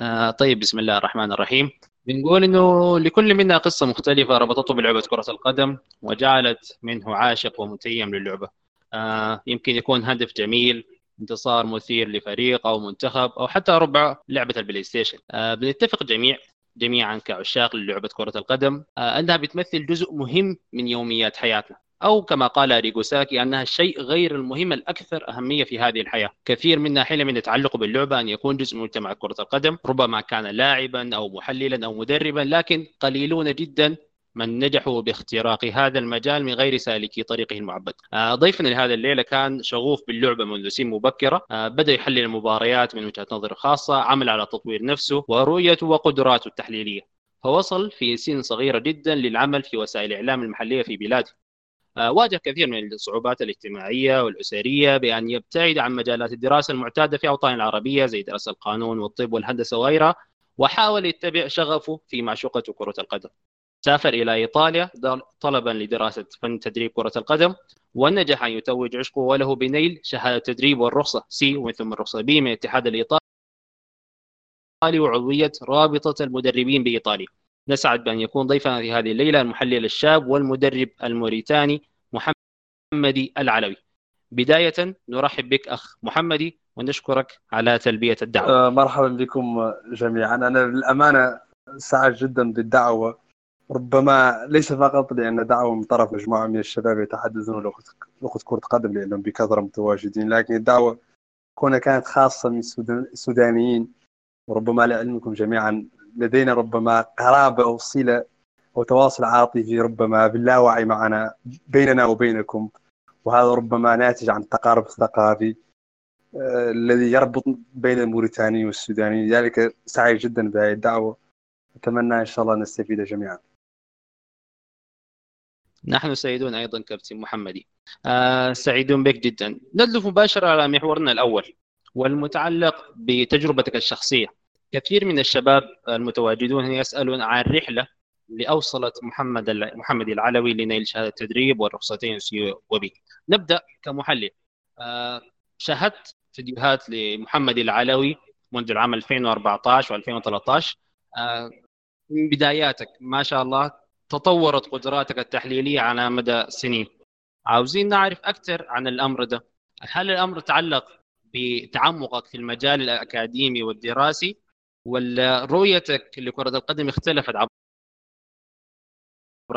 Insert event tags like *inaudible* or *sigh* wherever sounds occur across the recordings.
آه طيب بسم الله الرحمن الرحيم. بنقول إنه لكل منا قصة مختلفة ربطته بلعبة كرة القدم وجعلت منه عاشق ومتيم للعبة. آه يمكن يكون هدف جميل انتصار مثير لفريق أو منتخب أو حتى ربما لعبة البلاي ستيشن آه بنتفق جميع جميعا كعشاق للعبة كرة القدم. آه أنها بتمثل جزء مهم من يوميات حياتنا. أو كما قال أريغو ساكي أنها الشيء غير المهم الأكثر أهمية في هذه الحياة. كثير منا حينما يتعلق باللعبة أن يكون جزء من مجتمع كرة القدم ربما كان لاعبا أو محللا أو مدربا لكن قليلون جدا من نجحوا باختراق هذا المجال من غير سالكي طريقه المعبد. آه، ضيفنا لهذا الليلة كان شغوف باللعبة منذ سن مبكرة. آه، بدأ يحلل المباريات من وجهة نظر خاصة عمل على تطوير نفسه ورؤيته وقدراته التحليلية. فوصل في سن صغيرة جدا للعمل في وسائل الإعلام المحلية في بلاده. واجه كثير من الصعوبات الاجتماعية والأسرية بأن يبتعد عن مجالات الدراسة المعتادة في أوطان العربية زي دراسة القانون والطب والهندسة وغيرها وحاول يتبع شغفه في معشوقة كرة القدم. سافر إلى إيطاليا طلبا لدراسة فن تدريب كرة القدم ونجح أن يتوج عشقه وله بنيل شهادة تدريب والرخصة سي ومن ثم الرخصة بي من الاتحاد الإيطالي وعضوية رابطة المدربين بإيطاليا. نسعد بأن يكون ضيفنا في هذه الليلة المحلل الشاب والمدرب الموريتاني محمدي العلوي. بداية نرحب بك أخ محمدي ونشكرك على تلبية الدعوة. آه، مرحبا بكم جميعا. أنا للأمانة سعد جدا بالدعوة. ربما ليس فقط لأن دعوة من طرف مجموعة من الشباب يتحدثون لغة كرة قدم لأنهم بكثرة متواجدين لكن الدعوة كونها كانت خاصة من السودانيين وربما لعلمكم جميعا لدينا ربما قرابة أو صلة أو تواصل عاطفي ربما باللاوعي معنا بيننا وبينكم. وهذا ربما ناتج عن التقارب الثقافي آه، الذي يربط بين الموريتاني والسوداني. لذلك سعيد جدا بهذه الدعوة. أتمنى إن شاء الله نستفيد جميعا. نحن سعيدون أيضا كابتن محمدي. آه سعيدون بك جدا. ندلف مباشرة على محورنا الأول والمتعلق بتجربتك الشخصية. كثير من الشباب المتواجدون يسألون عن رحلة اللي اوصلت محمد محمد العلوي لنيل شهادة التدريب والرخصتين سي وبي. نبدأ كمحلل. آه، شاهدت فيديوهات لمحمد العلوي منذ العام 2014 و2013 آه، من بداياتك ما شاء الله تطورت قدراتك التحليلية على مدى سنين. عاوزين نعرف أكثر عن الأمر ده. هل الأمر تعلق بتعمقك في المجال الأكاديمي والدراسي؟ ولا رؤيتك لكرة القدم اختلفت عبر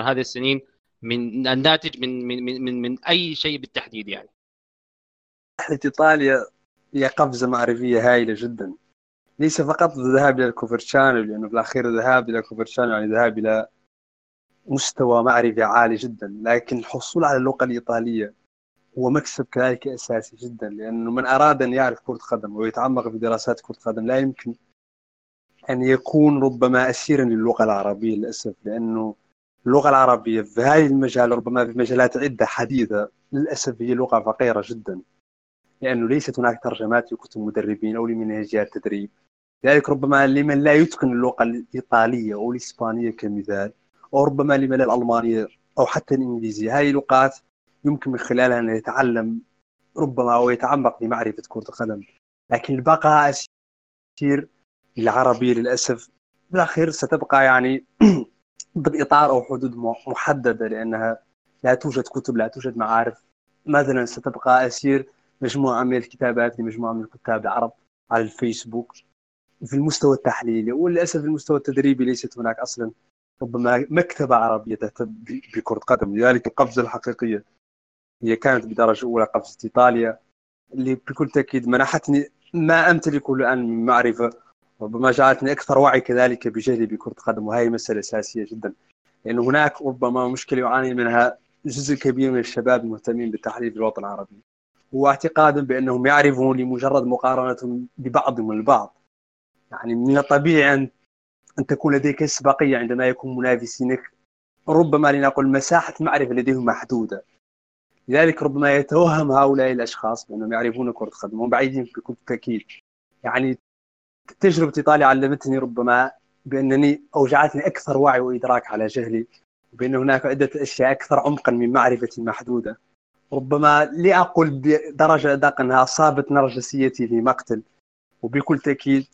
هذه السنين من الناتج من من من من, من أي شيء بالتحديد يعني. رحلة إيطاليا هي قفزة معرفية هائلة جدا. ليس فقط الذهاب إلى الكوفرشانو لأنه في الاخير الذهاب إلى الكوفرشانو يعني ذهاب إلى مستوى معرفي عالي جدا. لكن الحصول على اللغة الإيطالية هو مكسب كذلك أساسي جدا لأنه من أراد أن يعرف كرة قدم ويتعمق في دراسات كرة قدم لا يمكن أن يكون ربما أسيرا للغة العربية للأسف لأنه اللغة العربية في هذه المجال ربما في مجالات عدة حديثة للأسف هي لغة فقيرة جدا لأنه ليست هناك ترجمات لكتب مدربين أو لمنهجيات تدريب. لذلك ربما لمن لا يتقن اللغة الإيطالية أو الإسبانية كمثال أو ربما لمن الألمانية أو حتى الإنجليزية هذه لغات يمكن من خلالها أن يتعلم ربما أو يتعمق في معرفة كرة القدم. لكن البقاء أسير العربية للأسف بالأخير ستبقى يعني *clears throat* بالإطار أو حدود محددة لأنها لا توجد كتب لا توجد معارف. مثلا ستبقى أسير مجموعة من الكتابات لمجموعة من الكتاب العرب على الفيسبوك في المستوى التحليلي. وللأسف المستوى التدريبي ليست هناك أصلا ربما مكتبة عربية تهتم بكرة قدم. لذلك القفزة الحقيقية هي كانت بدرجة أولى قفزة إيطاليا. اللي بكل تأكيد منحتني ما أمتلكه الآن من معرفة ربما جعلتني أكثر وعي كذلك بجهلي بكرة القدم وهي مسألة أساسية جدا. لأنه هناك ربما مشكلة يعاني منها جزء كبير من الشباب المهتمين بالتحليل في الوطن العربي. هو اعتقاد بأنهم يعرفون لمجرد مقارنتهم ببعضهم البعض. يعني من الطبيعي أن أن تكون لديك سباقية عندما يكون منافسينك ربما لنقل مساحة معرفة لديهم محدودة. لذلك ربما يتوهم هؤلاء الأشخاص بأنهم يعرفون كرة القدم وهم بعيدين بكل تأكيد. يعني تجربة إيطاليا علمتني ربما بأنني أوجعتني أكثر وعي وإدراك على جهلي بأن هناك عدة أشياء أكثر عمقا من معرفتي المحدودة ربما لا أقول بدرجة أدق أنها أصابت نرجسيتي في مقتل وبكل تأكيد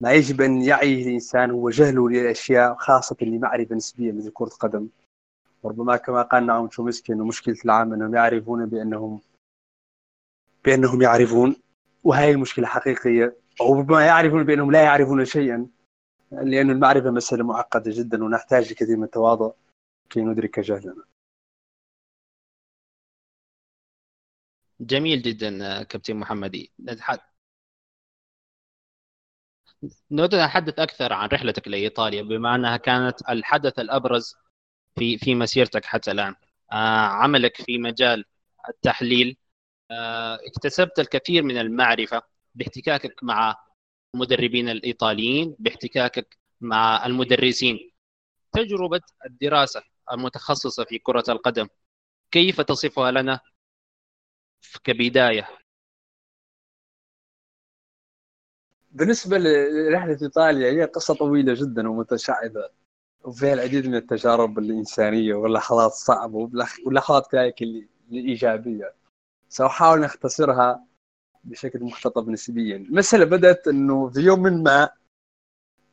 ما يجب أن يعيه الإنسان هو جهله للأشياء خاصة لمعرفة نسبية مثل كرة القدم وربما كما قال نعم شومسكي أنه مشكلة العام أنهم يعرفون بأنهم بأنهم يعرفون وهي المشكلة حقيقية. أو ربما يعرفون بأنهم لا يعرفون شيئا لأن المعرفة مسألة معقدة جدا ونحتاج لكثير من التواضع كي ندرك جهلنا. جميل جدا كابتن محمدي نود أن نتحدث أكثر عن رحلتك لإيطاليا بما أنها كانت الحدث الأبرز في في مسيرتك حتى الآن. آه، عملك في مجال التحليل آه، اكتسبت الكثير من المعرفة. باحتكاكك مع المدربين الإيطاليين باحتكاكك مع المدرسين. تجربة الدراسة المتخصصة في كرة القدم كيف تصفها لنا كبداية؟ بالنسبة لرحلة إيطاليا هي قصة طويلة جدا ومتشعبة وفيها العديد من التجارب الإنسانية واللحظات الصعبة واللحظات كذلك الإيجابية. سأحاول أختصرها بشكل مختطف نسبيا. المسألة بدأت أنه في يوم من ما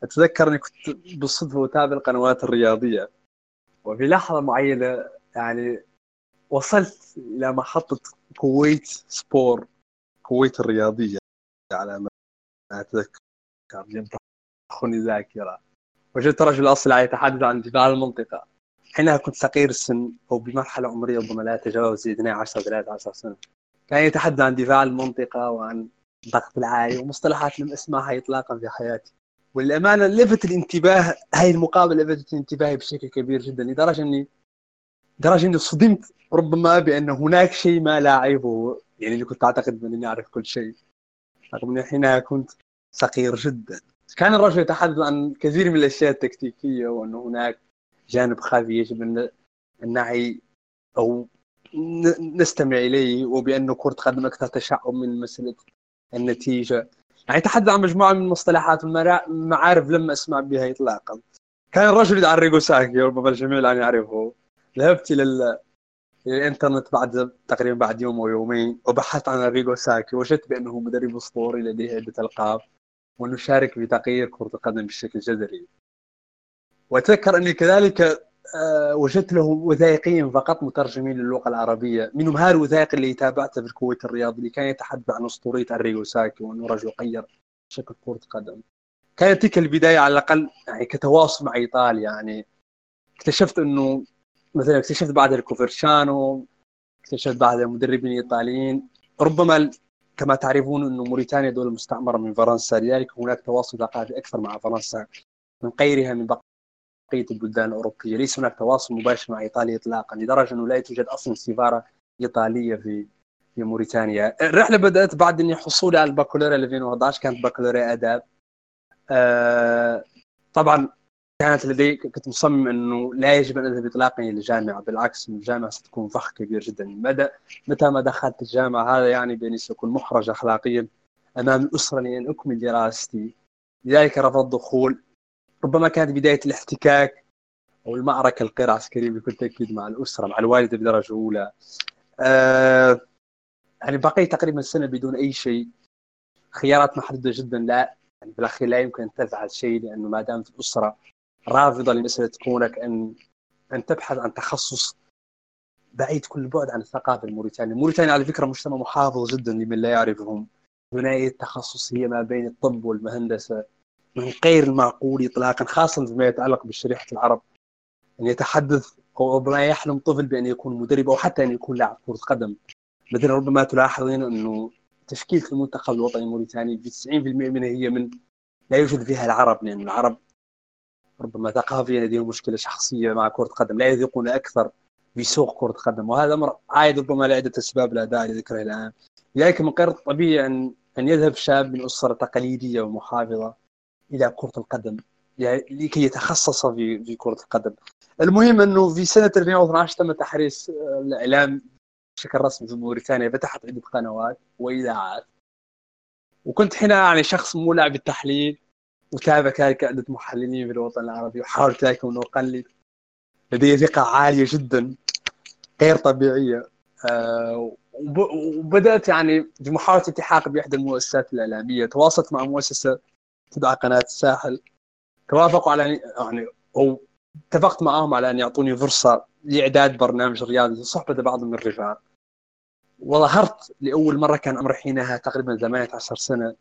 أتذكر أني كنت بالصدفة أتابع القنوات الرياضية. وفي لحظة معينة يعني وصلت إلى محطة كويت سبور كويت الرياضية على ما أتذكر. يمتخني ذاكرة. وجدت رجل أصلع يتحدث عن دفاع المنطقة. حينها كنت صغير السن أو بمرحلة عمرية ربما لا تجاوز 12 13 سنة. كان يتحدث عن دفاع المنطقة وعن الضغط العالي ومصطلحات لم أسمعها إطلاقا في حياتي. والأمانة لفت الانتباه هاي المقابلة لفتت انتباهي بشكل كبير جدا لدرجة أني لدرجة أني صدمت ربما بأن هناك شيء ما لا أعرفه يعني اللي كنت أعتقد أني أعرف كل شيء رغم أني حينها كنت صغير جدا. كان الرجل يتحدث عن كثير من الأشياء التكتيكية وأن هناك جانب خفي يجب أن نعي أو نستمع إليه وبأنه كرة قدم أكثر تشعب من مسألة النتيجة. يعني تحدث عن مجموعة من المصطلحات والمعارف لم أسمع بها إطلاقا. كان الرجل يدعى ريغو ساكي ربما الجميع الآن يعرفه. ذهبت إلى الإنترنت بعد تقريبا بعد يوم أو يومين وبحثت عن ريغو ساكي وجدت بأنه مدرب أسطوري لديه عدة ألقاب وانه شارك في تغيير كرة القدم بشكل جذري. وأتذكر أني كذلك وجدت له وثائقيا فقط مترجمين للغة العربية. منهم هذا الوثائق اللي تابعته في الكويت الرياضي اللي كان يتحدث عن اسطوريه الريغو ساكي وأنه رجل غير شكل كرة قدم. كانت تلك البداية على الأقل يعني كتواصل مع إيطاليا يعني اكتشفت أنه مثلا اكتشفت بعد الكوفرشانو اكتشفت بعد المدربين الإيطاليين. ربما كما تعرفون أنه موريتانيا دولة مستعمرة من فرنسا لذلك هناك تواصل ثقافي أكثر مع فرنسا من غيرها من بقية البلدان الأوروبية، ليس هناك تواصل مباشر مع إيطاليا اطلاقا لدرجة أنه لا توجد أصلا سفاره إيطالية في في موريتانيا، الرحلة بدأت بعد اني حصولي على البكالوريا 2011 كانت بكالوريا آداب. آه طبعا كانت لدي كنت مصمم أنه لا يجب أن أذهب اطلاقا إلى الجامعة بالعكس الجامعة ستكون فخ كبير جدا. مدى متى ما دخلت الجامعة هذا يعني بأني سأكون محرج اخلاقيا أمام الأسرة لأن أكمل دراستي. لذلك رفضت الدخول ربما كانت بداية الاحتكاك أو المعركة الغير عسكريه بكل تأكيد مع الأسرة مع الوالده بدرجة أولى. آه يعني بقيت تقريبا سنه بدون أي شيء. خيارات محدودة جدا لا. يعني بالاخير لا يمكن أن تفعل شيء لأنه ما دامت الأسرة رافضة لمسألة كونك أن أن تبحث عن تخصص بعيد كل البعد عن الثقافة الموريتانية، موريتانيا على فكرة مجتمع محافظ جدا لمن لا يعرفهم. ثنائية التخصص هي ما بين الطب والمهندسة. من غير المعقول اطلاقا خاصه فيما يتعلق بشريحة العرب. ان يتحدث أو ربما يحلم طفل بأن يكون مدرب أو حتى أن يكون لاعب كرة قدم. مثلا ربما تلاحظين أنه تشكيله المنتخب الوطني الموريتاني في 90% منها هي من لا يوجد فيها العرب لأن العرب ربما ثقافيا لديهم مشكلة شخصية مع كرة القدم لا يذيقون أكثر بسوق كرة القدم وهذا أمر عائد ربما لعده أسباب لا داعي لذكرها الآن. لذلك من غير الطبيعي ان أن يذهب شاب من أسرة تقليدية ومحافظة إلى كرة القدم يعني لكي يتخصص في في كرة القدم. المهم أنه في سنة 2012 تم تحريص الإعلام بشكل رسمي في موريتانيا فتحت عدة قنوات وإذاعات. وكنت هنا يعني شخص مولع بالتحليل وتابع كذلك عدة محللين في الوطن العربي وحاول كذلك أن أقلد لدي ثقة عالية جدا غير طبيعية. أه وبدأت يعني بمحاولة التحاق بإحدى المؤسسات الإعلامية تواصلت مع مؤسسة تدعى قناة الساحل. توافقوا على يعني أو اتفقت معهم على أن يعطوني فرصة لإعداد برنامج رياضي وصحبه بعض من الرفاق وظهرت لأول مرة كان عمري حينها تقريبا 18 سنة.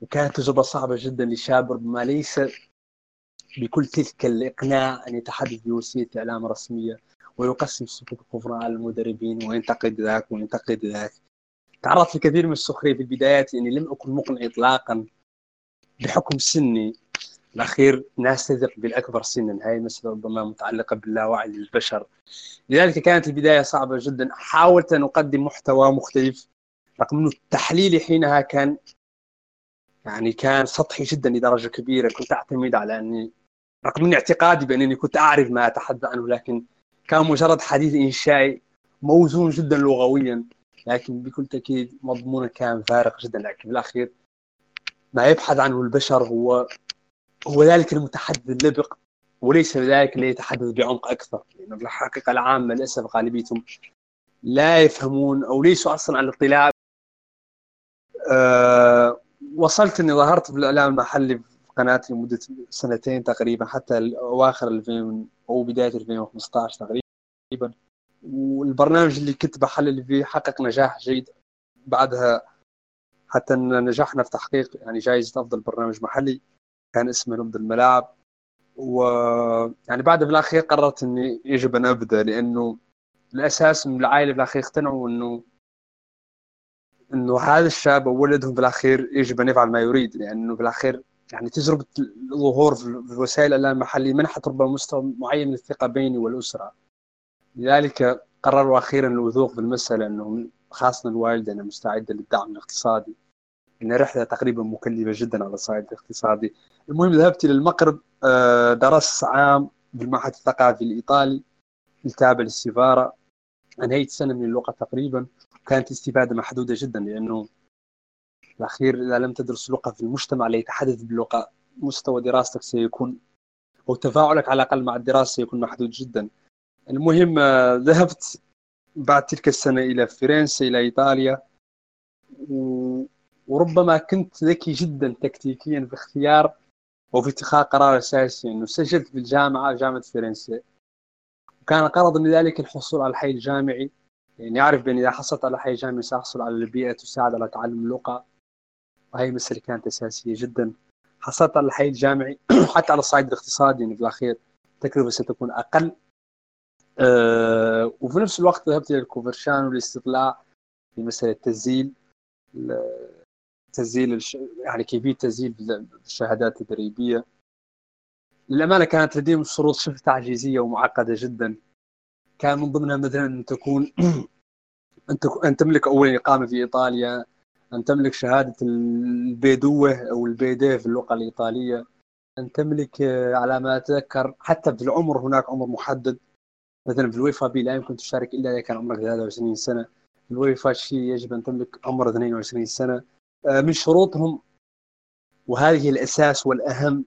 وكانت تجربة صعبة جدا لشاب ربما ليس بكل تلك الإقناع أن يتحدث بوسيلة إعلام رسمية ويقسم صفوف الكفر على المدربين وينتقد ذاك وينتقد ذاك. تعرضت لكثير من السخرية في البدايات لاني لم أكن مقنع اطلاقا. بحكم سني الأخير تثق بالأكبر سنا. هاي مسألة ربما متعلقة باللاوعي للبشر. لذلك كانت البداية صعبة جدا. حاولت أن أقدم محتوى مختلف رغم أنه تحليلي حينها كان يعني كان سطحي جدا لدرجة كبيرة. كنت أعتمد على اني رغم من اعتقادي بأنني كنت أعرف ما أتحدث عنه لكن كان مجرد حديث إنشائي موزون جدا لغويا. لكن بكل تأكيد مضمونه كان فارغ جدا. لكن بالأخير ما يبحث عنه البشر هو هو ذلك المتحدث اللبق وليس ذلك اللي يتحدث بعمق أكثر لأنه يعني الحقيقة العامة للأسف غالبيتهم لا يفهمون أو ليسوا أصلا على اطلاع أه وصلت إني ظهرت في الإعلام المحلي في قناتي لمدة سنتين تقريبا حتى اواخر 2000 أو بداية 2015 تقريبا. والبرنامج اللي كنت بحلل فيه حقق نجاح جيد بعدها حتى نجحنا في تحقيق يعني جائزه أفضل برنامج محلي كان اسمه نبض الملاعب. و يعني بعد بالاخير قررت إني يجب أن أبدأ لأنه الأساس من العائلة بالاخير اقتنعوا إنه إنه هذا الشاب وولدهم بالاخير يجب أن يفعل ما يريد لأنه بالاخير يعني تجربة الظهور في وسائل الإعلام المحلية منحت ربما مستوى معين من الثقة بيني والأسرة. لذلك قرروا أخيرا الوثوق في المسألة انه خاصة الوالده انها مستعده للدعم الاقتصادي. إن رحله تقريبا مكلفة جدا على الصعيد الاقتصادي. المهم ذهبت إلى المغرب آه، درست عام بالمعهد الثقافي الإيطالي التابع للسفاره أنهيت سنة من اللغة تقريبا. كانت الاستفادة محدودة جدا لأنه الأخير إذا لم تدرس لغة في المجتمع اللي يتحدث باللغة. مستوى دراستك سيكون أو تفاعلك على الأقل مع الدراسة سيكون محدود جدا. المهم آه، ذهبت بعد تلك السنة إلى فرنسا إلى إيطاليا. و... وربما كنت ذكي جدا تكتيكيا في اختيار وفي اتخاذ قرار أساسي إنه سجلت في الجامعة جامعة فرنسا. وكان الغرض من ذلك الحصول على الحي الجامعي. يعني أعرف بأن إذا حصلت على حي جامعي سأحصل على البيئة تساعد على تعلم اللغة. وهي مسألة كانت أساسية جدا. حصلت على الحي الجامعي *clears throat* حتى على الصعيد الاقتصادي يعني في الأخير التكلفة ستكون أقل. أه وفي نفس الوقت ذهبت إلى الكوفرشان للاستطلاع في مسألة تسجيل تسجيل الش... يعني كيفية تسجيل الشهادات التدريبية. للأمانة كانت لديهم شروط شبه تعجيزية ومعقدة جدا. كان من ضمنها مثلا أن تكون *clears throat* أن تملك أولا إقامة في إيطاليا أن تملك شهادة البيدوة أو البيدي في اللغة الإيطالية أن تملك على ما أتذكر حتى في العمر هناك عمر محدد. مثلا في ال UEFA B لا يمكن تشارك إلا إذا كان عمرك 23 سنة. في ال UEFA C يجب أن تملك عمر 22 سنة. آه، من شروطهم وهذه الأساس والأهم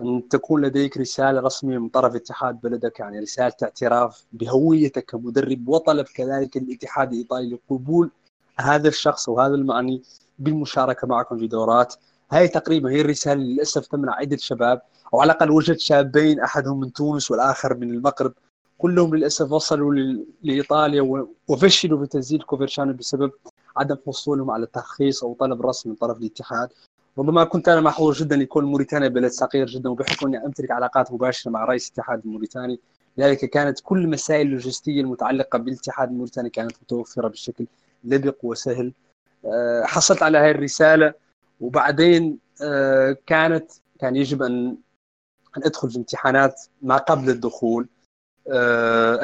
أن تكون لديك رسالة رسمية من طرف اتحاد بلدك يعني رسالة اعتراف بهويتك كمدرب وطلب كذلك الاتحاد الإيطالي لقبول هذا الشخص وهذا المعني بالمشاركة معكم في دورات. هاي تقريبا هي الرسالة للأسف تمنع عدة شباب أو على الأقل وجد شابين أحدهم من تونس والآخر من المغرب. كلهم للأسف وصلوا لإيطاليا وفشلوا في تسجيل كوفرشانو بسبب عدم حصولهم على ترخيص أو طلب رسمي من طرف الاتحاد. ربما كنت أنا محظوظ جدا لكون موريتانيا بلد صغير جدا وبحكم أني أمتلك علاقات مباشرة مع رئيس الاتحاد الموريتاني لذلك كانت كل المسائل اللوجستية المتعلقة بالاتحاد الموريتاني كانت متوفرة بشكل لبق وسهل. آه، حصلت على هذه الرسالة وبعدين آه، كانت كان يجب أن أن أدخل في امتحانات ما قبل الدخول.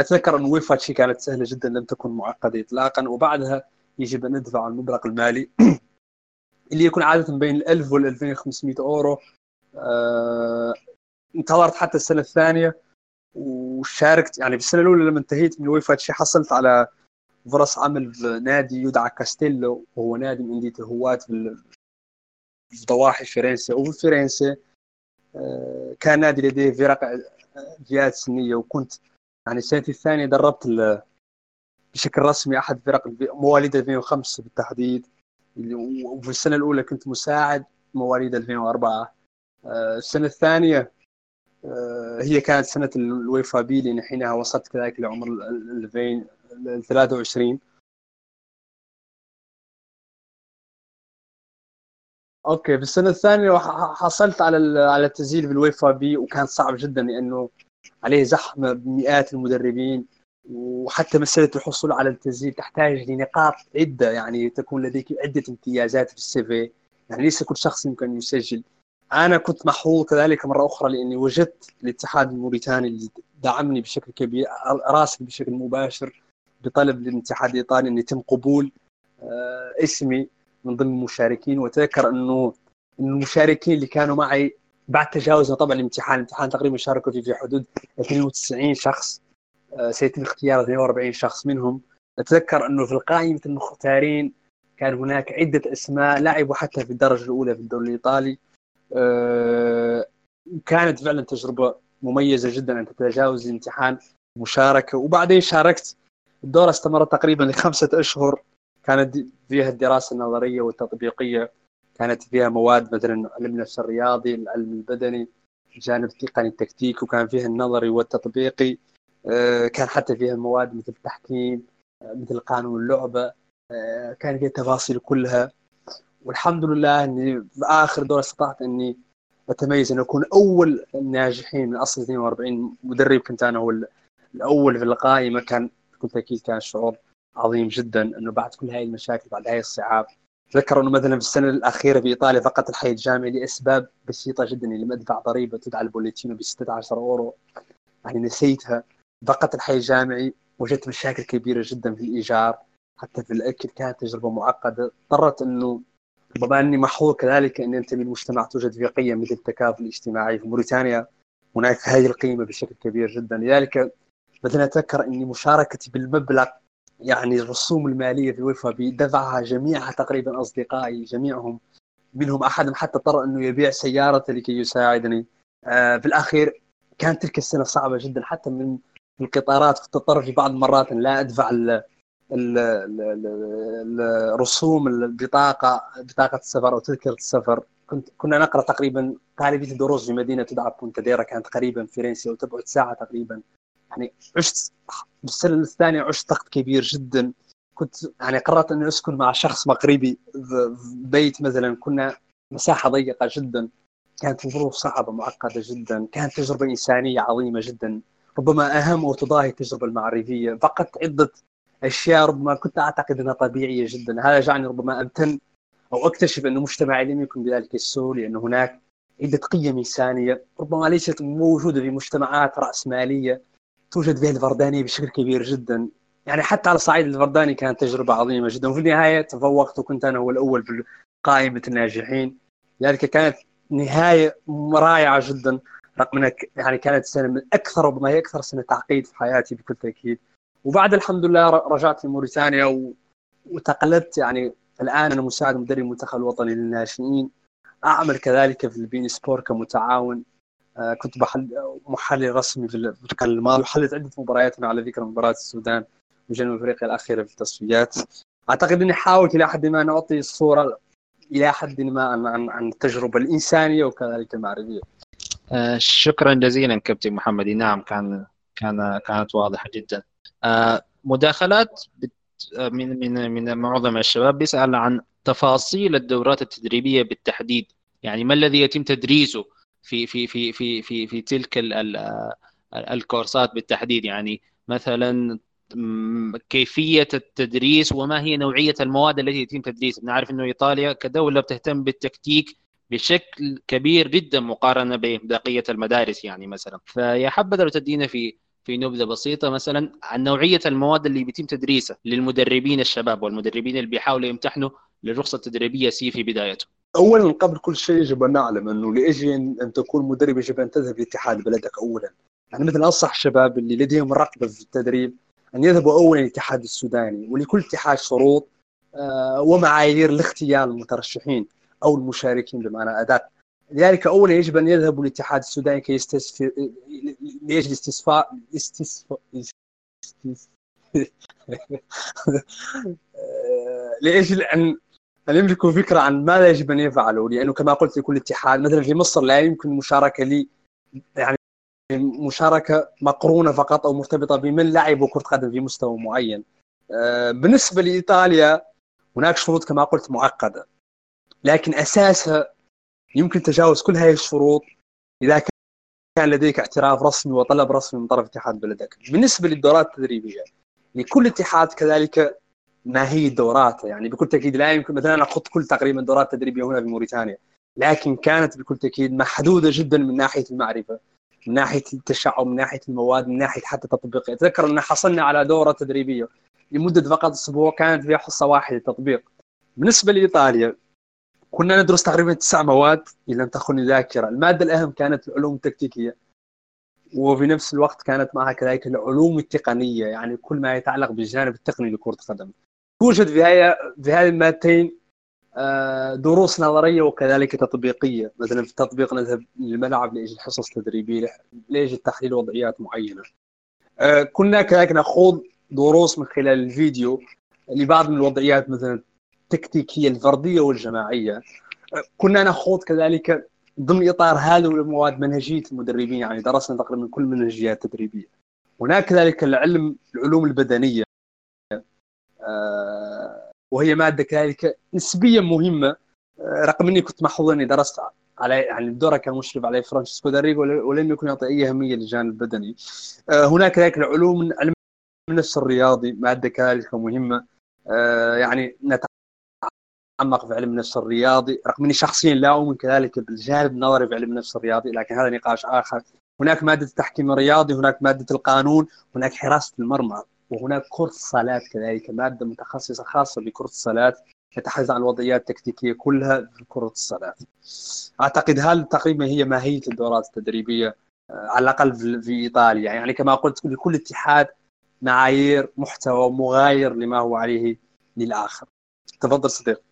أتذكر أن UEFA C كانت سهلة جدا لم تكن معقدة اطلاقا وبعدها يجب أن ندفع المبلغ المالي *clears throat* اللي يكون عادة بين ال 1000 وال 2500 أورو. آه، انتظرت حتى السنة الثانية وشاركت يعني في السنة الأولى لما انتهيت من ال UEFA C حصلت على فرص عمل في نادي يدعى كاستيلو وهو نادي من انديه الهواة في ضواحي فلورنسا وفي فلورنسا آه، كان نادي لديه فرق فئات سنية وكنت يعني السنة الثانية دربت بشكل رسمي أحد فرق مواليد 2005 بالتحديد. وفي السنة الأولى كنت مساعد مواليد 2004 آه، السنة الثانية آه، هي كانت سنة ال UEFA B لأن حينها وصلت كذلك لعمر ال 23 okay في السنة الثانية حصلت على على التسجيل بال UEFA B وكان صعب جدا لأنه عليه زحمة بمئات المدربين وحتى مسألة الحصول على التسجيل تحتاج لنقاط عدة يعني تكون لديك عدة امتيازات في ال CV. يعني ليس كل شخص يمكن أن يسجل. أنا كنت محظوظ كذلك مرة أخرى لأني وجدت الاتحاد الموريتاني اللي دعمني بشكل كبير راسل بشكل مباشر بطلب للاتحاد الإيطالي أن يتم قبول آه، اسمي من ضمن المشاركين. وأتذكر أنه المشاركين اللي كانوا معي بعد تجاوزنا طبعا الامتحان الامتحان تقريبا شاركوا فيه في حدود 92 شخص آه، سيتم اختيار 42 شخص منهم. اتذكر أنه في القائمة المختارين كان هناك عدة أسماء لعبوا حتى في الدرجة الأولى في الدوري الإيطالي. آه، كانت فعلا تجربة مميزة جدا أن تتجاوز الامتحان مشاركة. وبعدين شاركت الدورة استمرت تقريبا لخمسة أشهر كانت فيها الدراسة النظرية والتطبيقية. كانت فيها مواد مثلا علم النفس الرياضي العلم البدني جانب تقني التكتيك وكان فيها النظري والتطبيقي. آه، كان حتى فيها مواد مثل التحكيم آه، مثل قانون اللعبة. آه، كان فيها التفاصيل كلها. والحمد لله إني في اخر دور استطعت إني أتميز ان أكون أول الناجحين من أصل 42 مدرب كنت أنا هو الأول في القائمة. كان بكل تأكيد كان شعور عظيم جدا إنه بعد كل هاي المشاكل بعد هاي الصعاب تذكر أنه مثلا في السنة الأخيرة في إيطاليا فقط الحي الجامعي لإسباب بسيطة جدا لما أدفع ضريبة تدعى البوليتينو ب 16 أورو. يعني نسيتها. فقط الحي الجامعي وجدت مشاكل كبيرة جدا في الإيجار. حتى في الأكل كانت تجربة معقدة. اضطرت أنه بما أني محظوظ كذلك أني أنتمي لمجتمع توجد فيه قيم مثل التكافل الاجتماعي في موريتانيا. هناك هذه القيمة بشكل كبير جدا. لذلك مثلا أتذكر أني مشاركتي بالمبلغ يعني الرسوم المالية في ويفا دفعها جميعها تقريبا أصدقائي جميعهم منهم احدهم حتى اضطر إنه يبيع سيارته لكي يساعدني. آه في الأخير كانت تلك السنة صعبة جدا حتى من القطارات كنت أضطر في بعض المرات لا أدفع الرسوم البطاقة بطاقة السفر أو تذكرة السفر. كنت كنا نقرأ تقريبا غالبيه الدروس في مدينة تدعى بونتاديرا كانت قريبا فرنسا وتبعد ساعة تقريبا. يعني عشت بالسنه الثانية عشت ضغط كبير جدا. كنت يعني قررت أني أسكن مع شخص مغربي بيت مثلا. كنا مساحة ضيقة جدا. كانت الظروف صعبة معقدة جدا. كانت تجربة إنسانية عظيمة جدا. ربما أهم وتضاهي التجربة المعرفية. فقدت عدة أشياء ربما كنت أعتقد أنها طبيعية جدا. هذا جعلني ربما امتن أو أكتشف انه مجتمعي لم يكن بذلك السوء لأن هناك عدة قيم إنسانية ربما ليست موجودة في مجتمعات راسماليه توجد فيها الفردانيه بشكل كبير جدا. يعني حتى على صعيد الفرداني كانت تجربة عظيمة جدا. وفي النهاية تفوقت وكنت أنا هو الأول في قائمه الناجحين. لذلك كانت نهاية رائعة جدا. رغم أنها يعني كانت سنة من أكثر ربما هي أكثر سنة تعقيد في حياتي بكل تأكيد. وبعد الحمد لله رجعت لموريتانيا و... وتقلدت. يعني الآن أنا مساعد مدرب المنتخب الوطني للناشئين. أعمل كذلك في البين سبور كمتعاون. كنت بحل محلل رسمي في الكان الماضي وحللت عدة مباريات على ذكر مباراة السودان وجنوب أفريقيا الأخيرة في التصفيات أعتقد إني حاولت إلى حد ما أن أعطي الصورة إلى حد ما عن عن, عن التجربة الإنسانية وكذلك المعرفية. آه، شكرا جزيلا كابتن محمد نعم كان كان كانت واضحة جدا. آه، مداخلات من من من معظم الشباب بيسأل عن تفاصيل الدورات التدريبية بالتحديد يعني ما الذي يتم تدريسه في في في في في في تلك الكورسات بالتحديد. يعني مثلا كيفية التدريس وما هي نوعية المواد التي يتم تدريسها. نعرف إنه إيطاليا كدولة بتهتم بالتكتيك بشكل كبير جدا مقارنة ببقيه المدارس يعني مثلا. فيا حبذا لو تدينا في في نبذة بسيطة مثلا عن نوعية المواد اللي بيتم تدريسها للمدربين الشباب والمدربين اللي بيحاولوا يمتحنوا للرخصة التدريبية سي في بدايته. اولا قبل كل شيء يجب أن نعلم أنه لأجل ان تكون مدرب يجب أن تذهب لاتحاد بلدك اولا. يعني مثل أنصح الشباب اللي لديهم رغبة في التدريب أن يذهبوا اولا للاتحاد السوداني ولكل اتحاد شروط آه، ومعايير لاختيار المترشحين أو المشاركين بمعنى اداء لذلك اولا يجب أن يذهبوا للاتحاد السوداني كي لأجل استصفاء استصفاء *laughs* لأجل ان أن يملكوا فكرة عن ماذا يجب أن يفعلوا؟ لأنه كما قلت لكل اتحاد مثلا في مصر لا يمكن المشاركة لي يعني مشاركة مقرونة فقط أو مرتبطة بمن لعبوا كرة قدم في مستوى معين. آه، بالنسبة لإيطاليا هناك شروط كما قلت معقدة. لكن أساسها يمكن تجاوز كل هذه الشروط إذا كان لديك اعتراف رسمي وطلب رسمي من طرف اتحاد بلدك. بالنسبة للدورات التدريبية لكل اتحاد كذلك ماهية دورات يعني بكل تأكيد لا يمكن مثلا أخذ كل تقريبا دورات تدريبية هنا في موريتانيا. لكن كانت بكل تأكيد محدودة جدا من ناحية المعرفة من ناحية التشعب من ناحية المواد من ناحية حتى تطبيق أتذكر أن حصلنا على دورة تدريبية لمدة فقط أسبوع كانت فيها حصة واحدة تطبيق بالنسبة لإيطاليا كنا ندرس تقريبا تسع مواد إن لم تخن ذاكرة. المادة الأهم كانت العلوم التكتيكية وفي نفس الوقت كانت معها كذلك العلوم التقنية يعني كل ما يتعلق بالجانب التقني لكرة القدم. توجد في هذه في هذه المادتين آه، دروس نظرية وكذلك تطبيقية. مثلا في التطبيق نذهب للملعب لاجل حصص تدريبية لاجل تحليل وضعيات معينة. آه، كنا كذلك نخوض دروس من خلال الفيديو لبعض من الوضعيات مثلا التكتيكية الفردية والجماعية. آه، كنا نخوض كذلك ضمن إطار هذه المواد منهجية المدربين. يعني درسنا تقريبا كل منهجيات تدريبية. هناك كذلك العلم العلوم البدنية. وهي مادة كذلك نسبيا مهمة. آه، رغم إني كنت محظوظ إني درست على يعني الدورة كان مشرف عليه فرانشيسكو داريغو ولم يكن يعطي أي أهمية للجانب البدني. آه، هناك كذلك العلوم علم النفس الرياضي مادة كذلك مهمة. آه، يعني نتعمق في علم النفس الرياضي. رغم إني شخصيا لا أؤمن كذلك بالجانب النظري في علم النفس الرياضي لكن هذا نقاش آخر. هناك مادة التحكيم الرياضي هناك مادة القانون هناك حراسة المرمى. وهناك كرة الصلاة كذلك مادة متخصصة خاصة بكرة الصلاة تتحدث عن الوضعيات التكتيكية كلها في كرة الصلاة أعتقد هذه تقريبا هي ماهية الدورات التدريبية آه، على الأقل في إيطاليا. يعني كما قلت لكل اتحاد معايير محتوى مغاير لما هو عليه للآخر. تفضل صديق.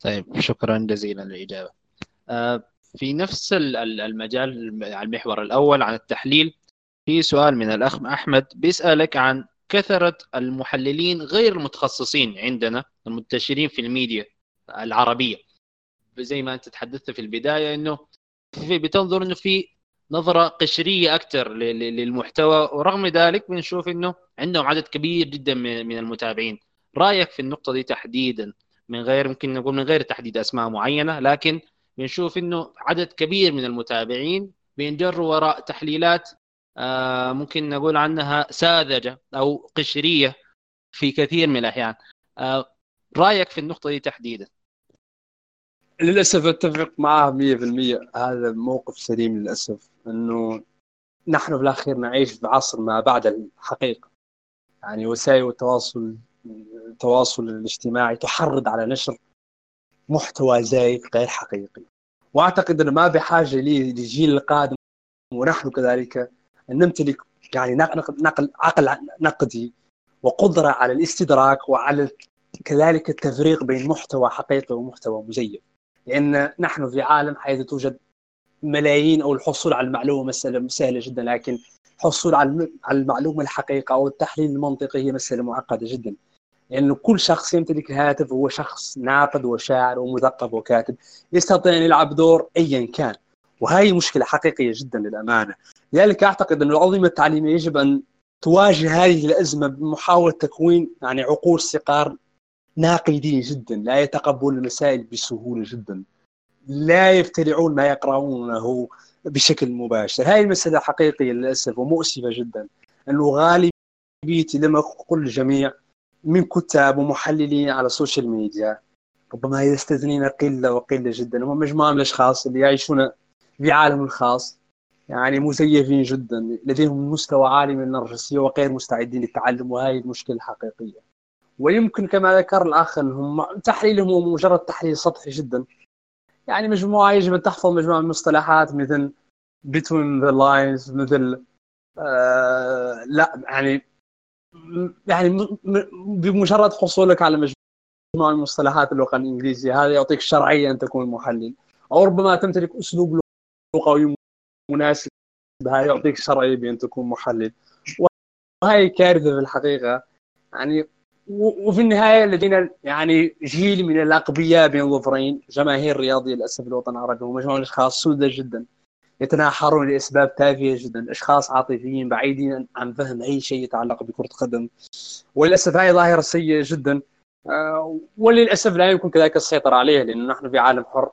طيب شكرا جزيلا للإجابة. آه، في نفس المجال المحور الأول عن التحليل في سؤال من الأخ أحمد بيسألك عن كثرة المحللين غير المتخصصين عندنا المنتشرين في الميديا العربية. زي ما أنت تحدثت في البداية أنه في بتنظر أنه في نظرة قشرية أكثر للمحتوى ورغم ذلك بنشوف أنه عندهم عدد كبير جدا من المتابعين. رأيك في النقطة دي تحديدا؟ من غير ممكن نقول من غير تحديد أسماء معينة لكن بنشوف أنه عدد كبير من المتابعين بينجروا وراء تحليلات ممكن نقول عنها ساذجة أو قشرية في كثير من الأحيان. آه، رأيك في النقطة دي تحديدا؟ للأسف أتفق معه 100% هذا موقف سليم للأسف إنه نحن في الاخير نعيش في عصر ما بعد الحقيقة. يعني وسائل التواصل التواصل الاجتماعي تحرض على نشر محتوى زايد غير حقيقي. وأعتقد إنه ما بحاجه للجيل القادم ونحن كذلك نمتلك يعني نقل عقل نقدي وقدرة على الاستدراك وعلى كذلك التفريق بين محتوى حقيقي ومحتوى مزيف. لأن نحن في عالم حيث توجد ملايين أو الحصول على المعلومة مسألة سهلة جدا لكن الحصول على المعلومة الحقيقة أو التحليل المنطقي هي مسألة معقدة جدا. لأن كل شخص يمتلك هاتف هو شخص ناقد وشاعر ومثقف وكاتب يستطيع أن يلعب دور أيا كان. وهي مشكلة حقيقية جدا للأمانة. لذلك أعتقد أن الأنظمة التعليمية يجب أن تواجه هذه الأزمة بمحاولة تكوين يعني عقول صقار ناقدين جدا لا يتقبلون المسائل بسهولة جدا. لا يفترعون ما يقرؤونه بشكل مباشر. هذه المسألة حقيقية للأسف ومؤسفة جدا. أنه غالبية لما أقول الجميع من كتاب ومحللين على السوشيال ميديا ربما يستثنين قلة وقلة جدا. هم مجموعة من الأشخاص اللي يعيشون في عالم الخاص. يعني مزيفين جدا لديهم مستوى عالي من النرجسية وغير مستعدين للتعلم وهذه المشكلة الحقيقية. ويمكن كما ذكر الأخ أنهم تحليلهم هو مجرد تحليل سطحي جدا. يعني مجموعة يجب أن تحفظ مجموعة من المصطلحات مثل between the lines مثل آه لا يعني يعني بمجرد حصولك على مجموعة من مصطلحات اللغة الإنجليزية. هذا يعطيك شرعية أن تكون محلل. أو ربما تمتلك أسلوب لغوي مناسب. هاي يعطيك شرعي بان تكون محلل. وهي كارثة في الحقيقة. يعني وفي النهاية لدينا يعني جيل من الأقبياء بين ظفرين. جماهير رياضيه للأسف الوطن العربي ومجموعه من الأشخاص سودة جدا. يتناحرون لأسباب تافهة جدا. أشخاص عاطفيين بعيدين عن فهم أي شيء يتعلق بكرة القدم وللأسف هذه ظاهرة سيئة جدا. آه، وللأسف لا يمكن كذلك السيطرة عليها لأنه نحن في عالم حر.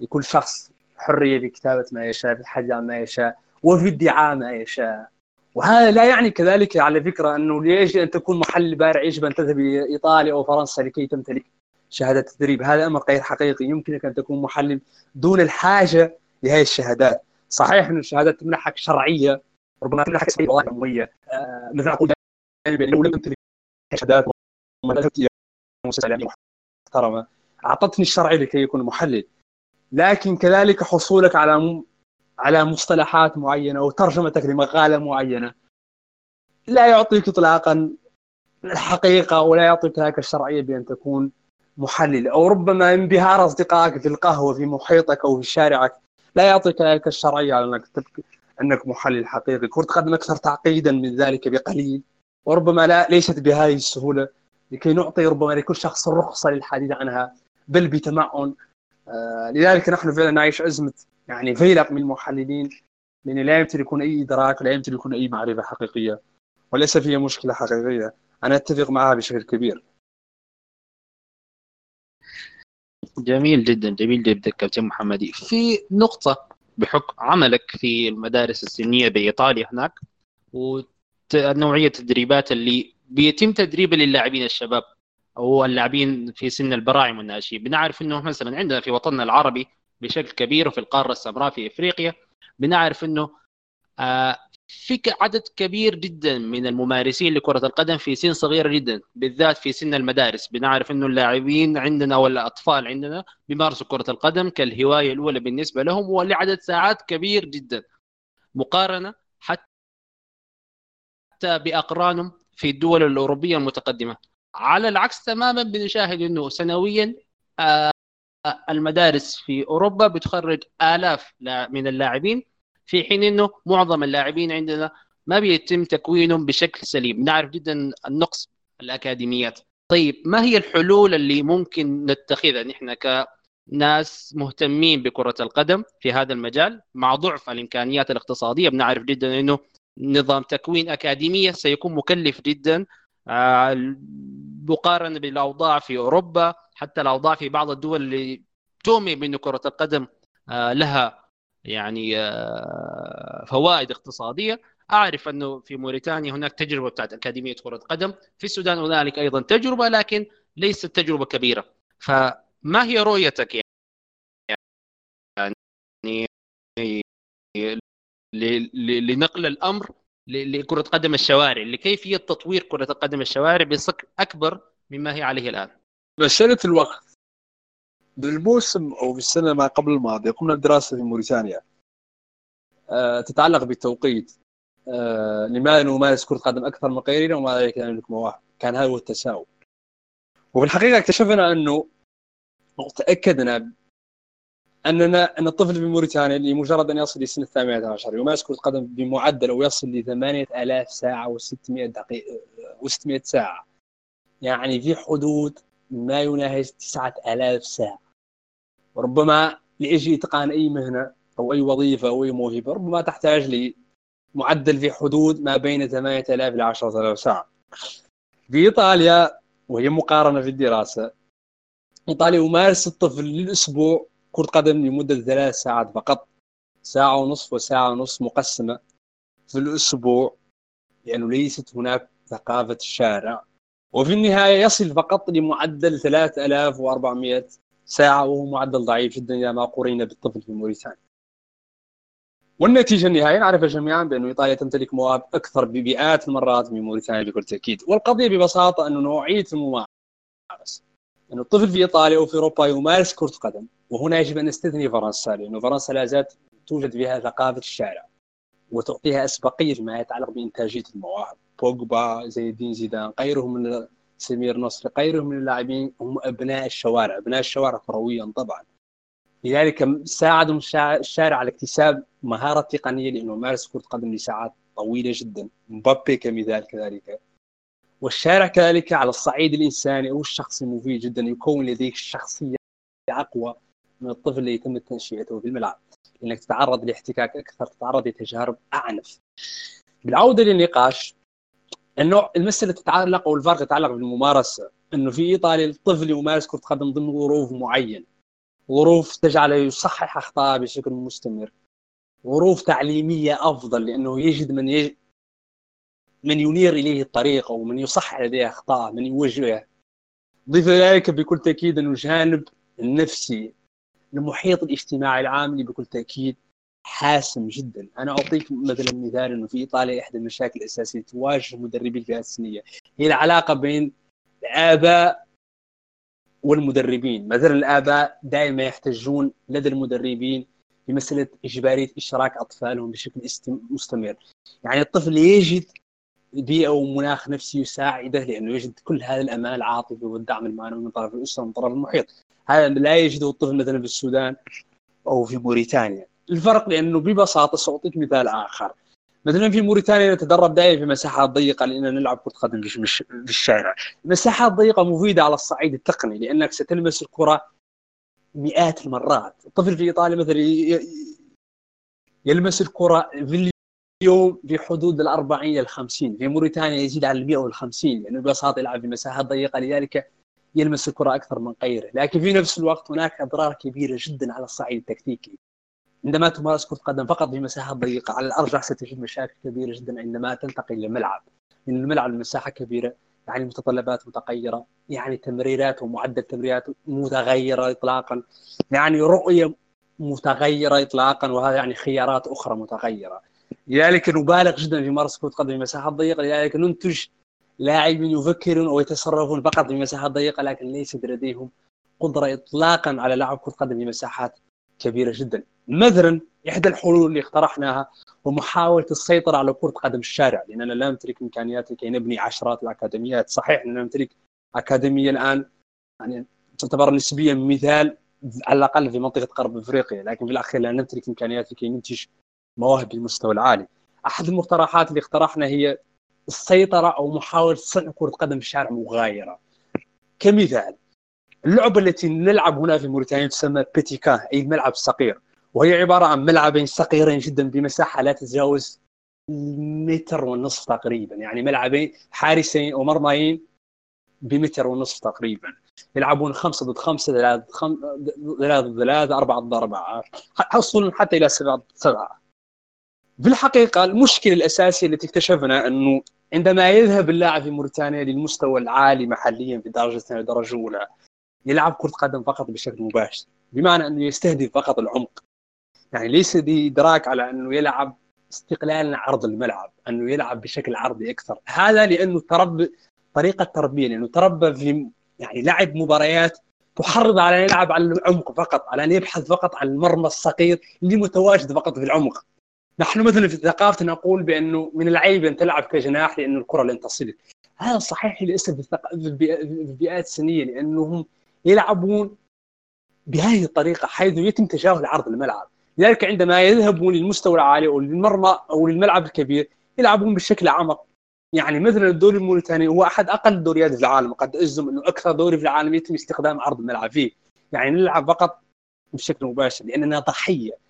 لكل شخص حرية في كتابه ما يشاء في الحديث عن ما يشاء وفي ادعاء ما يشاء. وهذا لا يعني كذلك على فكرة أنه ليش أن تكون محل بارع يجب أن تذهب إلى إيطاليا أو فرنسا لكي تمتلك شهادة تدريب. هذا أمر غير حقيقي. يمكنك أن تكون محلل دون الحاجة لهذه الشهادات. صحيح أن الشهادات تمنحك شرعية ربما تمنحك سبيل وظائف آه مثل أقول لو لم تمتلك شهادات محترمه أعطتني الشرعيه لكي يكون محلل. لكن كذلك حصولك على على مصطلحات معينة وترجمتك لمقالة معينة. لا يعطيك اطلاقا الحقيقة ولا يعطيك هناك الشرعية بأن تكون محلل. أو ربما انبهار أصدقائك في القهوة في محيطك أو في شارعك لا يعطيك ذلك الشرعية على أنك أنك محلل حقيقي. كره قدم أكثر تعقيدا من ذلك بقليل. وربما لا ليست بهذه السهولة لكي نعطي ربما لكل شخص الرخصه للحديث عنها بل بتمعن لذلك نحن فعلا نعيش أزمة يعني فيلق من المحللين لأن لا يمتلكون أي إدراك ولا يمتلكون أي معرفة حقيقية وللاسف هي مشكلة حقيقية. أنا أتفق معها بشكل كبير. جميل جدا جميل جدا كابتن محمدي. في نقطة بحكم عملك في المدارس السنية بإيطاليا هناك ونوعية التدريبات اللي بيتم تدريبها للاعبين الشباب. أو اللاعبين في سن البراعم والناشئين. بنعرف إنه مثلا عندنا في وطننا العربي بشكل كبير وفي القارة السمراء في إفريقيا بنعرف إنه آه في عدد كبير جدا من الممارسين لكرة القدم في سن صغيرة جدا بالذات في سن المدارس. بنعرف إنه اللاعبين عندنا ولا الاطفال عندنا بيمارسوا كرة القدم كالهواية الأولى بالنسبة لهم ولعدد ساعات كبير جدا. مقارنة حتى بأقرانهم في الدول الأوروبية المتقدمة. على العكس تماما بنشاهد إنه سنويا آه، المدارس في أوروبا بتخرج آلاف من اللاعبين في حين إنه معظم اللاعبين عندنا ما بيتم تكوينهم بشكل سليم. نعرف جدا النقص الأكاديميات. طيب ما هي الحلول اللي ممكن نتخذها؟ نحن كناس مهتمين بكرة القدم في هذا المجال مع ضعف الإمكانيات الاقتصادية. بنعرف جدا أنه نظام تكوين أكاديمية سيكون مكلف جدا آه، مقارنة بالأوضاع في أوروبا حتى الأوضاع في بعض الدول اللي تؤمن بأن كرة القدم آه، لها يعني آه، فوائد اقتصادية. أعرف أنه في موريتانيا هناك تجربة بتاعت أكاديمية كرة قدم في السودان هنالك أيضا تجربة لكن ليست تجربة كبيرة. فما هي رؤيتك يعني لنقل الأمر لكرة قدم الشوارع لكيفية تطوير كرة القدم الشوارع بصك أكبر مما هي عليه الآن. مسألة الوقت. بالموسم أو في السنة ما قبل الماضيه قمنا بدراسة في موريتانيا. أه تتعلق بالتوقيت. أه لماذا نمارس كرة قدم أكثر من غيرنا وماذا كان نملك مواهب كان هذا هو التساؤل. وفي الحقيقة اكتشفنا أنه تاكدنا أننا أن الطفل في موريتانيا لمجرد أن يصل لسن الثامنة عشر يمارس كره قدم بمعدل أو يصل ل 8000 ساعة و600 دقيقة و600 ساعة. يعني في حدود ما يناهز 9000 ساعة. ربما لأجل إتقان أي مهنة أو أي وظيفة أو أي موهبة ربما تحتاج لمعدل في حدود ما بين 8000 ل 10000 ساعة. في إيطاليا وهي مقارنة في الدراسة إيطاليا يمارس الطفل للأسبوع كرة قدم لمدة ثلاث ساعات فقط. ساعة ونصف وساعة ونصف مقسمة في الأسبوع لأنه ليست هناك ثقافة الشارع. وفي النهاية يصل فقط لمعدل 3400 ساعة وهو معدل ضعيف جدا إذا ما قورن بالطفل في موريتانيا. والنتيجة النهائية نعرف جميعا بأن إيطاليا تمتلك مواهب أكثر بمئات المرات من موريتانيا بكل تأكيد. والقضية ببساطة أن نوعية الممارسة أن الطفل في إيطاليا أو في أوروبا يمارس كرة قدم. وهنا يجب أن نستثني فرنسا لأن فرنسا لا زالت توجد فيها ثقافة الشارع وتعطيها أسبقية فيما يتعلق بإنتاجية المواهب. بوجبا زي الدين زيدان غيرهم من سمير نصر غيرهم من اللاعبين هم أبناء الشوارع أبناء الشوارع كرويا طبعا. لذلك ساعدهم الشارع على اكتساب مهارة تقنية لأنه مارس كرة قدم لساعات طويلة جدا. مبابي كمثال كذلك. والشارع كذلك على الصعيد الإنساني أو الشخصي مفيد جدا يكون لديك شخصية أقوى. من الطفل اللي يتم تنشئته في الملعب. انك تتعرض لاحتكاك أكثر تتعرض لتجارب أعنف. بالعودة للنقاش انه المساله تتعلق أو الفرق يتعلق بالممارسة إنه في ايطاليا الطفل يمارس كرة قدم ضمن ظروف معينه ظروف تجعله يصحح اخطاء بشكل مستمر. ظروف تعليمية أفضل لأنه يجد من يج... من ينير إليه الطريق أو من يصحح لديه اخطاء من يوجهه. ضيف ذلك بكل تأكيد إنه الجانب النفسي المحيط الاجتماعي العام اللي بكل تأكيد حاسم جدا. أنا أعطيك مثلا مثال إنه في إيطاليا إحدى المشاكل الأساسية تواجه مدربي الفئات السنية. هي العلاقة بين الآباء والمدربين. مثلا الآباء دائما يحتجون لدى المدربين بمسألة إجبارية إشراك أطفالهم بشكل مستمر. يعني الطفل يجد بيئه ومناخ نفسي يساعده لأنه يجد كل هذا الامان العاطفي والدعم المعنوي من طرف الأسرة ومن طرف المحيط. هذا لا يجده الطفل مثلا في السودان أو في موريتانيا. الفرق لأنه ببساطة سأعطيك مثال آخر. مثلا في موريتانيا نتدرب دائما في مساحات ضيقة لأننا نلعب كرة قدم في الشارع. مساحات ضيقة مفيدة على الصعيد التقني لأنك ستلمس الكرة مئات المرات. الطفل في إيطاليا مثلا يلمس الكرة اليوم في حدود ال 40 إلى 50 في موريتانيا يزيد على ال 100 وال 50 لأنه ببساطه يلعب في مساحات ضيقة لذلك يلمس الكرة أكثر من غيره. لكن في نفس الوقت هناك أضرار كبيرة جدا على الصعيد التكتيكي. عندما تمارس كرة قدم فقط في مساحات ضيقة على الأرجح ستجد مشاكل كبيرة جدا عندما تنتقل إلى الملعب لأن الملعب المساحة كبيرة يعني متطلبات متغيرة يعني تمريرات ومعدل تمريرات متغيرة إطلاقا. يعني رؤية متغيرة إطلاقا وهذا يعني خيارات أخرى متغيرة. لذلك نبالغ جدا في ممارسة كرة قدم في مساحات ضيقة لذلك ننتج لاعبين يفكرون ويتصرفون فقط في مساحات ضيقة لكن ليس لديهم قدرة إطلاقا على لعب كرة قدم في مساحات كبيرة جدا. مثلا إحدى الحلول اللي اقترحناها ومحاوله السيطرة على كرة قدم الشارع لأننا لا نمتلك إمكانيات لكي نبني عشرات الأكاديميات. صحيح أننا نمتلك أكاديمية الآن يعني تعتبر نسبيا مثال على الأقل في منطقة غرب أفريقيا لكن في الأخير لا نمتلك إمكانيات لكي ننتج مواهب بالمستوى العالي. أحد المقترحات اللي اقترحنا هي السيطرة أو محاولة صنع كرة قدم في الشارع مغايرة. كمثال اللعبة التي نلعب هنا في موريتانيا تسمى بيتيكا أي الملعب الصغير وهي عبارة عن ملعبين صغيرين جدا بمساحة لا تتجاوز متر ونصف تقريبا. يعني ملعبين حارسين ومرميين بمتر ونصف تقريبا. يلعبون خمسة ضد خمسة ثلاثة ثلاثة ضد ثلاثة أربعة ضد أربعة. حصلوا حتى إلى سبعة ضد سبعة. في الحقيقة المشكلة الأساسية التي اكتشفنا أنه عندما يذهب اللاعب في موريتانيا للمستوى العالي محليا في درجة ثانية درجة أولى يلعب كرة قدم فقط بشكل مباشر بمعنى أنه يستهدف فقط العمق. يعني ليس بإدراك على أنه يلعب استقلالا عرض الملعب أنه يلعب بشكل عرضي أكثر. هذا لأنه تربى طريقة تربية لأنه تربى في يعني لعب مباريات تحرض على أن يلعب على العمق فقط على أن يبحث فقط عن المرمى الصغير اللي متواجد فقط في العمق. نحن مثلا في ثقافتنا نقول بأنه من العيب أن تلعب كجناح لأنه الكرة لن تصلك. هذا صحيح للأسف في البيئات السنية لأنهم يلعبون بهذه الطريقة حيث يتم تجاهل عرض الملعب. لذلك عندما يذهبون للمستوى العالي أو للمرمى أو للملعب الكبير يلعبون بشكل اعمق يعني مثلا الدوري الموريتاني هو أحد أقل الدوريات في العالم. قد اجزم أنه أكثر دوري في العالم يتم استخدام عرض الملعب فيه. يعني نلعب فقط بشكل مباشر لأننا ضحية.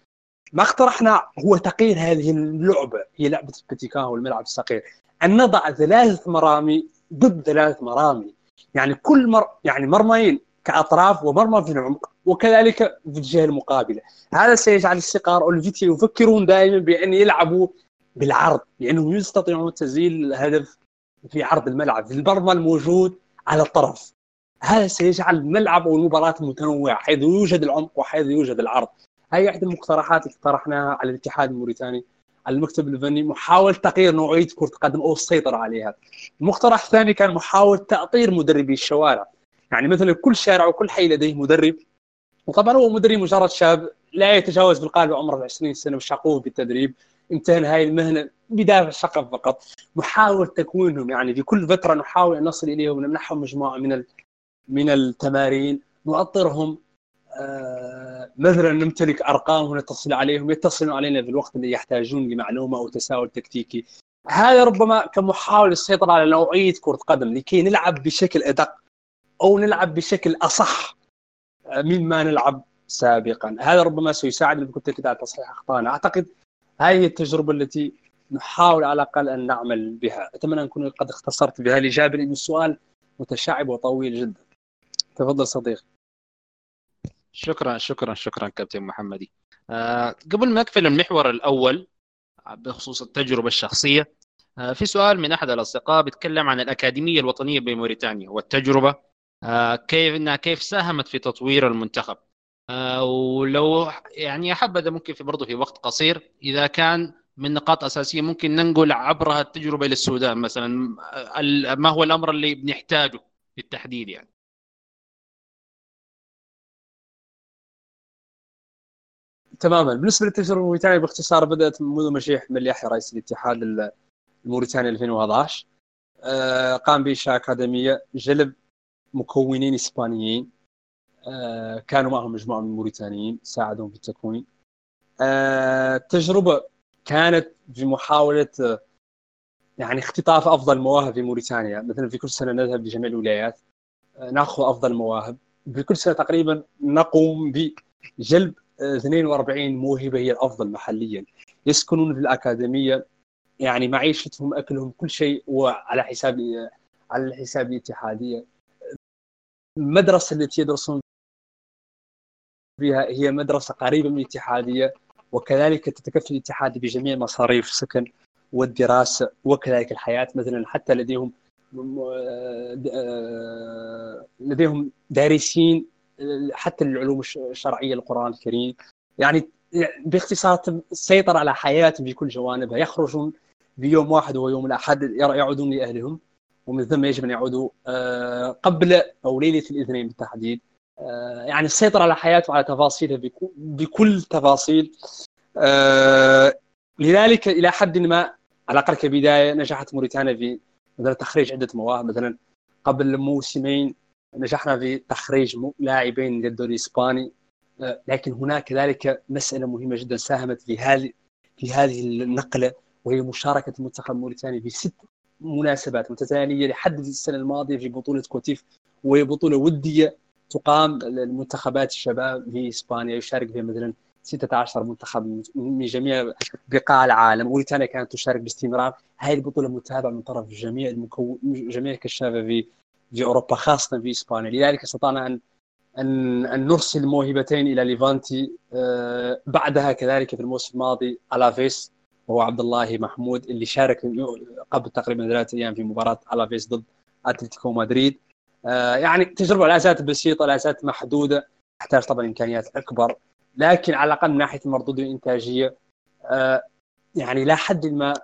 ما اقترحنا هو تغيير هذه اللعبة هي لعبة البتيكان والملعب الصغير. أن نضع ثلاث مرامي ضد ثلاث مرامي. يعني كل مر يعني مرميين كأطراف ومرمى في العمق وكذلك في الجهة المقابلة. هذا سيجعل الصقار اولفيتيا يفكرون دائما بأن يلعبوا بالعرض لأنهم يستطيعون تسجيل الهدف في عرض الملعب في المرمى الموجود على الطرف. هذا سيجعل الملعب أو المباراة متنوعة حيث يوجد العمق وحيث يوجد العرض. هذه أحد المقترحات اللي اقترحناها على الاتحاد الموريتاني على المكتب الفني محاولة تغيير نوعية كرة القدم أو السيطرة عليها. المقترح الثاني كان محاولة تأطير مدربي الشوارع. يعني مثلا كل شارع وكل حي لديه مدرب وطبعا هو مدرب مجرد شاب لا يتجاوز بالقالب عمره 20 سنة وشغوف بالتدريب. امتهن هاي المهنة بدافع الشغف فقط. نحاول تكوينهم يعني في كل فترة نحاول أن نصل إليهم ونمنحهم مجموعة من من التمارين نؤطرهم مثلا نمتلك أرقام ونتصل عليهم يتصلون علينا في الوقت اللي يحتاجون لمعلومة أو تساؤل تكتيكي. هذا ربما كمحاولة للسيطرة على نوعية كرة قدم لكي نلعب بشكل أدق أو نلعب بشكل أصح مما نلعب سابقا. هذا ربما سيساعدنا بكل تأكيد على تصحيح أخطائنا. أعتقد هذه التجربة التي نحاول على الأقل أن نعمل بها. أتمنى أن أكون قد اختصرت بها الإجابة لأن السؤال متشعب وطويل جدا. تفضل صديقي. شكرا شكرا شكرا كابتن محمدي. أه قبل ما أقفل المحور الأول بخصوص التجربة الشخصية أه في سؤال من أحد الأصدقاء بيتكلم عن الأكاديمية الوطنية بموريتانيا والتجربة أه كيف إنها كيف ساهمت في تطوير المنتخب. أه ولو يعني أحب ممكن في برضه في وقت قصير إذا كان من نقاط أساسية ممكن ننقل عبرها التجربة إلى السودان مثلا ما هو الأمر اللي بنحتاجه بالتحديد يعني. تماما. بالنسبة للتجربة الموريتانية باختصار بدأت منذ مشيح حمد يحيى رئيس الاتحاد الموريتاني 2011 آه، قام بانشاء اكاديميه جلب مكونين إسبانيين. آه، كانوا معهم مجموعة من الموريتانيين ساعدهم في التكوين. التجربة آه، كانت بمحاولة يعني اختطاف أفضل مواهب في موريتانيا. مثلا في كل سنة نذهب لجميع الولايات نأخذ أفضل المواهب في كل سنة تقريبا نقوم بجلب 42 موهبه هي الأفضل محليا. يسكنون في الأكاديمية يعني معيشتهم أكلهم كل شيء وعلى حساب على حساب الاتحادية. المدرسة التي يدرسون فيها هي مدرسة قريبة من الاتحادية وكذلك تتكفل الاتحاد بجميع مصاريف السكن والدراسة وكذلك الحياة مثلا حتى لديهم لديهم دارسين حتى العلوم الشرعية القرآن الكريم. يعني باختصار السيطره على حياتهم بكل جوانبها. يخرجون بيوم واحد وهو يوم الاحد يعودون لأهلهم ومن ثم يجب أن يعودوا آه، قبل أو ليلة الاثنين بالتحديد. آه، يعني السيطره على حياته على تفاصيلها بكل تفاصيل. آه، لذلك إلى حد ما على الأقل كبداية نجحت موريتانيا في مثلا تخريج عدة مواهب. مثلا قبل موسمين نجحنا في تخريج لاعبين للدوري الإسباني. آه، لكن هناك كذلك مسألة مهمة جدا ساهمت في هذه في هذه النقلة وهي مشاركة المنتخب الموريتاني في ست مناسبات متتالية لحد السنة الماضية في بطولة كوتيف وهي بطولة ودية تقام للمنتخبات الشباب في إسبانيا يشارك فيها مثلا 16 منتخب من جميع بقاع العالم. موريتانيا كانت تشارك باستمرار. هذه البطولة متابعة من طرف جميع المكون جميع الكشافة في في أوروبا خاصة في إسبانيا. لذلك استطعنا ان ان أن نرسل موهبتين إلى ليفانتي آه، بعدها كذلك في الموسم الماضي ألافيس وهو عبد الله محمود اللي شارك قبل تقريبا ثلاثة أيام في مباراة ألافيس ضد أتلتيكو مدريد. آه، يعني تجربة لا زالت بسيطة لا زالت محدودة تحتاج طبعا إمكانيات أكبر لكن على الأقل من ناحية المردود الإنتاجية آه، يعني لا حد ما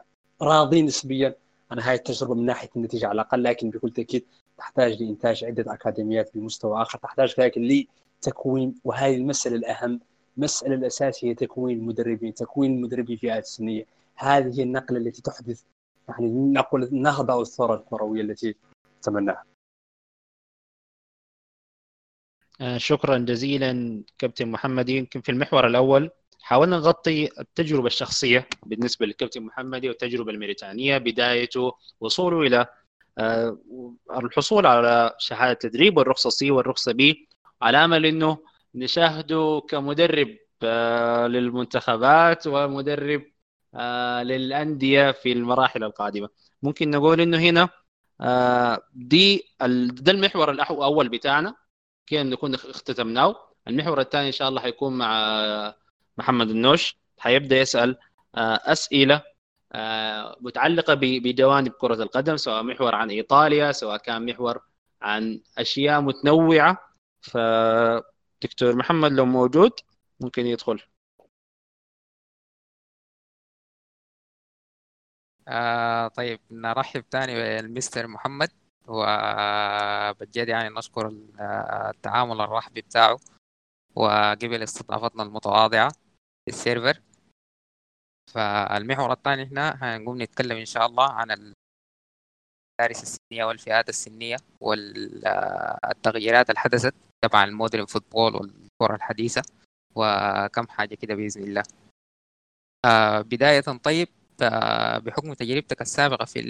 راضين نسبيا عن هذه التجربة من ناحية النتيجة على الأقل لكن بكل تأكيد تحتاج لإنتاج عدة أكاديميات بمستوى آخر تحتاج كذلك لتكوين وهذه المسألة الأهم المسألة الأساسية هي تكوين المدربين تكوين المدربين في الفئات السنية. هذه هي النقلة التي تحدث يعني نقول النهضة أو الثورة الكروية التي نتمناها. آه، شكرا جزيلا كابتن محمد. يمكن في المحور الأول حاولنا نغطي التجربة الشخصية بالنسبة للكابتن محمدي والتجربة الميريتانية بدايته وصوله آه، الحصول على شهادة تدريب والرخصة سي والرخصة بي على أمل إنه نشاهده كمدرب آه، للمنتخبات ومدرب آه، للأندية في المراحل القادمة. ممكن نقول إنه هنا دي ده المحور الأول بتاعنا. كده نكون اختتمناه؟ المحور الثاني إن شاء الله حيكون مع محمد النوش. حيبدأ يسأل أسئلة آه، متعلقة بجوانب كرة القدم سواء محور عن إيطاليا سواء كان محور عن أشياء متنوعة. فدكتور محمد لو موجود ممكن يدخل. آه طيب نرحب تاني بالمستر محمد. وبجد يعني نشكر التعامل الرحبي بتاعه. وقبل استضافتنا المتواضعة في ال server فالمحور الثاني هنا هنقوم نتكلم إن شاء الله عن المدارس السنية والفئات السنية والتغييرات اللي حدثت تبع ال modern football والكرة الحديثة وكم حاجة كده بإذن الله. آه بداية طيب بحكم تجربتك السابقة في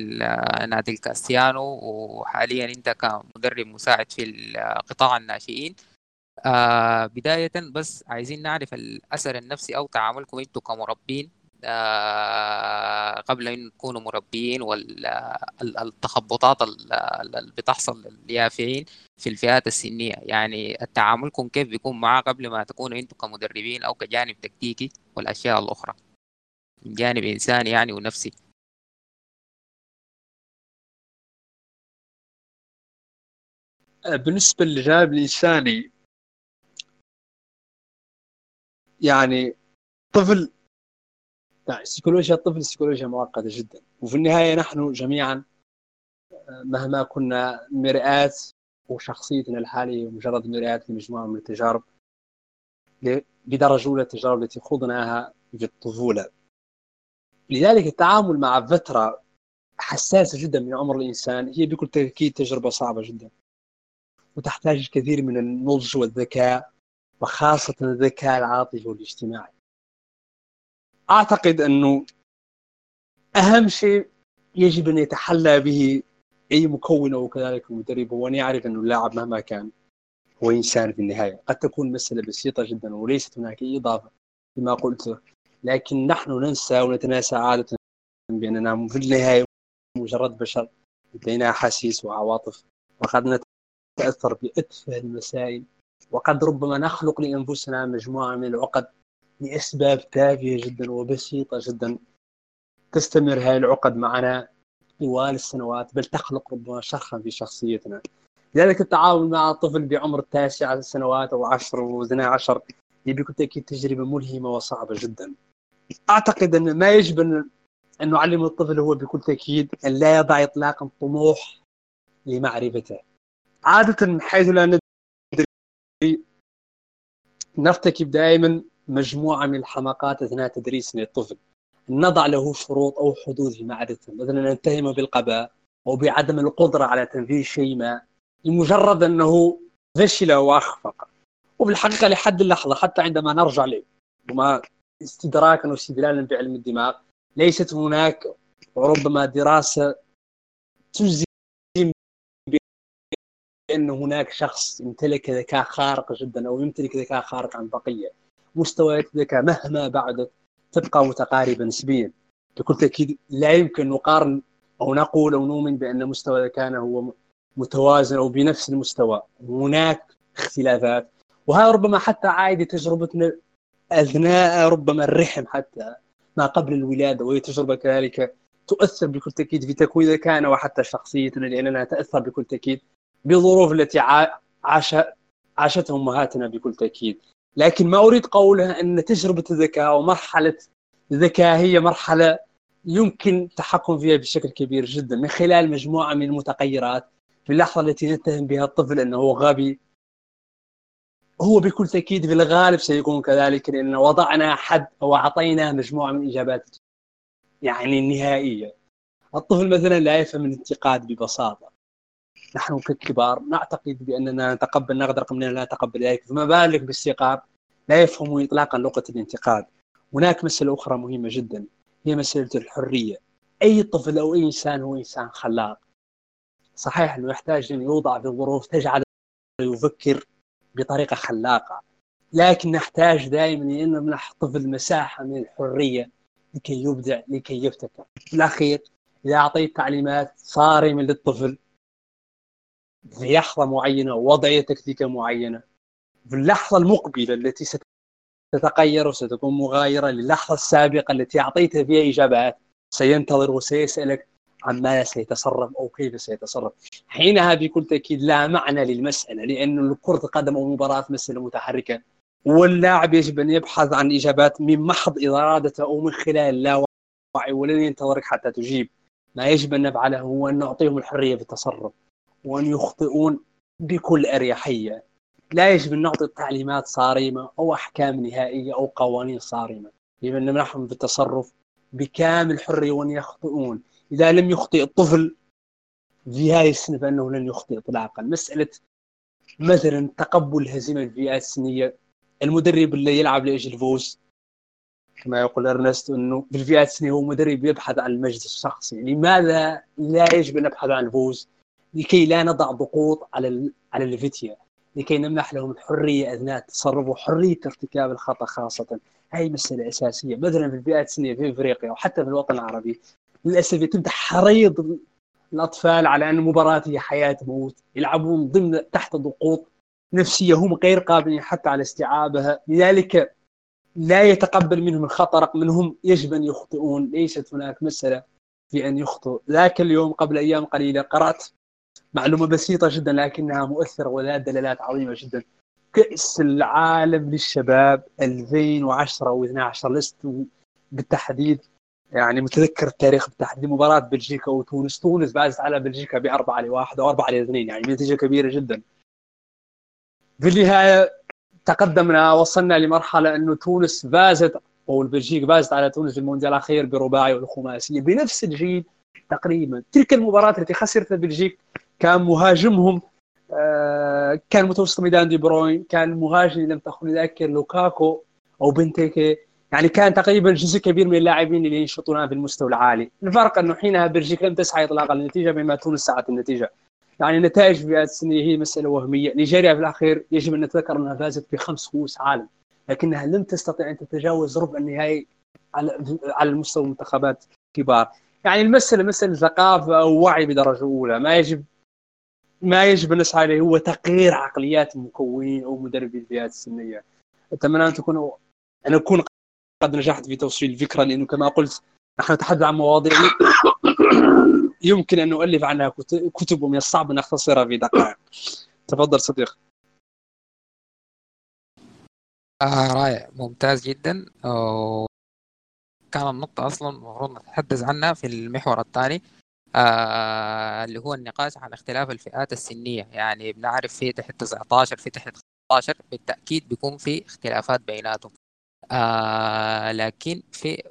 نادي الكاستيانو وحاليا أنت كمدرب مساعد في قطاع الناشئين آه بداية بس عايزين نعرف الأثر النفسي أو تعاملكم أنتم كمربين آه قبل أن تكونوا مربيين والتخبطات اللي بتحصل لليافعين في الفئات السنية. يعني تعاملكم كيف بيكون معاه قبل ما تكونوا أنتم كمدربين أو كجانب تكتيكي والأشياء الأخرى؟ من جانب إنساني يعني ونفسي. بالنسبة للجانب الإنساني يعني طفل سيكولوجيا الطفل سيكولوجيا معقدة جدا. وفي النهاية نحن جميعا مهما كنا مرآة وشخصيتنا الحالية مجرد مرآة لمجموعة من التجارب بدرجة أولى التجارب التي خضناها في الطفولة لذلك التعامل مع فترة حساسة جدا من عمر الإنسان هي بكل تأكيد تجربة صعبة جدا. وتحتاج الكثير من النضج والذكاء وخاصة الذكاء العاطفي والاجتماعي. أعتقد أنه أهم شيء يجب أن يتحلى به أي مكون أو كذلك المدرب هو أن يعرف أن اللاعب مهما كان هو إنسان في النهاية. قد تكون مسألة بسيطة جدا وليست هناك أي إضافة لما قلته لكن نحن ننسى ونتناسى عادة بأننا في النهاية مجرد بشر لدينا أحاسيس وعواطف وقد نتأثر بأتفه المسائل وقد ربما نخلق لأنفسنا مجموعة من العقد. لأسباب تافهة جدا وبسيطة جدا. تستمر هذه العقد معنا طوال السنوات بل تخلق ربما شرخا في شخصيتنا. لذلك التعامل مع الطفل بعمر التاسع سنوات أو عشر واثنى عشر هي بكل تأكيد تجربة ملهمة وصعبة جدا. أعتقد أن ما يجب أن نعلم الطفل هو بكل تأكيد أن لا يضع إطلاقا طموح لمعرفته. عادة حيث لا ندري نرتكب دائما مجموعة من الحماقات أثناء تدريسنا للطفل. نضع له شروط أو حدود في معرفته مثلا نتهمه بالقباء أو بعدم القدرة على تنفيذ شيء ما. لمجرد أنه فشل وأخفق. وبالحقيقة لحد اللحظة حتى عندما نرجع له وما استدراكا واستدلالا بعلم الدماغ ليست هناك ربما دراسة تجزم بأن هناك شخص يمتلك ذكاء خارق جدا أو يمتلك ذكاء خارق عن بقية. مستويات الذكاء مهما بعدت تبقى متقاربة نسبيا. بكل تأكيد لا يمكن نقارن أو نقول أو نؤمن بأن مستوى ذكائنا هو متوازن أو بنفس المستوى. هناك اختلافات. وهذا ربما حتى عائد تجربتنا أثناء ربما الرحم حتى ما قبل الولادة وهي تجربة كذلك تؤثر بكل تأكيد في تكوين ذكائنا وحتى شخصيتنا لاننا نتاثر بكل تأكيد بالظروف التي عاش عاشتها أمهاتنا بكل تأكيد. لكن ما أريد قولها أن تجربة الذكاء ومرحله الذكاء هي مرحلة يمكن التحكم فيها بشكل كبير جدا من خلال مجموعة من المتغيرات. في اللحظة التي نتهم بها الطفل أنه غبي هو بكل تأكيد في الغالب سيكون كذلك لأن وضعنا حد أو أعطيناه مجموعة من الاجابات يعني النهائيه الطفل مثلا لا يفهم الانتقاد ببساطة. نحن ككبار نعتقد بأننا نتقبل رغم اننا لا نتقبل ذلك. فما بالك بالصغار لا يفهموا اطلاقا لغة الانتقاد. هناك مسألة أخرى مهمة جدا هي مسألة الحرية. أي طفل أو أي إنسان هو إنسان خلاق. صحيح أنه يحتاج أن يوضع في ظروف تجعل يفكر بطريقة خلاقة. لكن نحتاج دائما أن نمنح الطفل مساحة من الحرية لكي يبدع لكي يبتكر. في الأخير إذا أعطيت تعليمات صارمة للطفل في لحظة معينة ووضعيه تكتيكية معينة. في اللحظة المقبلة التي ستتغير وستكون مغايرة للحظة السابقة التي أعطيته فيها إجابات سينتظر وسيسألك عن ماذا سيتصرف أو كيف سيتصرف. حينها بكل تأكيد لا معنى للمسألة لأن كره القدم أو مباراة مسألة متحركة. واللاعب يجب أن يبحث عن إجابات من محض إرادته أو من خلال اللاوعي ولن ينتظرك حتى تجيب. ما يجب أن نفعله هو أن نعطيهم الحرية في التصرف. وأن يخطئون بكل أريحية. لا يجب أن نعطي تعليمات صارمة أو أحكام نهائية أو قوانين صارمة. يجب أن نمنحهم في التصرف بكامل حرية وأن يخطئون. إذا لم يخطئ الطفل في هذه السنة فإنه لن يخطئ اطلاقا. مسألة مثلا تقبل الهزيمه في الفئات السنية. المدرب اللي يلعب لأجل الفوز كما يقول أرنست إنه في الفئات السنية هو مدرب يبحث عن المجد الشخصي. لماذا لا يجب أن نبحث عن الفوز لكي لا نضع ضغوط على على الفيتيا لكي نمنح لهم الحريه أثناء التصرف وحرية ارتكاب الخطأ خاصة. هاي مسألة أساسية مثلا في الفئات السنيه في أفريقيا وحتى في الوطن العربي. للأسف يتم تحريض الأطفال على أن المباراه هي حياة موت يلعبون ضمن تحت ضغوط نفسية هم غير قابلين حتى على استيعابها. لذلك لا يتقبل منهم الخطأ رغم أنهم يجب أن يخطئون. ليست هناك مسألة في أن يخطئ ذاك اليوم قبل أيام قليلة قرأت معلومة بسيطة جدا لكنها مؤثرة ولا دلالات عظيمة جدا. كأس العالم للشباب 2010 و 12 لست بالتحديد يعني متذكر التاريخ بالتحديد. مباراة بلجيكا وتونس تونس فازت على بلجيكا بأربعة لواحد أو أربعة لاثنين يعني نتيجة كبيرة جدا. في النهاية تقدمنا وصلنا لمرحلة انه تونس فازت أو البلجيك فازت على تونس في المونديال الأخير برباعي والخماسيه بنفس الجيل تقريبا تلك المباراة التي خسرت البلجيك كان مهاجمهم آه، كان متوسط ميدان دي بروين كان مهاجم لم تخني الذاكرة لوكاكو أو بنتيكي. يعني كان تقريبا جزء كبير من اللاعبين اللي ينشطون في المستوى العالي. الفرق أنه حينها بلجيكا لم تسعى اطلاقا للنتيجة بينما تونس سعت النتيجه يعني النتائج في هذه السنة هي مسألة وهمية. نيجيريا في الأخير يجب أن نتذكر أنها فازت بخمس كؤوس عالم لكنها لم تستطيع أن تتجاوز ربع النهائي على على المستوى المنتخبات الكبار. يعني المسألة مسألة ثقافة أو وعي بدرجة أولى. ما يجب ما يجب نسعى اليه هو تغيير عقليات المكونين أو مدربي الفئات السنية. أتمنى أن تكونوا أن اكون قد نجحت في توصيل الفكرة لأنه كما قلت نحن نتحدث عن مواضيع *coughs* يمكن أن نؤلف عنها كتب ومن الصعب أن نختصرها في دقائق. تفضل صديق. آه رائع. ممتاز جدا. كان النقطة أصلا المفروض نتحدث عنها في المحور الثاني آه اللي هو النقاش عن اختلاف الفئات السنية. يعني بنعرف في تحت 19 في تحت 15 بالتأكيد بيكون في اختلافات بيناتهم. آه لكن في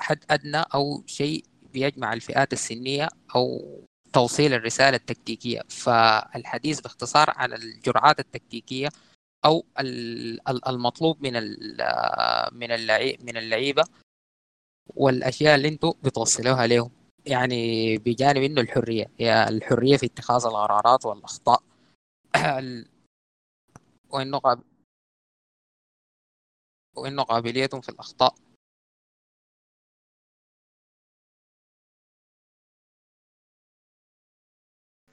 حد أدنى أو شيء بيجمع الفئات السنية أو توصيل الرسالة التكتيكية. فالحديث باختصار عن الجرعات التكتيكية أو المطلوب من من من اللعيبة والأشياء اللي أنتم بتوصلوها لهم يعني بجانب إنه الحرية. هي الحرية في اتخاذ القرارات والأخطاء. وانه. وانه قابليتهم في الأخطاء.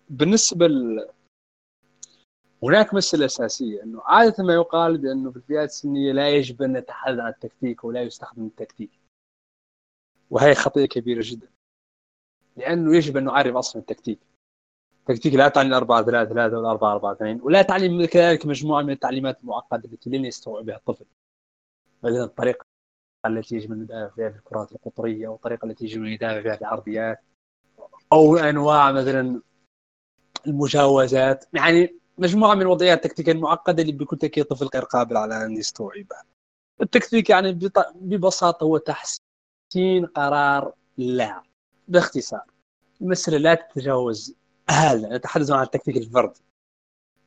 بالنسبة ل... هناك مسألة أساسية أنه عادة ما يقال بأنه في الفئات السنية لا يجب أن نتحدث عن التكتيك ولا يستخدم التكتيك. وهي خطيئة كبيرة جدا. لأنه يجب أن نعرف أصلا التكتيك. التكتيك لا تعني 4 3 3 ولا 4 4 2 ولا تعني كذلك مجموعة من التعليمات المعقدة التي لن يستوعبها الطفل. مثلا الطريقة التي يجب أن ندافع فيها في الكرات القطرية أو الطريقة التي يجب أن ندافع فيها في العرضيات أو أنواع مثلا المجاوزات. يعني مجموعة من الوضعيات التكتيكيه المعقدة اللي بكل تأكيد الطفل غير قابل على أن يستوعبها. التكتيك يعني ببساطة هو تحسين قرار اللاعب باختصار. المسألة لا تتجاوز هذا نتحدث عن التكتيك الفردي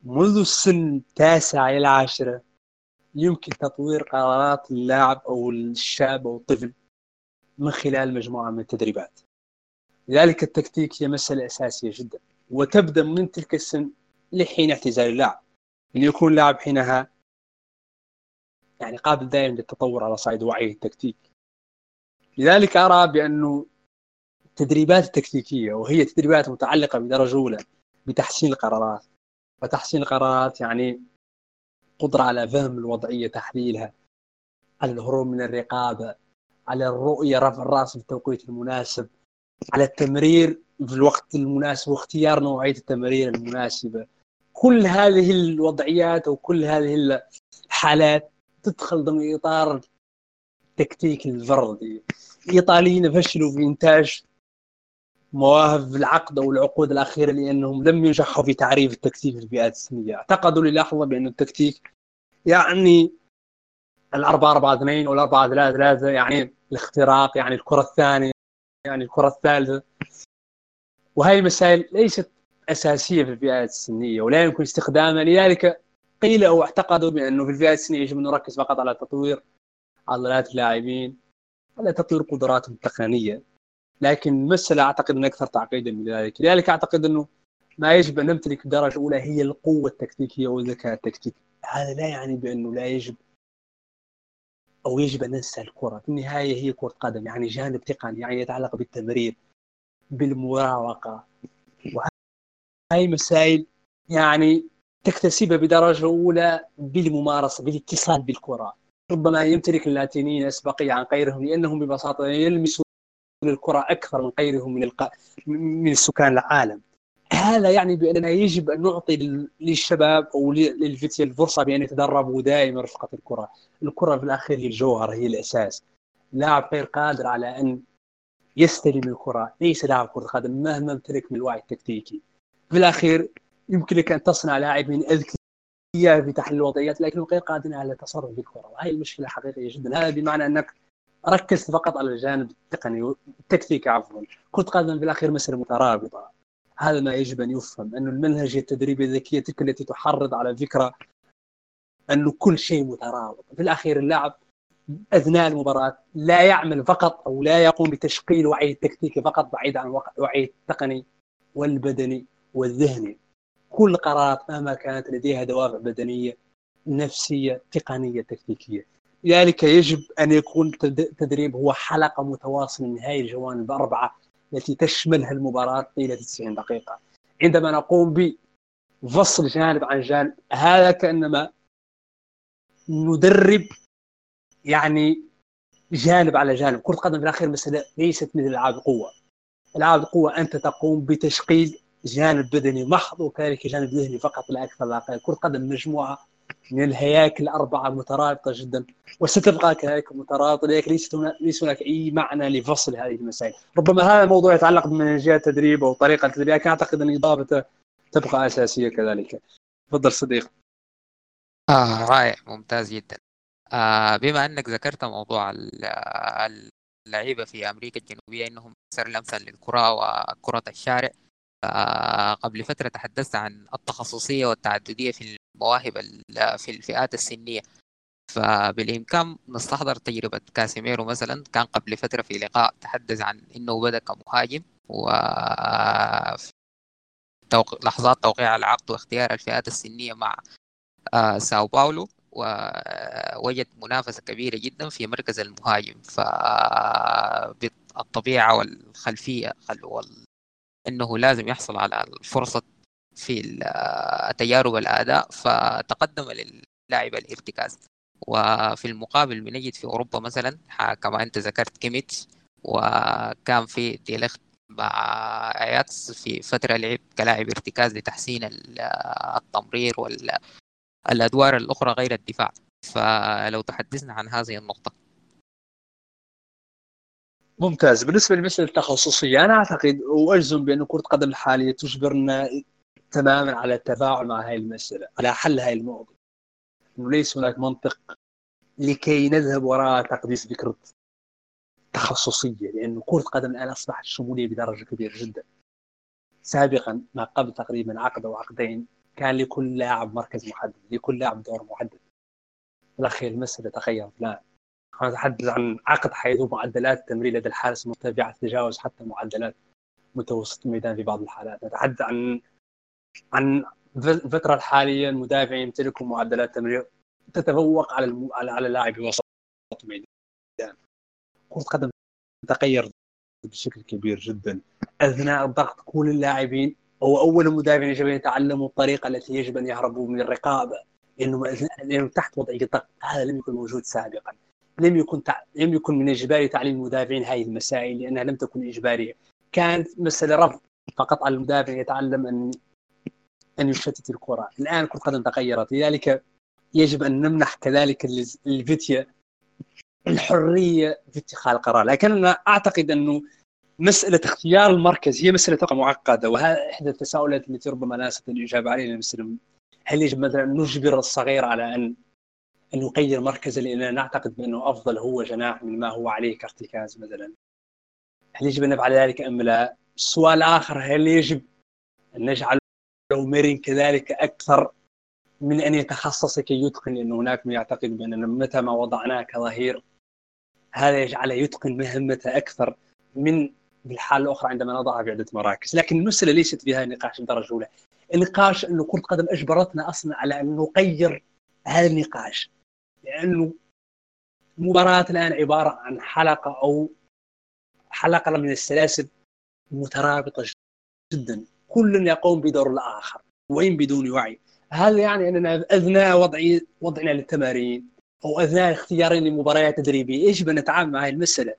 منذ السن التاسعة إلى العاشرة يمكن تطوير قرارات اللاعب أو الشاب أو الطفل من خلال مجموعة من التدريبات. لذلك التكتيك هي مسألة أساسية جدا وتبدأ من تلك السن لحين اعتزال اللاعب. أن يكون اللاعب حينها يعني قابل دائما للتطور على صعيد وعيه التكتيك. لذلك أرى بأنه التدريبات التكتيكيه وهي تدريبات متعلقة بدرجة أولى بتحسين القرارات. وتحسين القرارات يعني قدرة على فهم الوضعية تحليلها على الهروب من الرقابة على الرؤية رفع الرأس في التوقيت المناسب على التمرير في الوقت المناسب واختيار نوعية التمرير المناسبة. كل هذه الوضعيات وكل هذه الحالات تدخل ضمن إطار التكتيك الفردي. الايطاليين فشلوا في إنتاج مواهب العقد أو العقود الأخيرة لأنهم لم ينجحوا في تعريف التكتيك في الفئات السنية، اعتقدوا للحظة بأن التكتيك يعني الأربعة أربعة اثنين أو الأربعة ثلاثة ثلاثة يعني الاختراق يعني الكرة الثانية يعني الكرة الثالثة. وهي المسائل ليست أساسية في الفئات السنية ولا يمكن استخدامها. لذلك قيل أو اعتقدوا بأنه في الفئات السنية يجب أن نركز فقط على تطوير عضلات اللاعبين على تطوير قدراتهم التقنية. لكن المساله أعتقد ان أكثر تعقيدا من ذلك. لذلك أعتقد أنه ما يجب أن نمتلك الدرجه الاولى هي القوة التكتيكية والذكاء التكتيكي. هذا لا يعني بأنه لا يجب أو يجب أن ننسى الكرة. في النهاية هي كرة قدم يعني جانب تقني يعني يتعلق بالتمرير بالمراوغة. وهي مسائل يعني تكتسبها بدرجة أولى بالممارسة بالاتصال بالكرة. ربما يمتلك اللاتينيين أسبقية عن غيرهم لأنهم ببساطة يلمسون الكرة أكثر من غيرهم من الق... من سكان العالم هذا يعني بأننا يجب أن نعطي للشباب أو للفتية الفرصة بأن يتدربوا دائما رفقه الكرة، الكرة في الأخير هي الجوهر هي الأساس. لاعب غير قادر على أن يستلم الكرة ليس لاعب كرة قدم مهما امتلك من الوعي التكتيكي. في الأخير يمكنك أن تصنع لاعبين أذكياء في تحليل الوضعيات لكنهم غير قادرين على التصرف بالكره وهي المشكلة حقيقية جدا هذا بمعنى أنك ركزت فقط على الجانب التقني التكتيكي عفوا. كره قدم في الأخير مساله مترابطة. هذا ما يجب أن يفهم انه المنهجيه التدريبيه الذكية تلك التي تحرض على فكرة انه كل شيء مترابط. في الأخير اللاعب أثناء المباراة لا يعمل فقط أو لا يقوم بتشكيل وعي التكتيكي فقط بعيد عن وعي التقني والبدني والذهني. كل قرارات مهما كانت لديها دوافع بدنية نفسية تقنية تكتيكية. لذلك يجب أن يكون التدريب هو حلقة متواصلة من هذه الجوانب الأربعة التي تشملها المباراة طيلة 90 دقيقة. عندما نقوم بفصل جانب عن جانب هذا كأنما ندرب يعني جانب على جانب. كرة قدم في الأخير مسألة ليست مثل ألعاب القوة. ألعاب القوة أنت تقوم بتشغيل جانب بدني محض وكذلك جانب ذهني فقط لا أكثر لا أقل. كرة قدم مجموعة من الهياكل الأربعة مترابطة جدا وستبقى كذلك مترابطة لذلك ليس ليس هناك أي معنى لفصل هذه المسائل. ربما هذا الموضوع يتعلق بمنهجية التدريب أو طريقة التدريب لكن أعتقد أن إضافته تبقى أساسية كذلك. تفضل صديق. آه رائع ممتاز جدا. آه بما أنك ذكرت موضوع اللعيبة في أمريكا الجنوبية أنهم أكثر لمسا للكرة وكرة الشارع قبل فترة تحدثت عن التخصصية والتعددية في المواهب في الفئات السنية. فبالإمكان نستحضر تجربة كاسيميرو مثلا كان قبل فترة في لقاء تحدث عن أنه بدأ كمهاجم و لحظات توقيع العقد واختيار الفئات السنية مع آه، ساو باولو ووجد منافسة كبيرة جدا في مركز المهاجم. فالطبيعة والخلفية إنه لازم يحصل على الفرصة في تجارب الأداء فتقدم للاعب الارتكاز. وفي المقابل بنجد في أوروبا مثلا كما أنت ذكرت كيميتش وكان في ديليخت مع أياكس في فترة لعب كلاعب ارتكاز لتحسين التمرير والادوار الأخرى غير الدفاع. فلو تحدثنا عن هذه النقطة. ممتاز. بالنسبة لمساله التخصصية أنا أعتقد وأجزم بأن كرة القدم الحالية تجبرنا تماما على التفاعل مع هذه المسألة على حل هذه انه ليس هناك منطق لكي نذهب وراء تقديس فكرة تخصصية لأنه كرة القدم الآن أصبحت شمولية بدرجة كبيرة جدا. سابقا ما قبل تقريبا عقد أو عقدين كان لكل لاعب مركز محدد لكل لاعب دور محدد. في الاخير المسألة تغيرت. الان نتحدث عن عقد حيث معدلات التمرير لدى الحارس مرتفعة تتجاوز حتى معدلات متوسط الميدان في بعض الحالات. نتحدث عن عن الفترة الحالية المدافعين يمتلكوا معدلات تمرير تتفوق على الم... على على لاعب وسط الميدان. كرة القدم تغير بشكل كبير جدا. أثناء الضغط كل اللاعبين أو أول المدافعين يجب أن يتعلموا الطريقة التي يجب أن يهربوا من الرقابة لأنه تحت وضعية الضغط هذا لم يكن موجود سابقا. لم يكن تع... لم يكن من إجباري تعليم المدافعين هذه المسائل لأنها لم تكن إجبارية. كانت مسألة رفض فقط على المدافع يتعلم أن أن يشتت الكرة. الآن كرة القدم تغيرت. لذلك يجب أن نمنح كذلك الفيتيا الحرية في اتخاذ القرار. لكن أنا أعتقد أنه مسألة اختيار المركز هي مسألة معقدة وهذا إحدى التساؤلات التي ربما لا استطيع الإجابة عليها هل يجب مثلا نجبر الصغير على أن أن يغير مركزه لاننا نعتقد بأنه أفضل هو جناح من ما هو عليه كارتكاز مثلا هل يجب أن نفعل ذلك أم لا؟ السؤال الآخر هل يجب أن نجعل ميرين كذلك أكثر من أن يتخصص كي يتقن لأنه هناك من يعتقد بأننا متى ما وضعناه كظهير هذا يجعله يتقن مهمته أكثر من بالحاله الأخرى عندما نضعها في عدة مراكز، لكن المسألة ليست في هذا النقاش الدرجة الأولى. النقاش انه كرة القدم أجبرتنا أصلا على أن نغير هذا النقاش لأنه المباراة الآن عبارة عن حلقة أو حلقة من السلاسل مترابطة جدا. كل يقوم بدور الآخر. وين؟ بدون وعي. هذا يعني أننا أثناء وضع وضعنا للتمارين أو أثناء اختيارنا لمباريات تدريبية. إيش بنتعامل مع هذه المسألة؟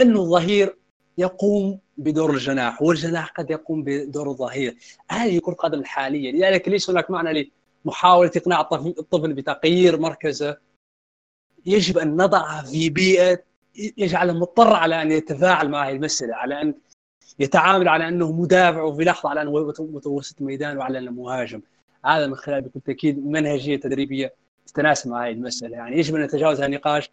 انه الظهير يقوم بدور الجناح والجناح قد يقوم بدور الظهير. هذه كرة القدم الحاليه لذلك ليس هناك معنى لمحاولة إقناع الطفل بتغيير مركزه يجب أن نضعه في بيئة يجعله مضطر على أن يتفاعل مع هذه المسألة على أن يتعامل على أنه مدافع وفي لحظة على انه متوسط ميدان وعلى انه مهاجم. هذا من خلال بكل تأكيد منهجية تدريبية تتناسب مع هذه المسألة. يعني يجب أن نتجاوز هذا النقاش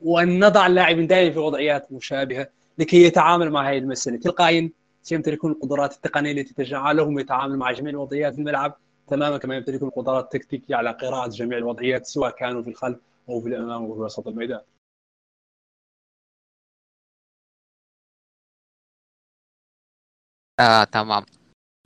وأن نضع اللاعبين دائما في وضعيات مشابهة لكي يتعامل مع هذه المسألة. تلقائيا سيمتلكون القدرات التقنية التي تجعلهم يتعامل مع جميع الوضعيات في الملعب تماما كما يمتلكون القدرات التكتيكية على قراءة جميع الوضعيات سواء كانوا في الخلف أو في الامام أو في وسط الميدان. آه تمام.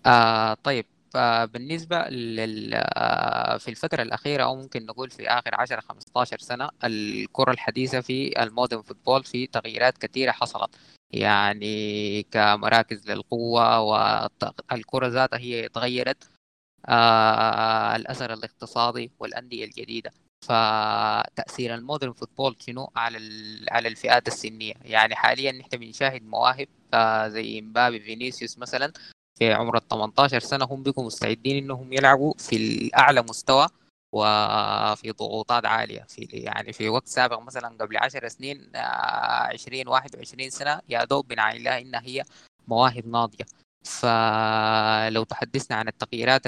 آه طيب. آه بالنسبة لل آه في الفترة الأخيرة أو ممكن نقول في آخر 10 15 سنة الكرة الحديثة في المودرن فوتبول في تغييرات كثيرة حصلت. يعني كمراكز للقوة والكرة ذاتها هي تغيرت. آه الأثر الاقتصادي والأندية الجديدة. فتأثير ال modern football شنو على على الفئات السنية. يعني حاليا نحن بنشاهد مواهب آه زي مبابي فينيسيوس مثلا في عمر ال 18 سنة هم بيكونوا مستعدين إنهم يلعبوا في الأعلى مستوى وفي ضغوطات عالية. في يعني في وقت سابق مثلا قبل 10 سنين 20 21 سنة يا دوب بنعاين لها إنها هي مواهب ناضية. فلو تحدثنا عن التغييرات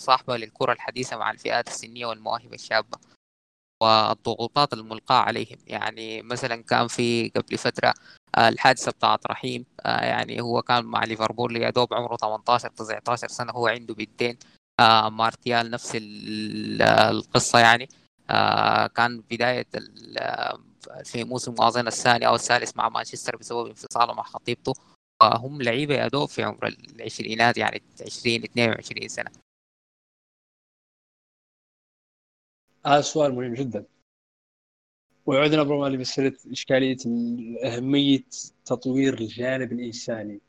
الصاحبة للكرة الحديثة مع الفئات السنية والمواهب الشابة والضغوطات الملقاة عليهم. يعني مثلا كان في قبل فترة الحادثة بتاعت رحيم يعني هو كان مع ليفربول يا دوب عمره 18 19 سنة هو عنده بنتين مارتيال نفس القصة يعني. كان بداية في موسم أظن الثاني أو الثالث مع مانشستر بسبب انفصاله مع خطيبته. هم لعيبة يا دوب في عمر العشرينات يعني 20 22 سنة. هذا سؤال مهم جدا. ويعودنا برضه لمسألة إشكالية أهمية تطوير الجانب الإنساني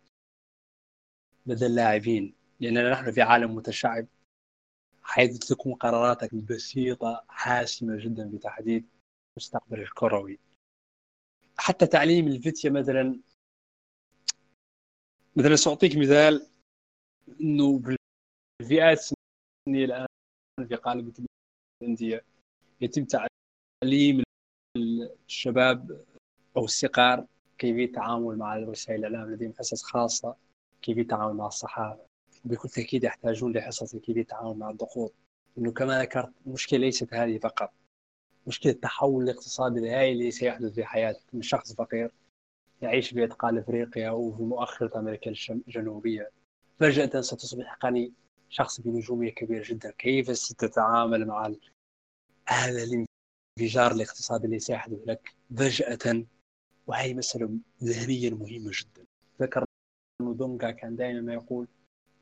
لدى اللاعبين. لأننا نحن في عالم متشعب حيث تكون قراراتك البسيطة حاسمة جدا في تحديد المستقبل الكروي. حتى تعليم الفتية مثلا مثلا سأعطيك مثال إنه بالفئات السنية الآن في قالب الانديه يتم تعليم الشباب أو الصغار كيفيه التعامل مع وسائل الإعلام لديهم حصص خاصة كيفيه التعامل مع الصحافة. بكل تأكيد يحتاجون لحصص كيفيه التعامل مع الضغوط. إنه كما ذكرت المشكلة ليست هذه فقط. مشكلة التحول الاقتصادي الهائل اللي سيحدث في حياتك من شخص فقير يعيش في أتقال إفريقيا وفي مؤخرة أمريكا الجنوبية. فجأة ستصبح غني شخص بنجومية كبيره جدا. كيف ستتعامل مع هذا الانفجار الاقتصادي اللي سيحدث لك فجأة؟ وهي مسألة ذهنيا مهمة جدا. ذكر أنه دونجا كان دائما ما يقول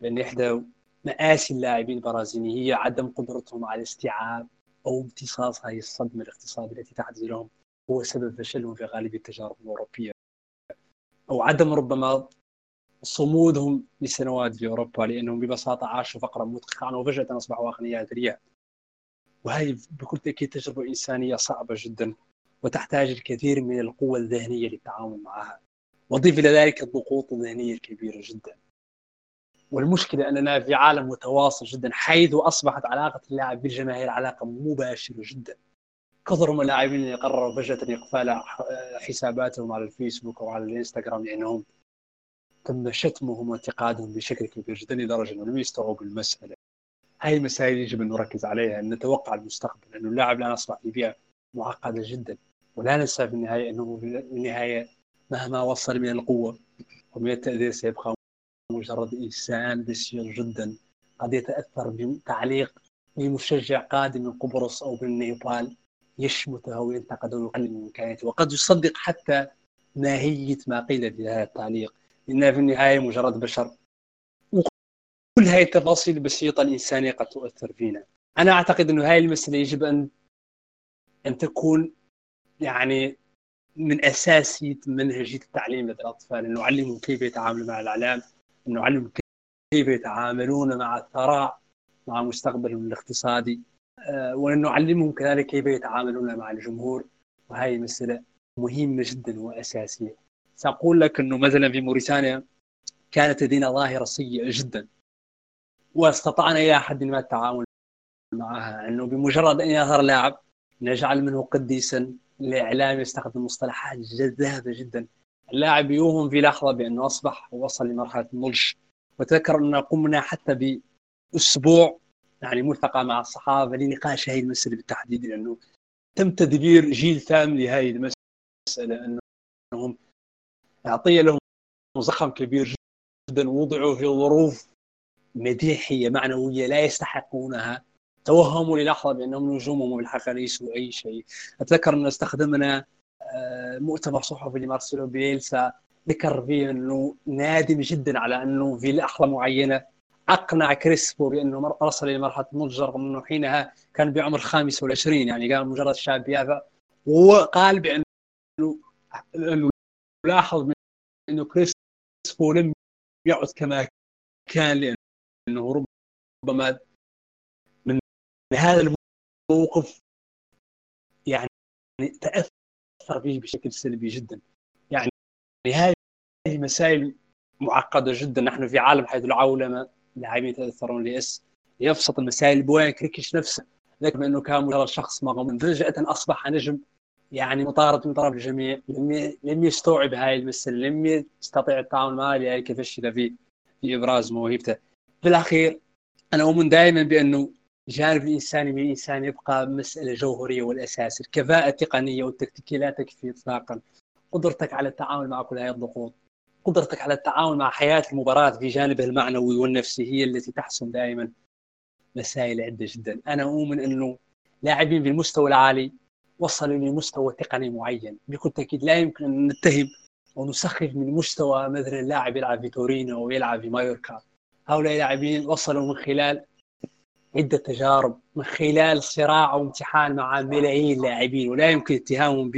بأن إحدى مآسي اللاعبين البرازيليين هي عدم قدرتهم على استيعاب أو امتصاص هذه الصدمة الاقتصادية التي تحدث لهم هو سبب فشلهم في غالبيه التجارب الأوروبية. أو عدم ربما صمودهم لسنوات في أوروبا لأنهم ببساطة عاشوا فقرا مدققا وفجأة أصبحوا أغنياء اثرياء وهذه بكل تأكيد تجربة إنسانية صعبة جدا وتحتاج الكثير من القوة الذهنية للتعامل معها. وضيف إلى ذلك الضغوط الذهنية الكبيرة جدا. والمشكلة أننا في عالم متواصل جدا حيث أصبحت علاقة اللاعب بالجماهير علاقة مباشرة جدا. كثر من اللاعبين اللي قرروا فجأة إقفال حساباتهم على الفيسبوك أو على الإنستغرام لأنهم تم شتمهم وانتقادهم بشكل كبير جدا لدرجة أنهم لم يستوعبوا المسألة. هاي المسائل يجب أن نركز عليها أن نتوقع المستقبل لأنه اللاعب الان اصبح في بيئة معقدة جدا. ولا ننسى في النهايه أنه في النهايه مهما وصل من القوة ومن التأثير سيبقى مجرد إنسان بسيط جدا. قد يتأثر بتعليق لمشجع قادم من قبرص أو من نيبال يشمته وينتقده ويقلل من امكانياته وقد يصدق حتى ماهيه ما قيل في هذا التعليق. لانها في النهاية مجرد بشر. وكل هذه التفاصيل البسيطة الإنسانية قد تؤثر فينا. أنا أعتقد إنه هذه المسألة يجب أن أن تكون يعني من اساسيه منهجيه التعليم لدى الأطفال ان نعلمهم كيف يتعاملوا مع الإعلام ان نعلمهم كيف يتعاملون مع الثراء مع مستقبلهم الاقتصادي آه، وان نعلمهم كذلك كيف يتعاملون مع الجمهور. وهذه مسألة مهمة جدا وأساسية. سأقول لك إنه مثلا في موريتانيا كانت لدينا ظاهرة سيئة جدا واستطعنا إلى حد ما التعامل معها. إنه بمجرد أن يظهر لاعب نجعل منه قديسا الاعلام يستخدم مصطلحات جذابة جدا. اللاعب يوهم في لحظة بأنه أصبح وصل لمرحلة النضج. وتذكر أن قمنا حتى بأسبوع يعني ملتقى مع الصحافة لنقاش هذه المسألة بالتحديد لأنه تم تدبير جيل ثامن لهذه المسألة أنهم اعطي لهم زخم كبير جدا وضعوا في ظروف مديحية معنوية لا يستحقونها. توهموا للحظة بأنهم نجومهم بالحقيقة ليسوا اي شيء. أتذكر أن استخدمنا آه، مؤتمر صحفي لمارسيلو بيلسا ذكر فيه إنه نادم جدا على أنه في لحظة معينة أقنع كريسبو بأنه وصل إلى مرحلة النضج رغم أنه حينها كان بعمر خامس والعشرين يعني كان مجرد شاب يافع وقال بانه أنه لاحظ إنه كريسبو لم يعد كما كان لأنه ربما من هذا الموقف يعني تأثر به بشكل سلبي جدا. يعني هذه مسائل معقدة جدا. نحن في عالم حيث العولمة لاعبين يتأثرون لاس يبسط المسائل بوين كريكش نفسه. ذكر إنه كان مجرد شخص مغموم فجأة أصبح نجم. يعني مطارد من طرف الجميع لم لم يستوعب هاي المسألة لم يستطيع التعامل معها لهي كيف في في إبراز موهبته. في الاخير أنا أؤمن دائما بأنه الجانب الإنساني من الإنسان يبقى مسألة جوهرية والأساس. الكفاءة التقنية والتكتيكية لا تكفي اطلاقا. قدرتك على التعامل مع كل هذه الضغوط. قدرتك على التعامل مع حياة المباراة في جانبها المعنوي والنفسي هي التي تحسم دائما مسائل عدة جدا. أنا أؤمن أنه لاعبين بالمستوى العالي وصلوا لمستوى تقني معين. بكل تأكيد لا يمكن أن نتهم ونسخف من مستوى مثلا لاعب يلعب في تورينو أو يلعب في مايوركا. هؤلاء اللاعبين وصلوا من خلال عدة تجارب من خلال صراع وامتحان مع ملايين لاعبين ولا يمكن اتهامهم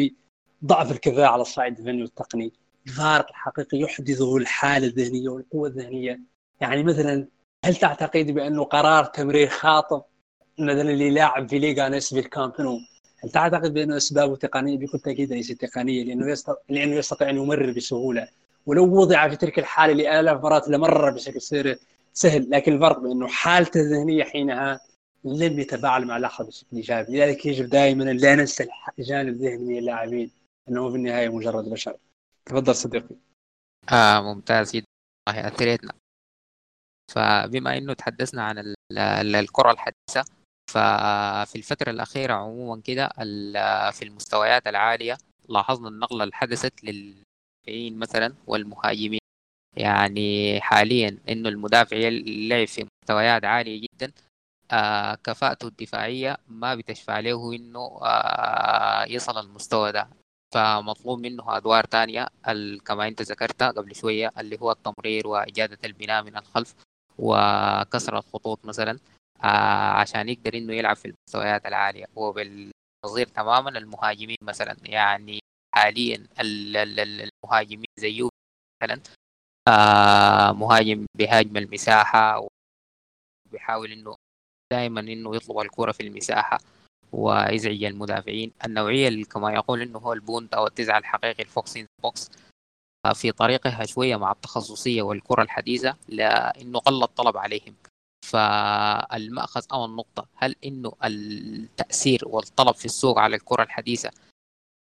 بضعف الكفاءة على الصعيد الفني والتقني. الفارق الحقيقي يحدثه الحالة الذهنية والقوة الذهنية. يعني مثلا هل تعتقد بأنه قرار تمرير خاطئ؟ مثلا للاعب في ليغا نيس في الكامب هل تعتقد بأنه أسبابه تقنية؟ بكل تأكيد ليست تقنية لأنه يستطيع لأنه يستطيع أن يمرر بسهولة. ولو وضع في تلك الحالة لآلاف مرات لمر بشكل سهل لكن الفرق بأنه حالته الذهنية حينها لم يتفاعل مع اللحظه بشكل إيجابي. لذلك يجب دائما لا ننسى الجانب الذهني من اللاعبين أنه في النهاية مجرد بشر. تفضل صديقي. آه ممتاز جدا. والله أثريتنا. فبما إنه تحدثنا عن الكرة الحديثة ففي الفترة الأخيرة عموما كده في المستويات العالية لاحظنا النقلة اللي حدثت للمدافعين مثلا والمهاجمين. يعني حاليا إنه المدافع لعب في مستويات عالية جدا آه كفاءته الدفاعية ما بتشفع له إنه آه يصل المستوى ده. فمطلوب منه أدوار تانية كما أنت ذكرتها قبل شوية اللي هو التمرير وإجادة البناء من الخلف وكسر الخطوط مثلا. عشان يقدر إنه يلعب في المستويات العالية. وبالنظير تماما المهاجمين مثلا يعني حاليا المهاجمين زيو مثلا آه مهاجم بهاجم المساحة وبيحاول إنه دائما إنه يطلب الكرة في المساحة ويزعج المدافعين. النوعية اللي كما يقول إنه هو ال punta أو التسعة الحقيقي الفوكس بوكس. في طريقها شوية مع التخصصية والكرة الحديثة لإنه قل الطلب عليهم. فالمأخذ أو النقطة هل إنه التأثير والطلب في السوق على الكرة الحديثة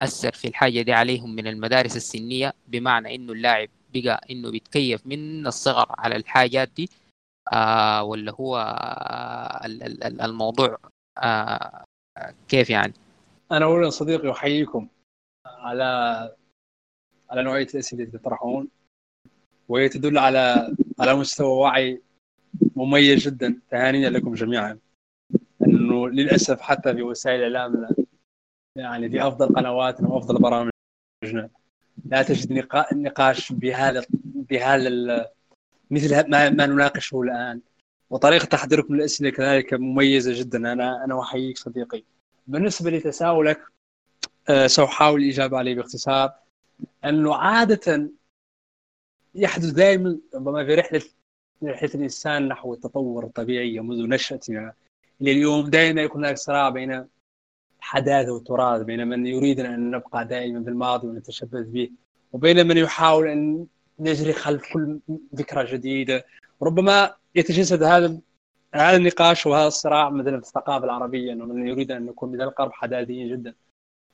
أثر في الحاجة دي عليهم من المدارس السنية بمعنى إنه اللاعب بقى إنه بيتكيف من الصغر على الحاجات دي آه ولا هو آه الموضوع آه كيف يعني؟ أنا أولا صديقي أحييكم على على نوعية الأسئلة التي تطرحون وهي تدل على على مستوى وعي مميز جدا. تهانينا لكم جميعا. إنه للأسف حتى في وسائل الإعلام يعني في أفضل قنواتنا وأفضل برامجنا. لا تجد نقاش بهذا بهذا مثل ما, ما نناقشه الآن. وطريقة تحضيركم للأسئلة كذلك مميزة جدا. أنا أنا أحييك صديقي. بالنسبة لتساؤلك أه سأحاول الإجابة عليه باختصار. أنه عادة يحدث دائما ربما في رحلة رحلة الإنسان نحو التطور الطبيعي منذ نشأتنا إلى اليوم. دائما يكون هناك صراع بين الحداثة والتراث بين من يريد أن نبقى دائما في الماضي ونتشبث به وبين من يحاول أن نجري خلف كل فكرة جديدة. ربما يتجسد هذا هذا النقاش وهذا الصراع مثلا في الثقافة العربية أنه من يريد أن نكون مثل القرب حداثيين جدا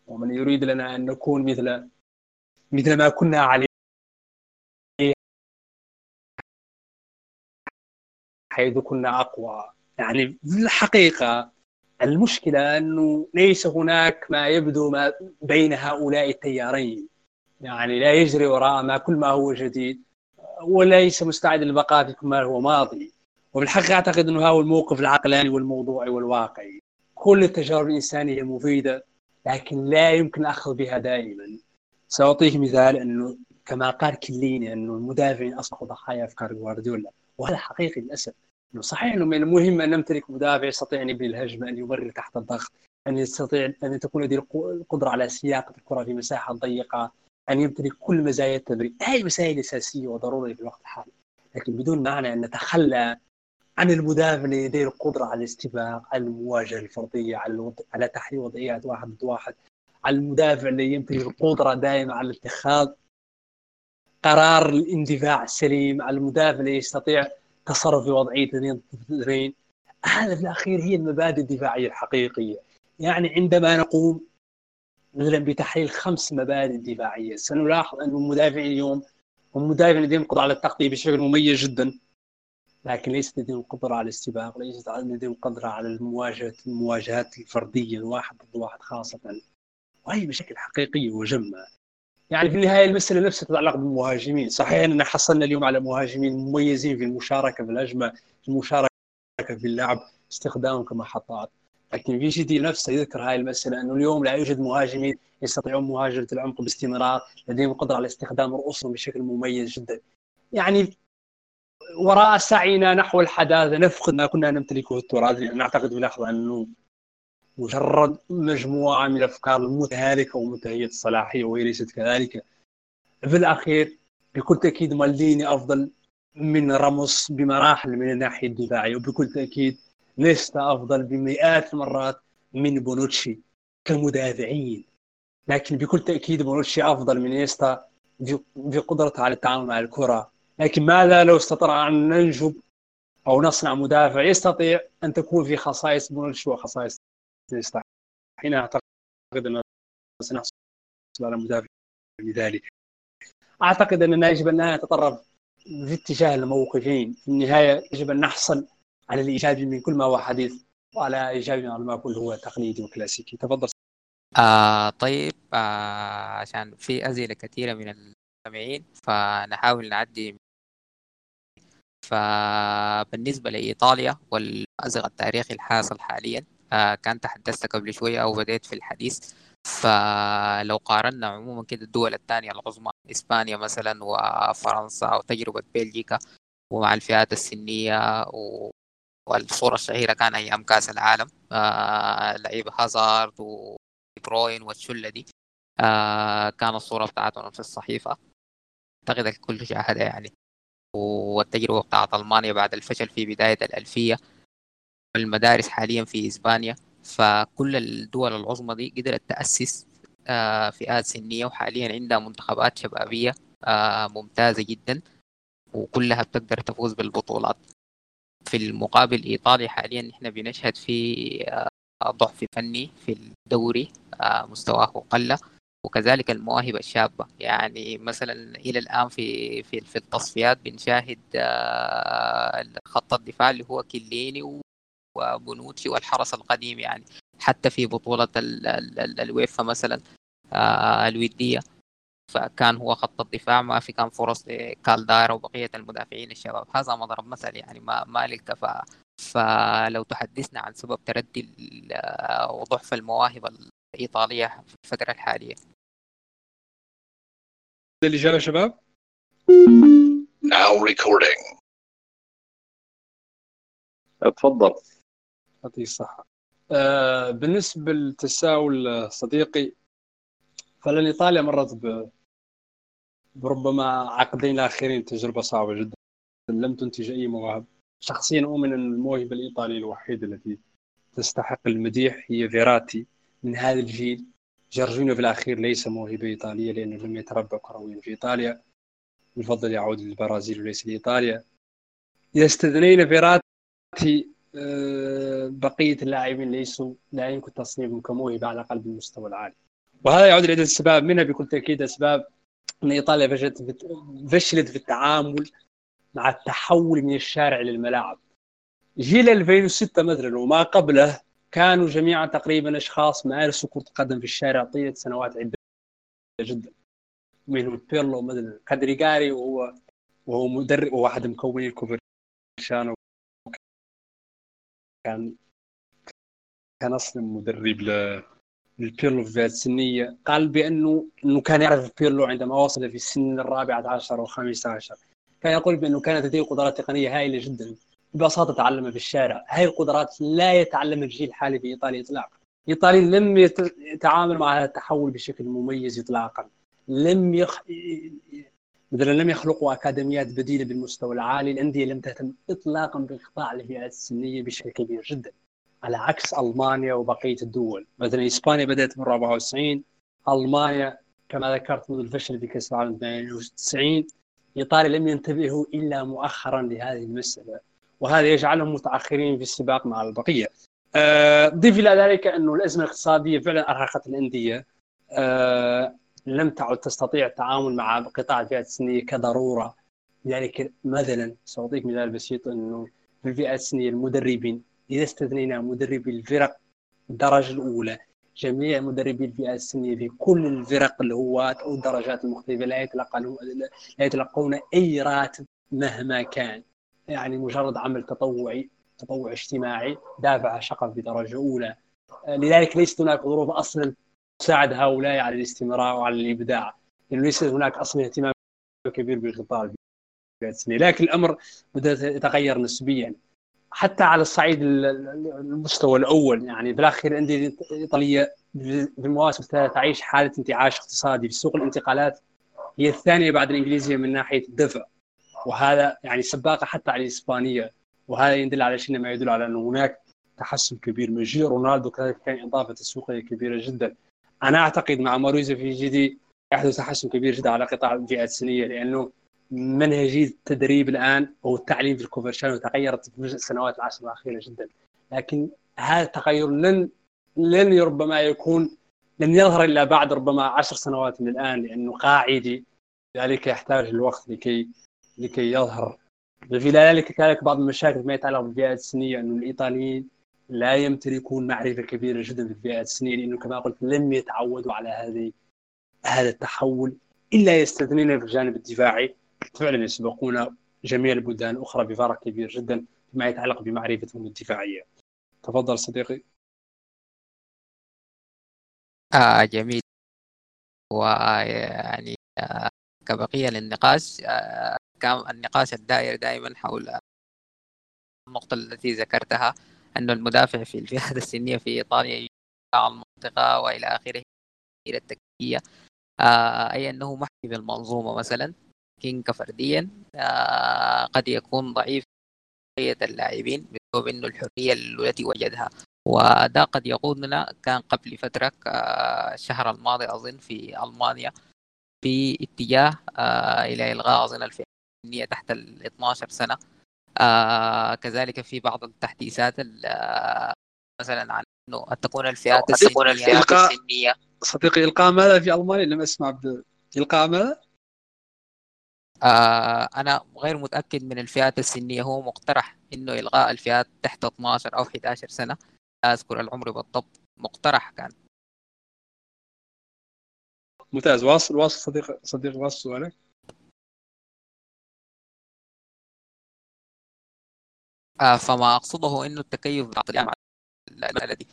ومن يريد لنا أن نكون مثل مثل ما كنا عليه حيث كنا أقوى. يعني في الحقيقة المشكلة أنه ليس هناك ما يبدو ما بين هؤلاء التيارين. يعني لا يجري وراء ما كل ما هو جديد وليس مستعد للبقاء في كل ما هو ماضي. وبالحقيقة أعتقد أنه هو الموقف العقلاني والموضوعي والواقعي. كل التجارب الإنسانية مفيدة لكن لا يمكن الأخذ بها دائما. سأعطيك مثال أنه كما قال كليني أنه المدافعين أصبحوا ضحايا أفكار جوارديولا وهذا حقيقي للأسف. انه صحيح إنه من المهم أن نمتلك مدافع يستطيع أن يبني الهجمة أن يمرر تحت الضغط أن يستطيع أن تكون لديه القدرة على سياقه الكرة في مساحة ضيقة أن يمتلك كل مزايا التدريب هذه المسائل اساسيه وضرورية في الوقت الحالي. لكن بدون معنى أن نتخلى عن المدافع اللي لديه القدرة على الاستباق على المواجهة الفردية على الوض... على تحرير وضعيات واحد ضد واحد على المدافع اللي يمتلك القدرة دائما على اتخاذ قرار الاندفاع السليم على المدافع اللي يستطيع تصرف في وضعية اثنين ضد اثنين. هذا في الأخير هي المبادئ الدفاعية الحقيقية. يعني عندما نقوم مثلا بتحليل خمس مبادئ دفاعية سنلاحظ ان المدافعين اليوم هم مدافعين لديهم قدرة على التغطيه بشكل مميز جدا. لكن ليست لديهم قدرة على الاستباق ليست لديهم قدرة على المواجهه المواجهات الفردية الواحد ضد واحد خاصة. وهي مشاكل حقيقيه وجمة. يعني في النهاية المسألة نفسها تتعلق بالمهاجمين. صحيح أننا حصلنا اليوم على مهاجمين مميزين في المشاركة في الهجمة في المشاركة في اللعب استخدامهم كمحطات لكن في جدي نفسه يذكر هاي المسألة أنه اليوم لا يوجد مهاجمين يستطيعون مهاجمة العمق باستمرار لديهم قدرة على استخدام رؤوسهم بشكل مميز جدا. يعني وراء سعينا نحو الحداثة نفقد ما كنا نمتلكه في التراث نعتقد في لحظه أنه مجرد مجموعة من الأفكار المتهالكة ومنتهية الصلاحية وهي ليست كذلك. في الأخير بكل تأكيد مالديني أفضل من راموس بمراحل من الناحية الدفاعية وبكل تأكيد نيستا أفضل بمئات المرات من بونوتشي كمدافعين لكن بكل تأكيد بونوتشي أفضل من نيستا في قدرته على التعامل مع الكرة. لكن ماذا لو استطعنا أن ننجب أو نصنع مدافع يستطيع أن تكون في خصائص بونوتشي وخصائص حين أعتقد أنه سنحصل على مدافع مثالي. أعتقد اننا يجب أن نتطرف في اتجاه الموقفين. في النهاية يجب أن نحصل على الايجابي من كل ما هو حديث وعلى ايجابي على ما كل هو تقليدي وكلاسيكي. تفضل. آه طيب آه عشان في اسئله كثيرة من المستمعين فنحاول نعدي. فبالنسبة لإيطاليا والأزغ التاريخي الحاصل حاليا آه كان تحدثت قبل شوية أو بديت في الحديث. فلو قارنا عموما كده الدول الثانية العظمى إسبانيا مثلا وفرنسا وتجربة بلجيكا ومع الفئات السنية و... والصورة الشهيرة كان أيام كأس العالم آه لعيب هازارد وبروين والشلة دي. آه كان الصورة بتاعتهم في الصحيفة. أعتقد الكل شاهدها يعني. والتجربة بتاعت ألمانيا بعد الفشل في بداية الألفية المدارس حاليا في إسبانيا فكل الدول العظمى دي قدرت تأسس آه، فئات سنية وحاليا عندها منتخبات شبابية آه، ممتازة جدا وكلها بتقدر تفوز بالبطولات. في المقابل إيطاليا حاليا إحنا بنشهد في آه، ضعف فني في الدوري مستواه قل وكذلك المواهب الشابة. يعني مثلا إلى الآن في في في التصفيات بنشاهد خط الدفاع اللي هو كيليني وبونوتشي والحرس القديم يعني حتى في بطولة الويفا مثلا آه، الودية. فكان هو خط الدفاع ما في كان فرص لكالدارا وبقية المدافعين الشباب. هذا مضرب مثل يعني ما ما للكفاءة فلو تحدثنا عن سبب تردي وضعف المواهب ايطاليا في الفترة الحالية. الاجابه يا شباب؟ Now recording. اتفضل يعطيك الصحة. آه بالنسبة للتساؤل صديقي فلان إيطاليا مرت ب... بربما عقدين الأخيرين تجربة صعبة جدا. لم تنتج أي مواهب. شخصيا أؤمن أن الموهبة الإيطالية الوحيدة التي تستحق المديح هي فيراتي. من هذا الجيل جورجينيو في الأخير ليس موهبة إيطالية لأنه لم يتربى كرويا في إيطاليا. يفضل يعود للبرازيل وليس لإيطاليا. إذا استثنينا فيراتي آه، بقية اللاعبين ليسوا لا يمكن تصنيفهم كموهبة على الأقل بالمستوى العالي. وهذا يعود لعدة أسباب منها بكل تأكيد أسباب أن إيطاليا فشلت في فشلت في التعامل مع التحول من الشارع للملاعب جيل 2006 مثلا وما قبله كانوا جميعا تقريبا أشخاص مارسوا كرة قدم في الشارع طيلة سنوات عدة جدا. منهم بيرلو مثلا كادريغاري وهو وهو مدرب وواحد مكونين الكوفرتشانو كان كان أصلا مدرب للبيرلو في الفئات السنيه قال بأنه إنه كان يعرف بيرلو عندما وصل في السن الرابعه عشر والخامسة عشر. كان يقول بأنه كانت لديه قدرات تقنية هائلة جدا. ببساطة تعلمها في الشارع. هذه القدرات لا يتعلم الجيل الحالي في إيطاليا اطلاقا. إيطاليا لم يتعامل مع هذا التحول بشكل مميز اطلاقا. لم يخ... مثلا لم يخلقوا أكاديميات بديلة بالمستوى العالي، الأندية لم تهتم اطلاقا بقطاع الفئات السنية بشكل كبير جدا. على عكس ألمانيا وبقية الدول، مثلا إسبانيا بدأت من 94 ألمانيا كما ذكرت منذ الفشل في كأس العالم 92 إيطاليا لم ينتبهوا إلا مؤخرا لهذه المسألة وهذا يجعلهم متأخرين في السباق مع البقية. أه ضيف إلى ذلك أنه الأزمة الاقتصادية فعلا أرهقت الأندية أه لم تعد تستطيع التعامل مع قطاع الفئات السنية كضرورة. لذلك مثلا سأعطيك مثال بسيط إنه في الفئات السنية المدربين إذا استثنينا مدربي الفرق الدرجة الأولى جميع مدربي الفئات السنية في كل الفرق الهواة أو الدرجات المختلفة لا يتلقون لا يتلقون أي راتب مهما كان. يعني مجرد عمل تطوعي تطوع اجتماعي دافع شقف بدرجة أولى. لذلك ليست هناك ظروف أصلا تساعد هؤلاء على الاستمرار وعلى الإبداع. لأنه ليس هناك أصلا اهتمام كبير بقطاع السنة لكن الأمر بدأ يتغير نسبيا. حتى على الصعيد المستوى الأول يعني في الأخير الأندية الإيطالية في المواسم الثلاثه تعيش حالة انتعاش اقتصادي في سوق الانتقالات. هي الثانية بعد الإنجليزية من ناحية الدفع وهذا يعني سباقه حتى على الإسبانية. وهذا يدل على شيء ما يدل على انه هناك تحسن كبير. مجيء رونالدو كذلك كان إضافة تسويقيه كبيرة جدا. أنا أعتقد مع ماريزو في جدي يحدث تحسن كبير جدا على قطاع الفئات السنية لأنه منهجيه التدريب الآن أو التعليم في الكوفرشانو تغيرت في السنوات العشر الأخيرة جدا. لكن هذا التغير لن لن ربما يكون لن يظهر إلا بعد ربما عشر سنوات من الآن لأنه قاعدي ذلك يحتاج الوقت لكي لكي يظهر. في ذلك كذلك بعض المشاكل ما يتعلق بالفئات السنية أنه الإيطاليين لا يمتلكون معرفة كبيرة جدا في الفئات السنية لأنه كما قلت لم يتعودوا على هذه هذا التحول إلا يستثنينا في الجانب الدفاعي فعلا يسبقون جميع البلدان الاخرى بفارق كبير جدا فيما يتعلق بمعرفتهم الدفاعية. تفضل صديقي. آه جميل ويعني آه كبقية للنقاش آه كان النقاش الدائر دائما حول النقطة التي ذكرتها أن المدافع في الفئات *laughs* السنية في إيطاليا المنطقة وإلى آخره إلى التكتيكية. آه أي أنه محكي بالمنظومة مثلا لكن كفرديا آه قد يكون ضعيف بقية اللاعبين بسبب أنه الحرية التي وجدها. وده قد يقودنا كان قبل فترة آه الشهر الماضي أظن في ألمانيا في اتجاه آه إلى إلغاء أظن الفئة السنية تحت ال 12 سنة. آه كذلك في بعض التحديثات آه مثلا عن إنه تكون الفئات السنية تكون الفئات السنية. صديقي إلقاء ماذا في ألمانيا؟ لم أسمع ب... إلقاء ماذا؟ آه أنا غير متأكد من الفئات السنية. هو مقترح إنه الغاء الفئات تحت 12 أو 11 سنة. لا أذكر العمر بالضبط. مقترح كان. ممتاز. واصل واصل صديق صديق واصل سؤالك. آه فما أقصده إنه التكيف بعض الجامعة الذي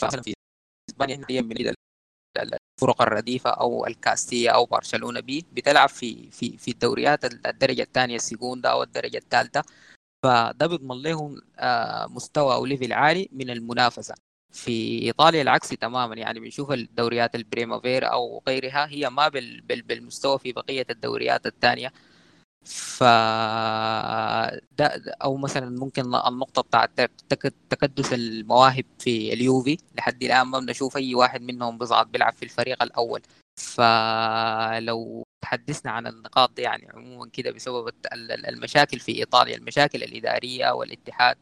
في إسبانيا هي من ال- ال- الفرق الرديفة أو الكاستيا أو برشلونه بي بتلعب في في في الدوريات الدرجة الثانية السيجوندا أو الدرجة الثالثة. فده بيضمن لهم آه، مستوى أو level عالي من المنافسة. في إيطاليا العكس تماما يعني بنشوف الدوريات البريمافيرا أو غيرها هي ما بال بال بالمستوى في بقية الدوريات الثانية. ف ده أو مثلا ممكن النقطة بتاعت تك- تكدس المواهب في اليوفي لحد الآن ما بنشوف أي واحد منهم بيصعد بيلعب في الفريق الأول. فلو تحدثنا عن النقاط دي يعني عموما كده بسبب المشاكل في إيطاليا المشاكل الإدارية والاتحاد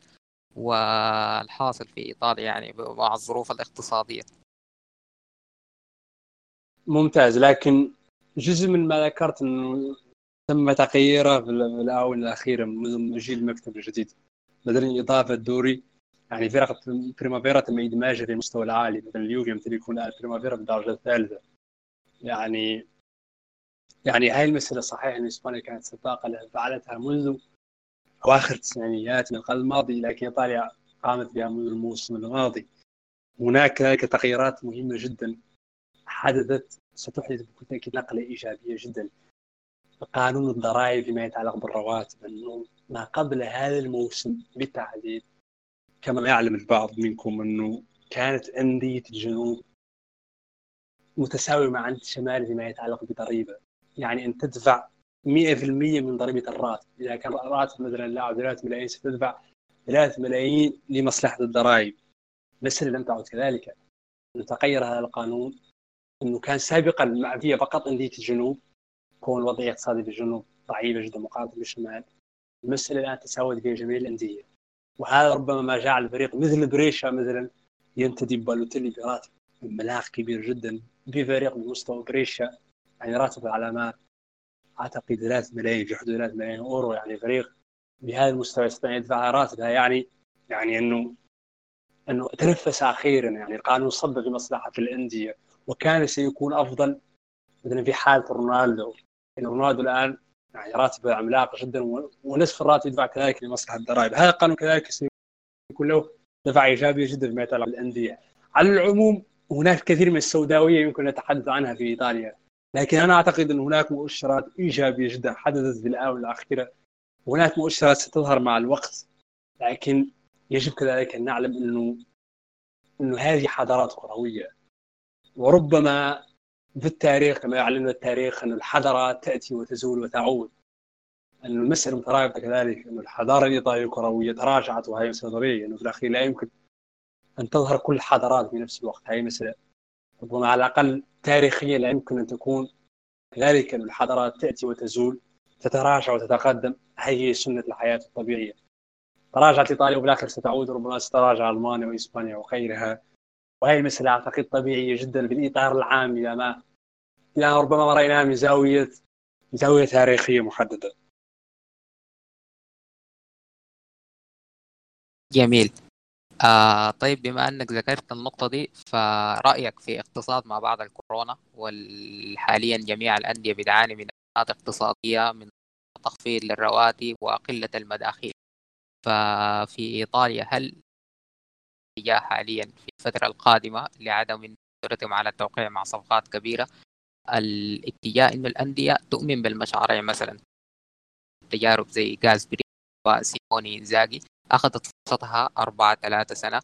والحاصل في إيطاليا يعني مع الظروف الاقتصادية. ممتاز. لكن جزء من ما ذكرت إنه تم تغييره في ال- في الاونه الاخيره منذ مجيء المكتب الجديد. بدل إضافة دوري يعني فرق بريمافيرا تم ادماجها في المستوى العالي. مثلا اليوفي يمتلكون الان بريمافيرا بالدرجه الثالثة. يعني يعني هاي المسألة صحيح ان إسبانيا كانت سباقه فعلتها منذ أواخر التسعينيات من القرن الماضي لكن إيطاليا قامت بها منذ الموسم الماضي. هناك تغييرات مهمة جدا حدثت ستحدث بكل تأكيد نقلة إيجابية جدا. قانون الضرائب فيما يتعلق بالرواتب انه ما قبل هذا الموسم بالتحديد كما يعلم البعض منكم أنه كانت أندية الجنوب متساويه مع انديه الشمال فيما يتعلق بضريبة. يعني أن تدفع 100% من ضريبة الراتب. إذا كان راتب مثلا لاعب 3 ملايين ستدفع 3 ملايين لمصلحة الضرائب. المساله لم تعد كذلك. تغير هذا القانون. أنه كان سابقا معفيه فقط أندية الجنوب. كون الوضعية الاقتصادية في الجنوب ضعيفة جدا مقارنة بالشمال. المسألة الآن تساوت في جميع الأندية. وهذا ربما ما جعل الفريق مثل بريشا مثلا ينتدب بالوتيلي براتب مبلغ كبير جدا. في فريق بمستوى بريشا يعني راتب العلامات أعتقد 3 ملايين في حدود 3 ملايين أورو يعني فريق بهذا المستوى يستطيع يدفع راتبها. يعني يعني إنه إنه تنفس أخيرا يعني القانون صب في مصلحه الأندية. وكان سيكون أفضل مثلا في حالة رونالدو. يعني رونالدو الآن يعني راتبه عملاق جدا ونصف الراتب يدفع كذلك لمصلحة الضرائب. هذا القانون كذلك سيكون له دفعه ايجابيه جدا فيما يتعلق بالأندية. على العموم هناك كثير من السوداوية يمكن نتحدث عنها في إيطاليا. لكن أنا أعتقد أن هناك مؤشرات إيجابية جدا حدثت في الآونة الأخيرة. وهناك مؤشرات ستظهر مع الوقت. لكن يجب كذلك أن نعلم أنه أنه هذه حضارات كروية. وربما في التاريخ كما يعلمنا التاريخ أن الحضارات تأتي وتزول وتعود. أن المسألة مترابطة كذلك أن الحضارة الإيطالية الكروية تراجعت وهي مسألة طبيعية أنه في الأخير لا يمكن أن تظهر كل الحضارات في نفس الوقت. هي مسألة ربما على الأقل تاريخيا لا يمكن أن تكون. كذلك أن الحضارات تأتي وتزول تتراجع وتتقدم. هي سنة الحياة الطبيعية. تراجعت إيطاليا وفي الآخر ستعود ربما ستراجع ألمانيا وإسبانيا وغيرها. وهي المسألة أعتقد طبيعية جدا في الإطار العام إلى ما إلى ما ربما رأيناها من زاوية من زاوية تاريخية محددة. جميل. آه طيب بما أنك ذكرت النقطة دي فرأيك في اقتصاد ما بعد الكورونا وحاليا جميع الأندية بتعاني من أزمات اقتصادية من تخفيض للرواتب وقلة المداخيل. ففي إيطاليا هل اتجاه حاليا في الفترة القادمة لعدم قدرتهم على التوقيع مع صفقات كبيرة. الاتجاه إنه الأندية تؤمن بالمشاريع مثلا. تجارب زي جازبري وسيموني إنزاجي أخذت فرصتها أربعة ثلاثة سنة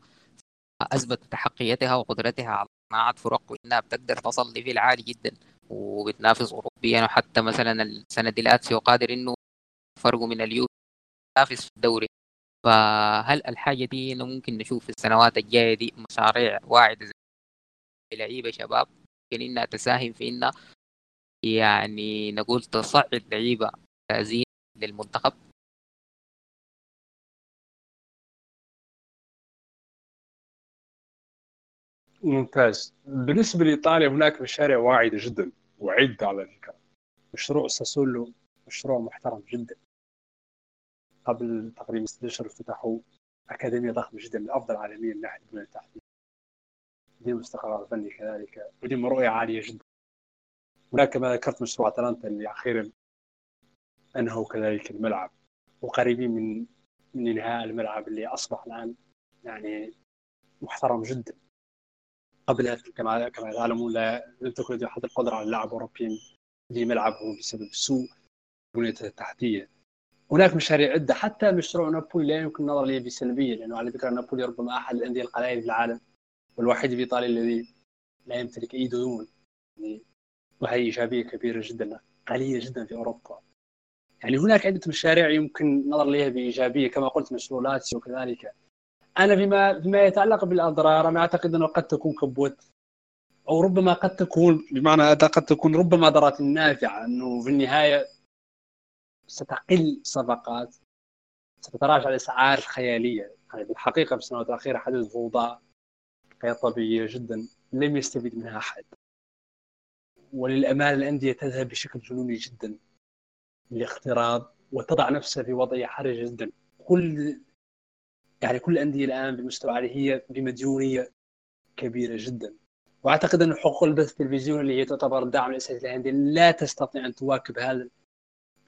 أثبتت احقيتها وقدرتها على صناعة فرق وإنها بتقدر تصل ليفل عالي جدا وبتنافس اوروبيا. وحتى مثلا السنة دي لاتسيو قادر إنه فرقه من اليو ينافس في الدوري. فهل الحاجة دي ممكن نشوف في السنوات الجاية دي مشاريع واعدة زي لعيبة شباب؟ ممكن إنها تساهم في إنها يعني نقول تصعد لعيبة ممتازين للمنتخب. ممتاز. بالنسبة لإيطاليا هناك مشاريع واعدة جدا وعدة على فكرة. مشروع ساسولو مشروع محترم جدا. قبل تقريبا ست اشهر افتتحوا أكاديمية ضخمة جدا من أفضل عالميا من ناحية البنية التحتية دي استقرار فني كذلك ودي رؤية عالية جدا. هناك كما ذكرت مشروع أتلانتا اللي أخيرا أنهوا كذلك الملعب وقريبين من من إنهاء الملعب اللي أصبح الآن يعني محترم جدا. قبلها كما كما تعلمون لا لم تكن لديه حتى القدرة على اللعب اوروبيا في ملعبه بسبب سوء بنيته التحتيه هناك مشاريع عدة حتى مشروع نابولي لا يمكن النظر اليه بسلبية لأنه على فكرة نابولي ربما أحد الأندية القلائل في العالم والوحيد في إيطاليا الذي لا يمتلك أي ديون. يعني وهي إيجابية كبيرة جدا قليلة جدا في أوروبا. يعني هناك عدة مشاريع يمكن النظر اليها بإيجابية كما قلت مشروع لاتسيو وكذلك. أنا فيما فيما يتعلق بالاضرار أنا أعتقد أنه قد تكون كبوت أو ربما قد تكون بمعنى قد تكون ربما ضرات نافعة أنه في النهاية ستقل صفقات ستتراجع الاسعار الخياليه يعني بالحقيقة في السنوات الأخيرة حدث فوضى غير طبيعيه جدا لم يستفيد منها أحد. وللأمانة الأندية تذهب بشكل جنوني جدا للاقتراض وتضع نفسها في وضعية حرجة جدا. كل يعني كل الأندية الآن بمستوى عالي هي بمديونية كبيرة جدا. وأعتقد أن حقوق البث التلفزيوني اللي هي تعتبر الدعم الاساسي للانديه لا تستطيع أن تواكب هذا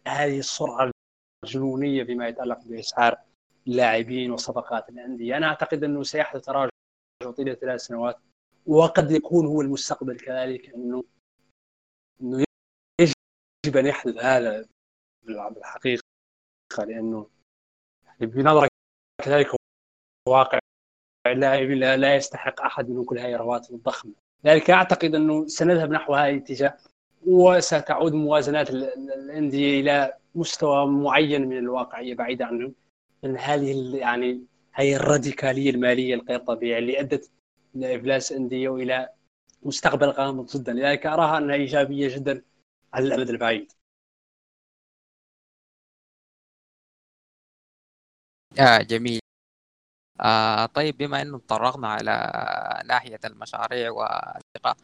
هذه السرعة الجنونية فيما يتعلق بإسعار اللاعبين وصفقات الأندية. أنا أعتقد أنه سيحدث تراجع طيلة ثلاث سنوات وقد يكون هو المستقبل كذلك انه أنه يجب أن يحدث هذا بالحقيقة لأنه بنظره كذلك واقع اللاعبين لا يستحق أحد من كل هذه الرواتب الضخمة. لذلك أعتقد أنه سنذهب نحو هذا الاتجاه وستعود موازنات الأندية إلى مستوى معين من الواقعية بعيده عنه إن هذه يعني هي الراديكالية المالية الغير طبيعية اللي أدت إلى افلاس أندية وإلى مستقبل غامض جدا. لذلك أراها أنها إيجابية جدا على الأمد البعيد. آه جميل. آه طيب بما إنه تطرقنا على ناحية المشاريع والثقه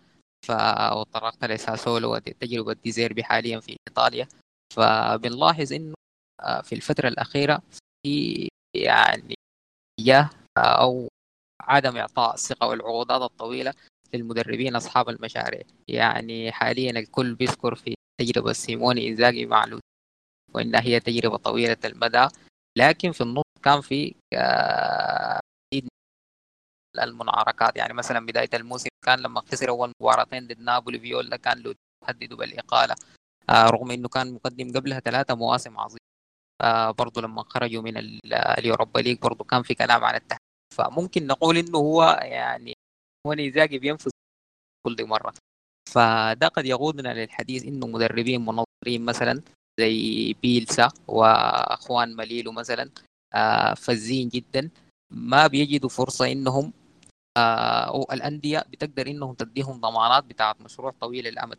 وتطرقت لساسولو وتجربه ديزيربي حاليا في إيطاليا. فبنلاحظ إنه آه في الفترة الأخيرة في يعني أو عدم إعطاء الثقة والعقودات الطويلة للمدربين أصحاب المشاريع. يعني حاليا الكل بيذكر في تجربة سيموني انزاغي مع وإنها هي تجربة طويلة المدى. لكن في النص كان في آه، المنعركات يعني مثلا بداية الموسم كان لما خسر أول مباراتين ضد نابولي فيولا كان له تهدده بالإقالة. آه، رغم إنه كان مقدم قبلها ثلاثة مواسم عظيمه آه، برضه لما خرجوا من اليوروبا ليج برضه كان في كلام عن التهديد. فممكن نقول إنه هو يعني هو نيزاكي بينفذ كل مرة. فده قد يقودنا للحديث إنه مدربين منظرين مثلا زي بيلسا واخوان مليلو مثلا آه، فزين جدا. ما بيجدوا فرصة إنهم آه الانديه بتقدر إنهم تديهم ضمانات بتاعت مشروع طويل الأمد.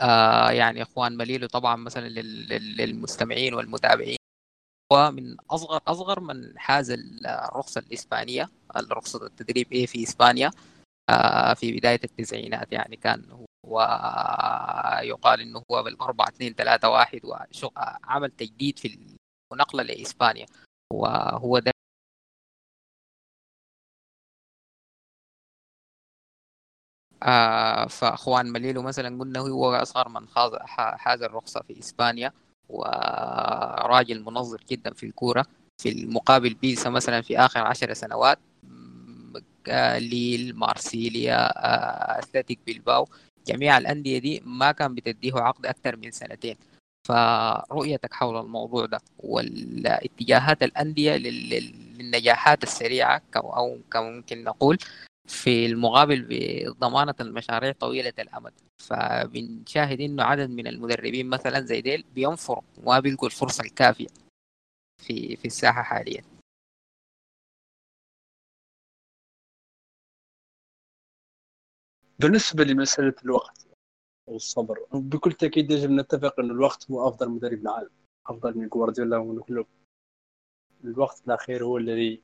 آه يعني إخوان مليلو طبعا مثلا للمستمعين والمتابعين. هو من أصغر أصغر من حاز الرخصة الإسبانية الرخصة التدريب إيه في إسبانيا. آه في بداية التسعينات يعني كان ويقال إنه هو بالأربعة اثنين ثلاثة واحد وعمل تجديد في ونقلة لإسبانيا. وهو ده آه فأخوان مليلو مثلا قلنا هو أصغر من حاز الرخصة في إسبانيا وراجل منظر جدا في الكورة في المقابل بيسا مثلا في آخر عشر سنوات ليل مارسيليا آه، اثلتيك بيلباو جميع الأندية دي ما كان بتديه عقد أكثر من سنتين. فرؤيتك حول الموضوع ده والاتجاهات الأندية للنجاحات السريعة أو ممكن نقول في المقابل بضمانة المشاريع طويلة الأمد. فبنشاهد إنه عدد من المدربين مثلا زي ديل بينفروا وما بيلقوا الفرصة الكافية في في الساحة حاليا. بالنسبة لمسألة الوقت والصبر بكل تأكيد يجب نتفق أن الوقت هو أفضل مدرب العالم أفضل من جوارديولا ومن كلوب الوقت الأخير هو الذي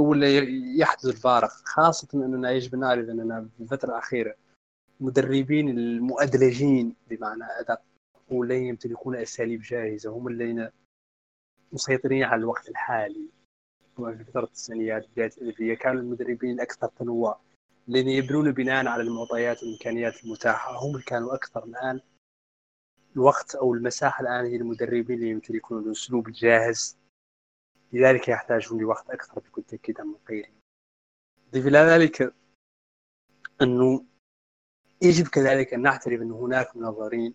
اللي يحدث الفارق خاصة أننا يجب نعرف أننا في الفترة الأخيرة مدربين المؤدلجين بمعنى أدق والذين يمتلكون أساليب جاهزة هم الذين مسيطرين على الوقت الحالي. في فترة التسعينيات بداية الألفية كانوا المدربين الأكثر تنوع. لأن يبنون بناء على المعطيات والإمكانيات المتاحة هم اللي كانوا أكثر الآن الوقت أو المساحة الآن هي المدربين اللي يمتلكون الأسلوب الجاهز. لذلك يحتاجون لوقت أكثر بكل تأكيد عن غيرهم ضيف إلى ذلك انه يجب كذلك أن نعترف أن هناك منظرين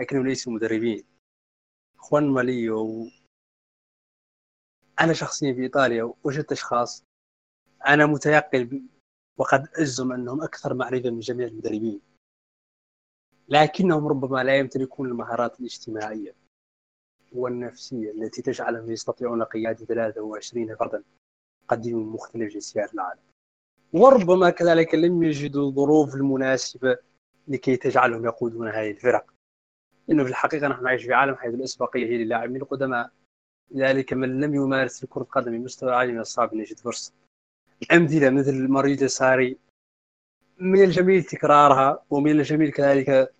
لكنهم ليسوا مدربين. إخوان ماليو أنا شخصيا في إيطاليا وجدت أشخاص أنا متيقن وقد أجزم أنهم أكثر معرفة من جميع المدربين. لكنهم ربما لا يمتلكون المهارات الاجتماعية. والنفسية التي تجعلهم يستطيعون قيادة 23 فردا قد من مختلف جنسيات العالم. وربما كذلك لم يجدوا الظروف المناسبة لكي تجعلهم يقودون هذه الفرق. إنه في الحقيقة نحن نعيش في عالم حيث الأسبقية هي للاعبين القدماء. لذلك من لم يمارس كرة القدم بمستوى عالي من الصعب أن يجد فرصة. أمثلة مثل مريض ساري. من الجميل تكرارها ومن الجميل كذلك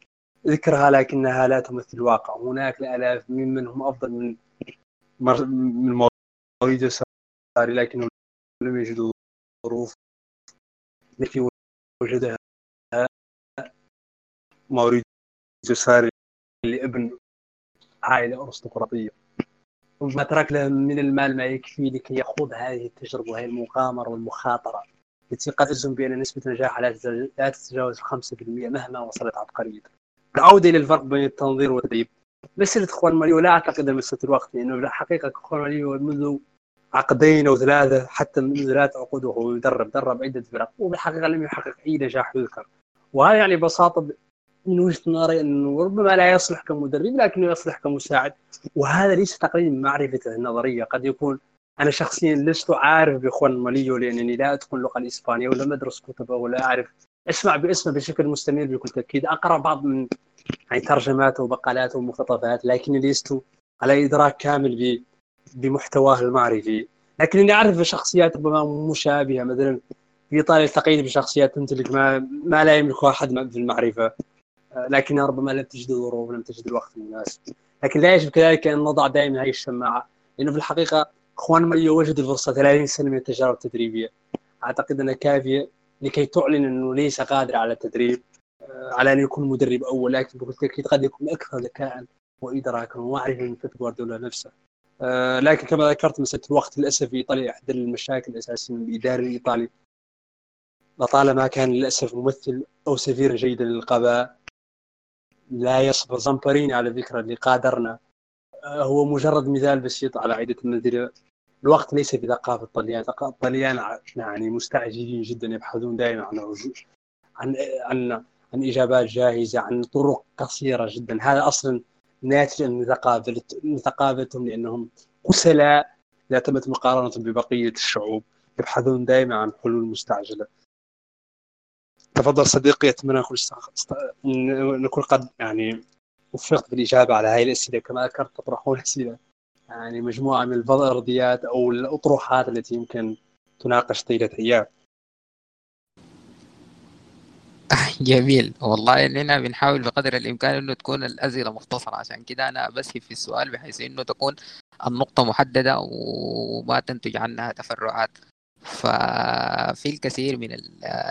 ذكرها لكنها لا تمثل الواقع. هناك الالاف ممن هم أفضل من مر... من مريض ساري لكنهم لم يجدوا ظروف التي وجدها موريديو ساري لابن عائلة أرستقراطية. ما ترك له من المال ما يكفي لكي يخوض هذه التجربة وهي المغامرة والمخاطرة. التي قد بأن نسبة نجاحها لا تتجاوز 5% مهما وصلت عبقريته العودة إلى الفرق بين التنظير والتدريب. مسألة خوانما ليو لا أعتقد مسألة الوقت لأنه يعني الحقيقة خوانما ليو منذ عقدين أو ثلاثة حتى منذ ثلاث عقود وهو يدرب درب عدة فرق وبالحقيقة لم يحقق أي نجاح يذكر. وهذا يعني ببساطة من وجهة نظري إنه ربما لا يصلح كمدرب لكنه يصلح كمساعد. وهذا ليس تقليل معرفته النظرية قد يكون أنا شخصيا لست عارف بخوانما ليو لأنني لا أتقن اللغة الإسبانية ولا أدرس كتبه ولا أعرف اسمع باسمه بشكل مستمر بكل تأكيد. أقرأ بعض من يعني ترجماته ومقالاته ومقتطفات لكني لست على إدراك كامل بمحتواه المعرفي. لكنني أعرف شخصيات ربما مشابهة مثلا في ايطاليا التقيت بشخصيات تمتلك ما, ما لا يملكه أحد في المعرفة. لكنها ربما لم تجد الظروف لم تجد الوقت المناسب لكن لا يجب كذلك أن نضع دائما هذه الشماعة لأنه في الحقيقة إخوان ماليو وجد الفرصة 30 سنة من التجارب التدريبية. أعتقد انها كافية لكي تعلن إنه ليس قادر على التدريب. آه، على أن يكون مدرب أول لكن بكل تاكيد قد يكون أكثر ذكاء وادراكا ومعرفه من بيب جوارديولا نفسه. آه، لكن كما ذكرت مسألة الوقت للأسف في ايطاليا احد المشاكل الأساسية من الإداري الإيطالي. لطالما كان للأسف ممثل أو سفيرا جيدا للقضاء لا يصف زامبريني على فكره اللي قادرنا. آه، هو مجرد مثال بسيط على عدة النذير الوقت ليس في ثقافه الطليان الطليان يعني مستعجلين جدا يبحثون دائما عن عن عن عن إجابات جاهزة عن طرق قصيرة جدا. هذا أصلا ناتج من ثقافتهم لأنهم كسلاء إذا تمت مقارنة ببقية الشعوب. يبحثون دائما عن حلول مستعجلة. تفضل صديقي أتمنى نكون نكون قد يعني وفقت بالإجابة على هذه الأسئلة. كما ذكرت تطرحون اسئله يعني مجموعة من الفرضيات أو الأطروحات التي يمكن تناقش طيلة أيام. *laughs* جميل. والله إننا بنحاول بقدر الإمكان إنه تكون الاسئله مختصرة. عشان كده أنا بسهب في السؤال بحيث إنه تكون النقطة محددة وما تنتج عنها تفرعات. ففي الكثير من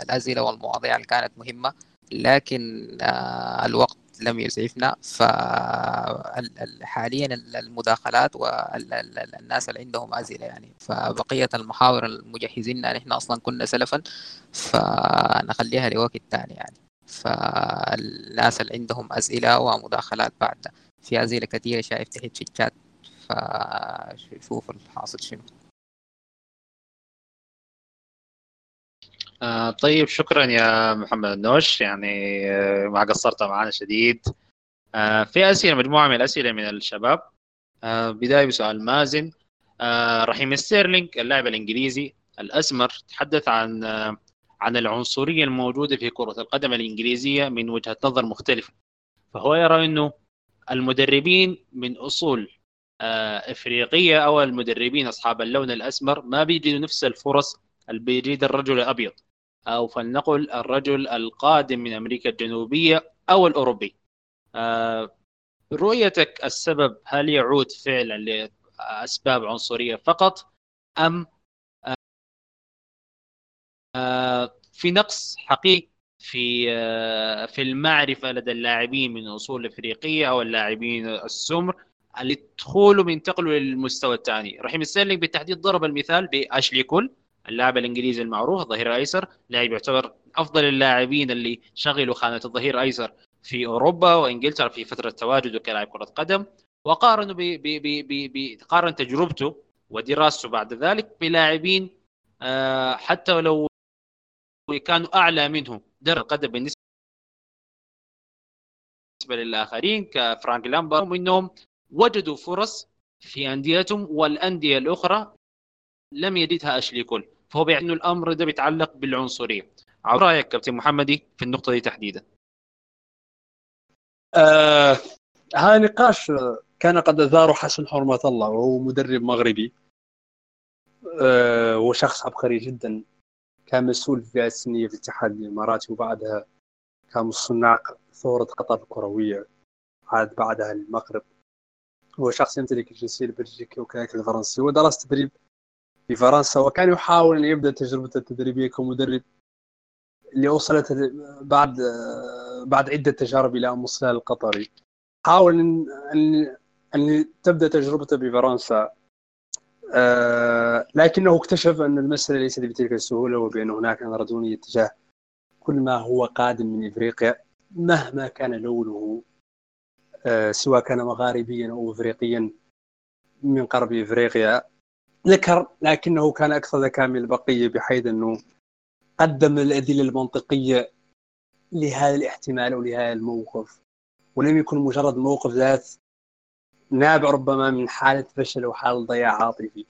الأسئلة والمواضيع اللي كانت مهمة لكن آه، الوقت لم يسعفنا فحاليا المداخلات والناس اللي عندهم أسئلة يعني. فبقية المحاور المجهزين نحن أصلا كنا سلفا فنخليها لوقت ثاني يعني. فالناس اللي عندهم أسئلة ومداخلات بعد. في أسئلة كثيرة شايف تحت في الشات فشوف الحاصل شنو. آه طيب شكرا يا محمد النوش يعني آه ما قصرت معنا شديد. آه في أسئلة مجموعة من الأسئلة من الشباب. آه بداية بسؤال مازن. آه رحيم ستيرلينج اللاعب الإنجليزي الأسمر تحدث عن آه عن العنصرية الموجودة في كرة القدم الإنجليزية من وجهة نظر مختلفة. فهو يرى إنه المدربين من أصول إفريقية أو المدربين أصحاب اللون الأسمر ما بيجدوا نفس الفرص اللي بيجد الرجل الأبيض. أو فلنقل الرجل القادم من أمريكا الجنوبية أو الأوروبي. آه، رؤيتك السبب هل يعود فعلا لأسباب عنصرية فقط أم آه، في نقص حقيقي في آه، في المعرفة لدى اللاعبين من أصول إفريقية أو اللاعبين السمر اللي يدخلوا ينتقلوا للمستوى الثاني رحيم ستيرلينج بالتحديد ضرب المثال بأشلي كول. اللاعب الإنجليزي المعروف الظهير الأيسر لاعب يعتبر أفضل اللاعبين اللي شغلوا خانة الظهير الأيسر في أوروبا وإنجلترا في فترة تواجده كلاعب كرة قدم وقارنوا ب ب ب ب قارن تجربته ودراسته بعد ذلك بلاعبين آه، حتى لو كانوا أعلى منه درجة القدم بالنسبة للآخرين كفرانك لامبر إنهم وجدوا فرص في أنديتهم والأندية الأخرى لم يجدها أشلي كول فهو بيعني الأمر ده بيتعلق بالعنصرية. على رأيك كابتن محمدي في النقطة دي تحديدا؟ آه هذا نقاش كان قد اثاره حسن حرمة الله وهو مدرب مغربي. آه وشخص عبقري جدا كان مسؤول في الفئه السنية في الاتحاد الاماراتي وبعدها كان صناع ثورة قطر الكروية عاد بعدها المغرب. هو شخص يمتلك الجنسية البلجيكية وكذلك الفرنسي ودرس تدريب في فرنسا وكان يحاول أن يبدأ تجربته التدريبية كمدرب اللي وصلت بعد بعد عدة تجارب إلى ام القطري. حاول أن أن, أن تبدأ تجربته بفرنسا. آه لكنه اكتشف أن المسألة ليست بتلك السهولة وبأن هناك نردونيه تجاه كل ما هو قادم من إفريقيا مهما كان لونه. آه سواء كان مغاربيا أو افريقيا من قرب إفريقيا. ذكر لكنه كان أكثر ذكاء من البقية بحيث أنه قدم الأدلة المنطقية لهذا الاحتمال أو لهذا الموقف. ولم يكن مجرد موقف ذات نابع ربما من حالة فشل أو حالة ضياع عاطفي.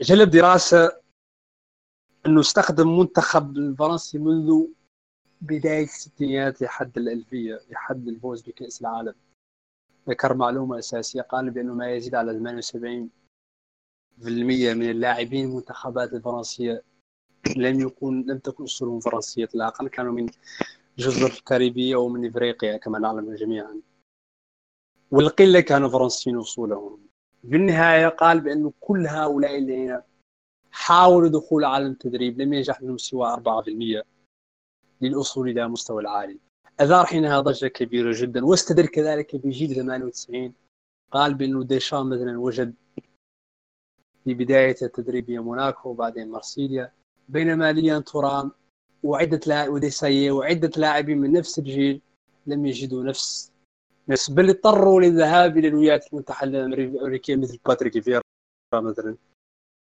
جلب دراسه انه استخدم منتخب الفرنسي منذ بداية الستينيات لحد الألفية لحد الفوز بكأس العالم. ذكر معلومة أساسية قال بأنه ما يزيد على 78 من اللاعبين المنتخبات الفرنسية لم يكون لم تكن اصولهم فرنسيه اطلاقا كانوا من جزر الكاريبية أو من إفريقيا كما نعلم جميعا. والقلة كانوا فرنسيين أصولهم. في النهاية قال بانه كل هؤلاء الذين حاولوا دخول عالم التدريب لم ينجح منهم سوى 4% للوصول إلى مستوى العالي. اثار حينها ضجة كبيرة جدا واستدل كذلك بجيل 98 قال بانه ديشان مثلا وجد في بداية التدريبية موناكو وبعدين مارسيليا بينما ليان تورام وعدة لاعب وديسايي وعدة لاعبين من نفس الجيل لم يجدوا نفس نفس بل اضطروا للذهاب إلى الولايات المتحدة الأمريكية مثل باتريك فييرا مثلا.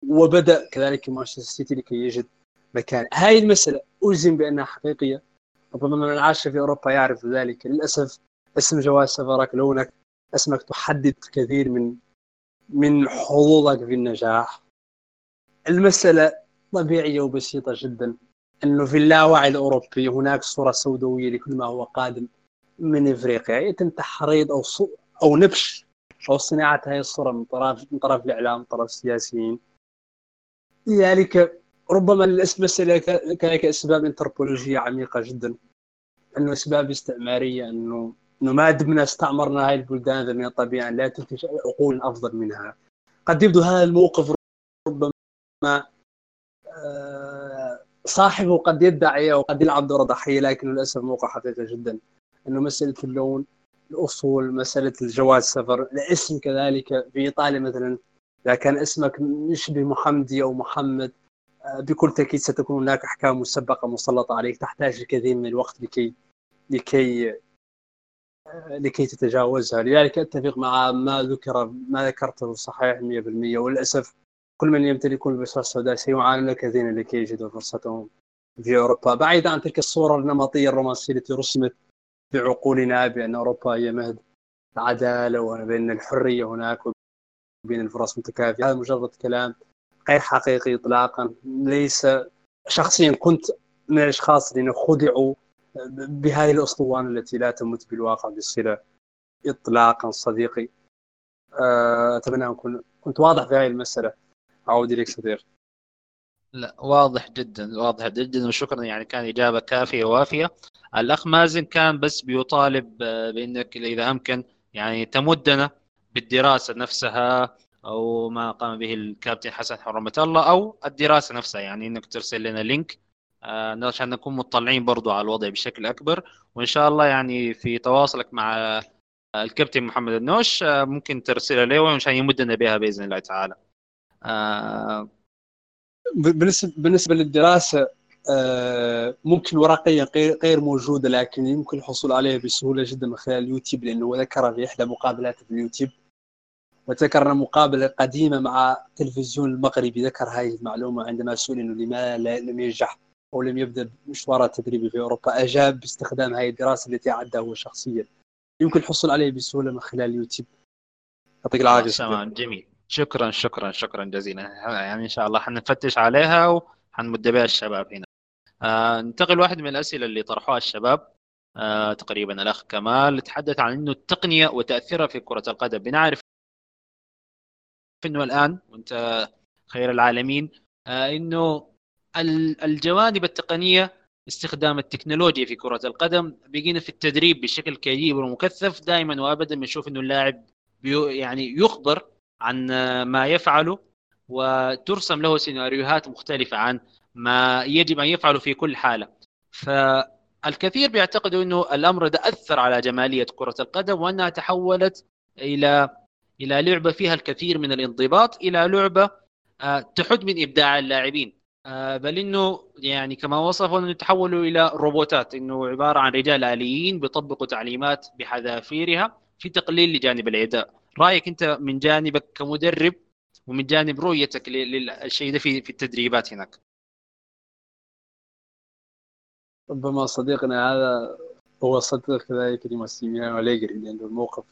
وبدأ كذلك مانشستر سيتي لكي يجد مكان. هاي المسألة أجزم بأنها حقيقية. ربما من عاش في أوروبا يعرف ذلك. للأسف اسم جواز سفرك لونك اسمك تحدد كثير من من حظوظك في النجاح. المسألة طبيعية وبسيطة جدا أنه في اللاوعي الأوروبي هناك صورة سوداوية لكل ما هو قادم من إفريقيا. يتم تحريض أو صو... أو نبش أو صناعة هذه الصورة من طرف من طرف الإعلام من طرف السياسيين. لذلك ربما المسألة كذلك أسباب أنثروبولوجية عميقة جدا أنه أسباب استعمارية أنه إنه ما دمنا استعمرنا هاي البلدان من الطبيعي لا تنتج عقول أفضل منها. قد يبدو هذا الموقف ربما آه، صاحبه قد يدعي أو قد يلعب دور ضحية لكن للأسف موقع حقيقي جدا. إنه مسألة اللون الأصول مسألة الجواز سفر الاسم كذلك. في إيطاليا مثلا إذا كان اسمك يشبه محمدي أو محمد آه، بكل تأكيد ستكون هناك أحكام مسبقة مسلطة عليك تحتاج الكثير من الوقت لكي لكي لكي تتجاوزها. لذلك أتفق مع ما ذكر ما ذكرته صحيح 100% وللأسف كل من يمتلكون البشرة السوداء سيعانون كثيرا لكي يجدوا فرصتهم في أوروبا. بعيدا عن تلك الصورة النمطية الرومانسية التي رسمت في عقولنا بأن أوروبا هي مهد العدالة وبين الحرية هناك وبين الفرص متكافئة. هذا مجرد كلام غير حقيقي اطلاقا. ليس شخصيا كنت من الأشخاص الذين خدعوا بهذه الأسطوانة التي لا تمت بالواقع بصله اطلاقا صديقي. آه، أتمنى أن اكون كنت واضح في هذه المسألة. أعود إليك صديق لا واضح جدا واضح جدا وشكرا. يعني كان إجابة كافية ووافية. الأخ مازن كان بس بيطالب بأنك إذا أمكن يعني تمدنا بالدراسة نفسها أو ما قام به الكابتن حسن حرمة الله أو الدراسة نفسها. يعني إنك ترسل لنا لينك آه، عشان نكون مطلعين برضو على الوضع بشكل أكبر وإن شاء الله يعني في تواصلك مع الكابتن محمد النوش آه، ممكن ترسلها له عشان يمدنا بها بإذن الله تعالى. آه، بالنسبة بالنسبة للدراسة آه، ممكن ورقيا غير موجودة لكن يمكن الحصول عليها بسهولة جدا من خلال اليوتيوب لأنه ذكر في إحدى مقابلاته في اليوتيوب وذكرنا مقابلة قديمة مع التلفزيون المغربي ذكر هذه المعلومة عندما سئل إنه لماذا لم ينجح أو لم يبدأ مشواره التدريبي في أوروبا أجاب باستخدام هذه الدراسة التي أعدها هو شخصيا. يمكن الحصول عليها بسهولة من خلال اليوتيوب. يعطيك العافية. تمام جميل. شكرا شكرا شكرا جزيلا. يعني إن شاء الله حنفتش عليها وحنمد بها الشباب هنا. آه ننتقل واحد من الأسئلة اللي طرحوها الشباب. آه تقريبا الأخ كمال تحدث عن إنه التقنية وتأثيرها في كرة القدم. بنعرف إنه الآن وأنت خير العالمين آه إنه الجوانب التقنية استخدام التكنولوجيا في كرة القدم. بقينا في التدريب بشكل كبير ومكثف. دائما وابدا بنشوف إنه اللاعب يعني يخبر عن ما يفعله وترسم له سيناريوهات مختلفة عن ما يجب أن يفعله في كل حالة. فالكثير بيعتقدوا إنه الأمر ده أثر على جمالية كرة القدم وأنها تحولت إلى إلى لعبة فيها الكثير من الانضباط إلى لعبة آه، تحد من إبداع اللاعبين. بل إنه يعني كما وصفوا أنه تحولوا إلى روبوتات إنه عبارة عن رجال آليين بيطبقوا تعليمات بحذافيرها في تقليل لجانب الاداء رأيك أنت من جانبك كمدرب ومن جانب رؤيتك لل- للشيء ده في في التدريبات هناك؟ ربما صديقنا هذا هو صدق كذلك لماسيميانو أليجري لأنه الموقف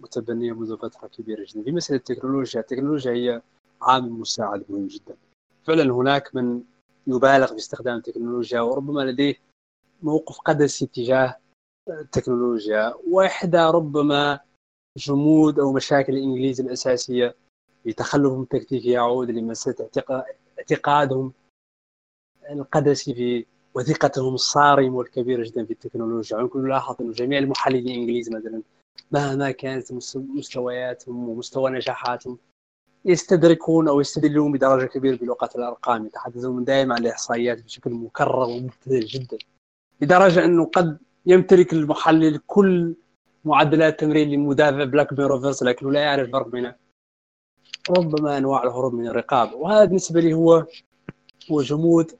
متبنية منذ فترة كبيرة جدا. في مسألة التكنولوجيا التكنولوجيا هي عامل مساعد مهم جدا. فعلا هناك من يبالغ في استخدام التكنولوجيا وربما لديه موقف قدسي تجاه التكنولوجيا وإحدى ربما جمود أو مشاكل الإنجليز الأساسية لتخلفهم التكتيكي يعود لمسألة اعتقا- اعتقادهم القدسي في وثيقتهم الصارمة والكبيرة جدا في التكنولوجيا. يمكن نلاحظ انه جميع المحللين الانجليز مثلا مهما كانت مس- مستوياتهم ومستوى نجاحاتهم يستدركون أو يستدلون بدرجة كبيرة بلغه الأرقام. يتحدثون دائما عن الاحصائيات بشكل مكرر ومبتذل جدا. لدرجة أنه قد يمتلك المحلل كل معدلات تمرين لمدافع بلاكبيرن روفرز لكنه لا يعرف الفرق بين ربما أنواع الهروب من الرقابه وهذا بالنسبة لي هو هو جمود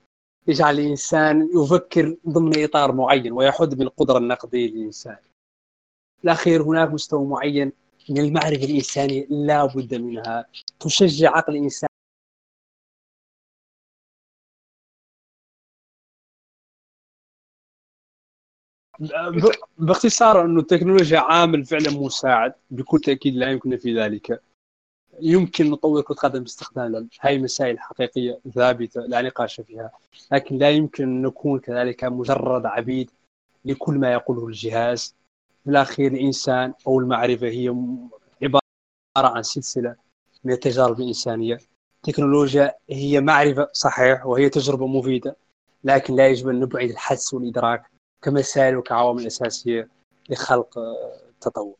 يجعل الإنسان يفكر ضمن إطار معين ويحد من القدره النقدية للإنسان. الأخير هناك مستوى معين من المعرفة الإنسانية لا بد منها. تشجع عقل الانسان باختصار أنه التكنولوجيا عامل فعلا مساعد بكل تأكيد لا يمكن في ذلك. يمكن نطور كره قدم باستخدام هاي مسائل حقيقية ثابتة لا نقاش فيها لكن لا يمكن أن نكون كذلك مجرد عبيد لكل ما يقوله الجهاز. في الأخير الإنسان أو المعرفة هي عبارة عن سلسلة من التجارب الإنسانية. التكنولوجيا هي معرفة صحيح وهي تجربة مفيدة لكن لا يجب أن نبعد الحدس والإدراك كمسائل وكعوامل أساسية لخلق آه، التطور.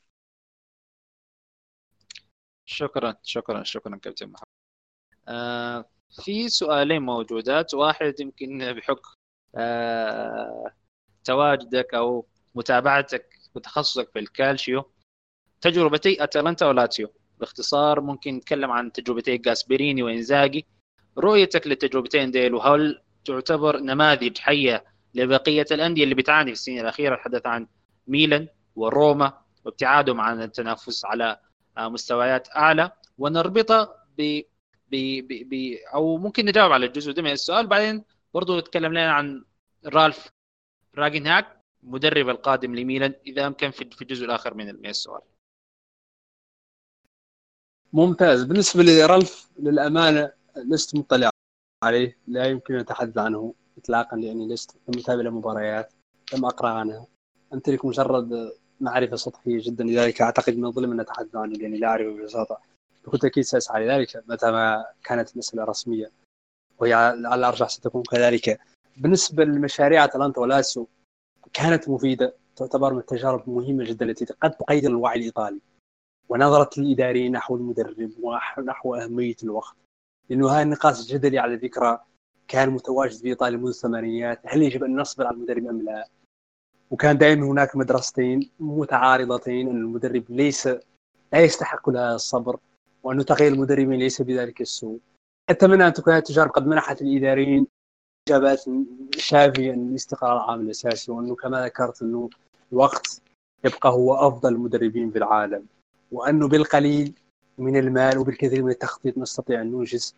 شكرا شكرا شكرا كابتن محمد. آه في سؤالين موجودات. واحد يمكن بحكم آه تواجدك أو متابعتك وتخصصك في الكالشيو تجربتي أتلانتا ولاتسيو باختصار ممكن نتكلم عن تجربتي جاسبريني وإنزاجي. رؤيتك للتجربتين ديل وهل تعتبر نماذج حية لبقية الأندية اللي بتعاني في السنين الأخيرة؟ الحدث عن ميلان وروما وابتعادهم عن التنافس على آه، مستويات أعلى. ونربطها ب ب ب أو ممكن نجاوب على الجزء ده من السؤال. بعدين برضو نتكلم لنا عن رالف راجنهاك مدرب القادم لميلان إذا أمكن في الجزء الآخر من السؤال. ممتاز. بالنسبة لرالف للأمانة لست مطلع عليه. لا يمكن أن أتحدث عنه إطلاقا لأني لست متابع لمباريات لم أقرأ عنها أمتلك مجرد معرفة سطحية جدا لذلك أعتقد من الظلم أن أتحدث عنه لأني لا أعرفه ببساطة. بكل تأكيد سأسعى لذلك متى ما كانت مسألة رسمية. وهي على الأرجح ستكون كذلك. بالنسبة لمشاريع أتلانتا ولاسيو كانت مفيدة تعتبر من التجارب المهمة جدا التي قد تقيد الوعي الإيطالي. ونظرة الإداريين نحو المدرب ونحو أهمية الوقت. لأنه هذا النقاش الجدلي على ذكرى كان متواجد في إيطاليا منذ الثمانينات هل يجب أن نصبر على المدرب أم لا؟ وكان دائما هناك مدرستين متعارضتين أن المدرب ليس لا يستحق لها الصبر وأن تغيير المدربين ليس بذلك السوء. أتمنى أن تكون هذه التجارب قد منحت الإداريين إجابات شافية للاستقرار العام الأساسي وأنه كما ذكرت أنه الوقت يبقى هو أفضل المدربين في العالم. وأنه بالقليل من المال وبالكثير من التخطيط نستطيع أن ننجز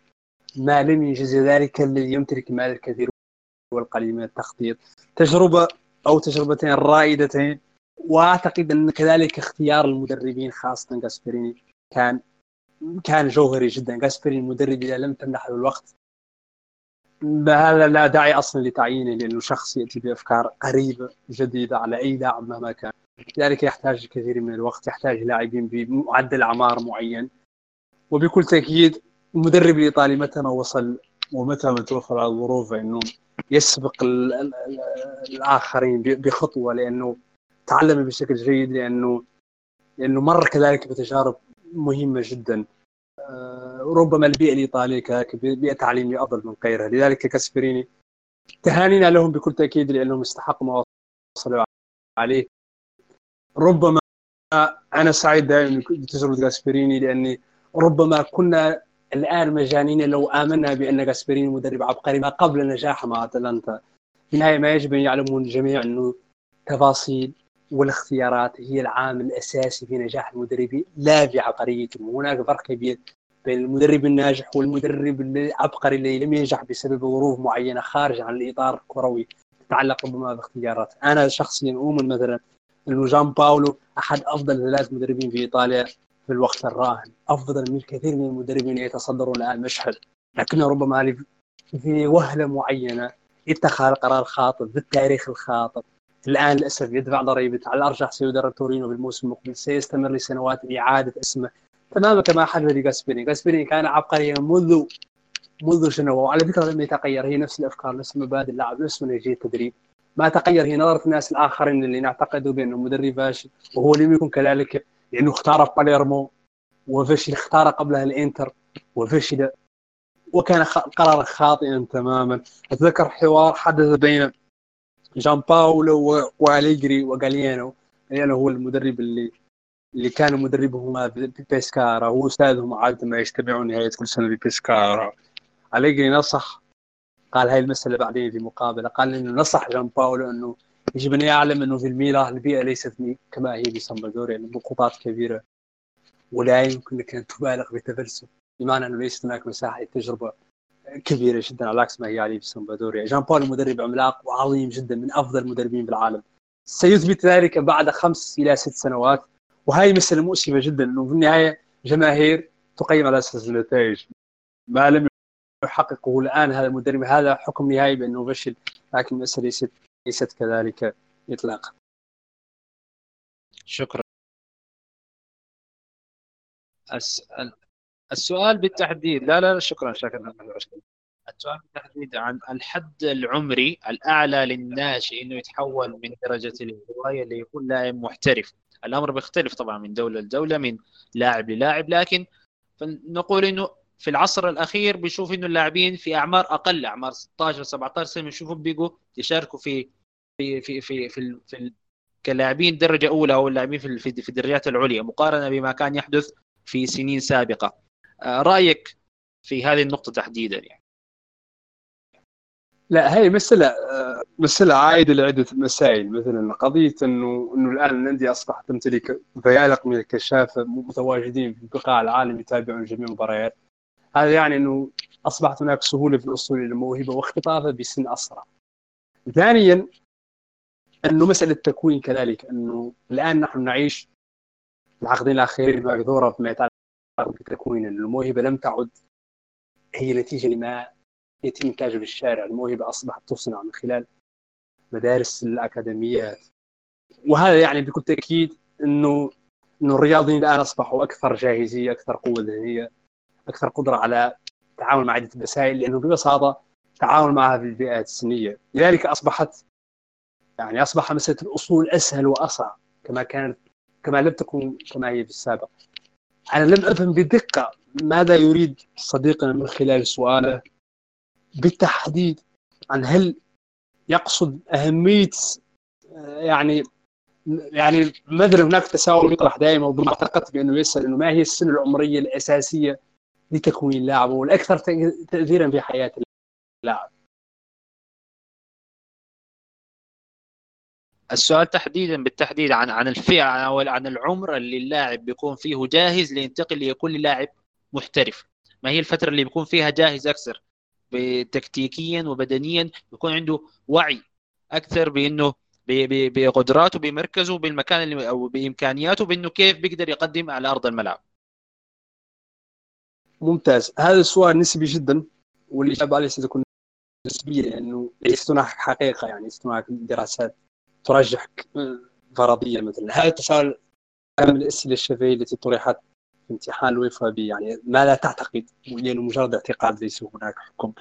ما لم ينجز ذلك الذي يمتلك مال الكثير والقليل من التخطيط تجربة أو تجربتين رائدتين وأعتقد أن كذلك اختيار المدربين خاصة جاسبريني كان كان جوهري جدا. جاسبريني المدرب إذا لم تمنح له الوقت هذا لا داعي أصلا لتعيينه لأنه شخص يأتي بأفكار قريبة جديدة على أي لاعب مهما كان. لذلك يحتاج الكثير من الوقت يحتاج لاعبين بمعدل أعمار معين. وبكل تأكيد المدرب الإيطالي متى ما وصل ومتى ما توفر على الظروف إنه يسبق الآخرين بخطوة لأنه تعلم بشكل جيد لأنه لأنه مر كذلك بتجارب مهمة جدا. آه، ربما البيئة الإيطالية بيئة تعليمية أفضل من غيرها. لذلك كاسبريني تهانينا لهم بكل تأكيد لأنهم استحقوا ما وصلوا عليه. ربما أنا سعيد دائما بتجربة جاسبريني لأني ربما كنا الآن مجانين لو آمنا بأن جاسبريني مدرب عبقري ما قبل نجاحه مع أتلانتا. في النهاية ما يجب أن يعلمون الجميع أنه تفاصيل والاختيارات هي العامل الأساسي في نجاح المدربين لا في عبقريتهم هناك فرق كبير بين المدرب الناجح والمدرب العبقري الذي لم ينجح بسبب ظروف معينة خارج عن الإطار الكروي تتعلق ربما باختيارات أنا شخصيا أؤمن مثلا جان باولو أحد أفضل ثلاث مدربين في إيطاليا في الوقت الراهن أفضل من الكثير من المدربين يتصدرون الان مشهد لكنه ربما في وهلة معينة اتخذ القرار الخاطئ بالتاريخ الخاطئ. الآن للأسف يدفع ضريبة على الأرجح سيدرب تورينو بالموسم المقبل سيستمر لسنوات لاعاده اسمه. تماما كما حدث لجاسبيني جاسبيني كان عبقريا منذ منذ سنوات وعلى فكره لم يتغير. هي نفس الأفكار نفس مبادئ اللعب نفس منهجية التدريب. ما تغير هي نظرة الناس الآخرين اللي نعتقدوا بأنه مدرب فاشل وهو لم يكن كذلك لأنه اختار باليرمو وفشل اختار قبلها الإنتر وفشل وكان قرارا خاطئا تماما. أتذكر حوار حدث بين جان باولو وأليجري وغاليانو. غاليانو هو المدرب اللي اللي كان مدربهما بيسكارا هو أستاذهم عادة ما يجتمعون نهاية كل سنة ببيسكارا أليجري نصح قال هاي المسألة بعدين في مقابلة. قال إنه نصح جان باولو إنه يجب ان يعلم إنه في الميلان البيئة ليست كما هي في سامبادور يعني ضغوطات كبيرة. ولا يمكن لك أن تبالغ بتفلسف بمعنى إنه ليست هناك مساحة تجربة كبيرة جدا على عكس ما هي عليه في سامبادوريا. جان بول مدرب عملاق وعظيم جدا من أفضل المدربين بالعالم سيثبت ذلك بعد خمس إلى ست سنوات. وهي مسألة مؤسفة جدا إنه في النهاية جماهير تقيم على أساس النتائج. ما لم يحققه الآن هذا المدرب هذا حكم نهائي بأنه فشل لكن المساله ليست ليست كذلك اطلاقا. شكرا. أسأل السؤال بالتحديد لا لا شكرا شكرا السؤال بالتحديد عن الحد العمري الأعلى للناشئ إنه يتحول من درجة الهواية ليكون لاعب محترف. الأمر بيختلف طبعا من دولة لدولة من لاعب للاعب لكن نقول إنه في العصر الأخير بنشوف إنه اللاعبين في أعمار أقل أعمار 16 17 سنة بنشوفهم بيجوا يشاركوا في في في في في, في كلاعبين درجة أولى أو اللاعبين في في الدرجات العليا مقارنة بما كان يحدث في سنين سابقة. آه، رأيك في هذه النقطة تحديدا يعني؟ لا هي مسألة آه، مسألة عائدة لعدة مسائل. مثلا قضية إنه إنه الآن الأندية أصبحت تمتلك فيالق من الكشافة متواجدين في بقاع العالم يتابعون جميع المباريات هذا يعني إنه أصبحت هناك سهولة في الوصول إلى الموهبة واختطافها بسن اسرع. ثانيا إنه مسألة التكوين كذلك إنه الآن نحن نعيش العقدين الأخيرين مقدورة فيما يتعلق بتكوين الموهبة لم تعد هي نتيجة لما يتم إنتاجه في الشارع. الموهبة أصبحت تصنع من خلال مدارس الأكاديميات. وهذا يعني بكل تأكيد إنه إنه الرياضيين الآن أصبحوا أكثر جاهزية أكثر قوة ذهنية. أكثر قدرة على التعامل مع عدة مسائل لأنه ببساطة التعامل معها في البيئات السنية. لذلك أصبحت يعني أصبح مسألة الأصول أسهل وأصعب كما كانت كما لم تكن كما هي في السابق. أنا لم أفهم بدقة ماذا يريد صديقنا من خلال سؤاله بالتحديد عن هل يقصد أهمية يعني يعني مثلا هناك تساؤل يطرح دائما وربما اعتقدت بأنه يسال انه ما هي السن العمرية الأساسية لتكوين اللاعب والأكثر تاثيرا في حياة اللاعب. السؤال تحديدا بالتحديد عن عن الفئة أو عن العمر اللي اللاعب بيكون فيه جاهز لينتقل ليكون لاعب محترف. ما هي الفترة اللي بيكون فيها جاهز أكثر؟ تكتيكيا وبدنيا بيكون عنده وعي أكثر بأنه بقدراته بمركزه بالمكان اللي أو بإمكانياته بأنه كيف بيقدر يقدم على أرض الملعب. ممتاز. هذا السؤال نسبي جدا والإجابة عليه ستكون نسبية لأنه ليست هناك حقيقة يعني ليست هناك دراسات ترجح فرضية مثلا. هذا التساؤل من الأسئلة الشفهية التي طرحت في امتحان الوفا يعني ما لا تعتقد لأنه مجرد اعتقاد ليس هناك حكم.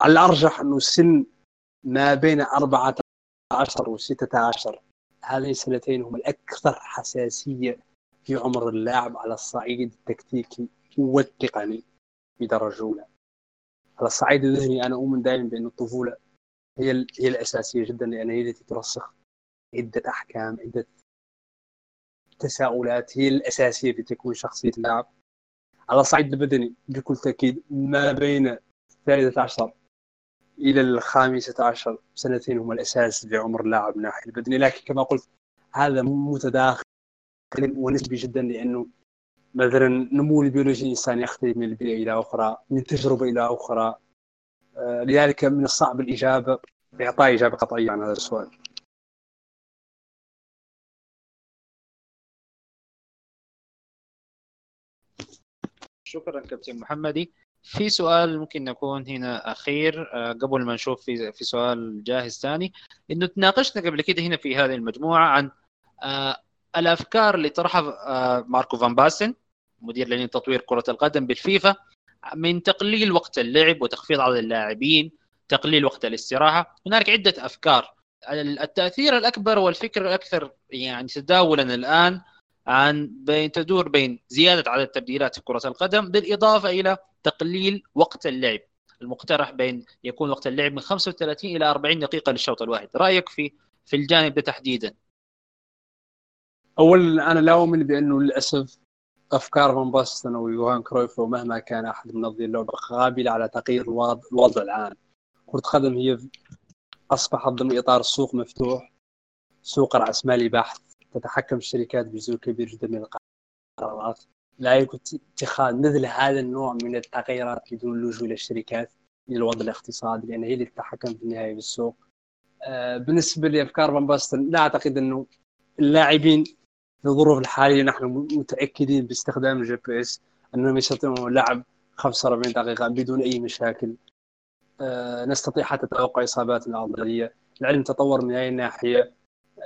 على الأرجح انه السن ما بين 14 و 16 هذه السنتين هم الأكثر حساسية في عمر اللاعب على الصعيد التكتيكي. والتقني بدرجة أولى. على الصعيد الذهني أنا أؤمن دائما بأن الطفولة هي هي الأساسية جدا لأن هي التي ترسخ عدة أحكام عدة تساؤلات هي الأساسية في تكوين شخصية اللاعب. على الصعيد البدني بكل تأكيد ما بين الثالثة عشر إلى الخامسة عشر سنتين هم الأساس في عمر اللاعب من ناحيه البدني لكن كما قلت هذا متداخل ونسبي جدا لأنه مثلا نمو البيولوجي الانسان يختلف من البيئة إلى أخرى من تجربة إلى أخرى. آه، لذلك من الصعب الإجابة إعطاء إجابة قطعية عن هذا السؤال. شكرا كابتن محمدي. في سؤال ممكن نكون هنا أخير آه، قبل ما نشوف في في سؤال جاهز ثاني. إنه تناقشنا قبل كده هنا في هذه المجموعة عن آه، الأفكار اللي طرحها ماركو فان باستن. مدير لجنة تطوير كرة القدم بالفيفا من تقليل وقت اللعب وتخفيض عدد اللاعبين تقليل وقت الاستراحة. هناك عدة أفكار. التأثير الأكبر والفكر الأكثر يعني تداولا الآن عن بين تدور بين زيادة عدد التبديلات في كرة القدم بالإضافة إلى تقليل وقت اللعب. المقترح بين يكون وقت اللعب من 35 إلى 40 دقيقة للشوط الواحد. رأيك في في الجانب ده تحديدا؟ اولا أنا لا أؤمن بأنه للأسف أفكار فان باستن ويوهان كرويف ومهما كان أحد منظمي اللعبة قابله على تغيير الوضع العام. كرة القدم هي أصبحت ضمن إطار السوق مفتوح. سوق رأس مالي بحت. تتحكم الشركات بجزء كبير جدا من القرارات. لا يمكن اتخاذ مثل هذا النوع من التغييرات بدون اللجوء إلى الشركات إلى الوضع الاقتصادي لأن هي اللي تتحكم في النهاية بالسوق. آه، بالنسبة لأفكار فان باستن لا أعتقد أنه اللاعبين في الظروف الحالية نحن متأكدين باستخدام ال GPS انهم يستطيعون لعب 45 دقيقة بدون أي مشاكل. آه، نستطيع حتى توقع إصابات العضلية. العلم تطور من هذه الناحيه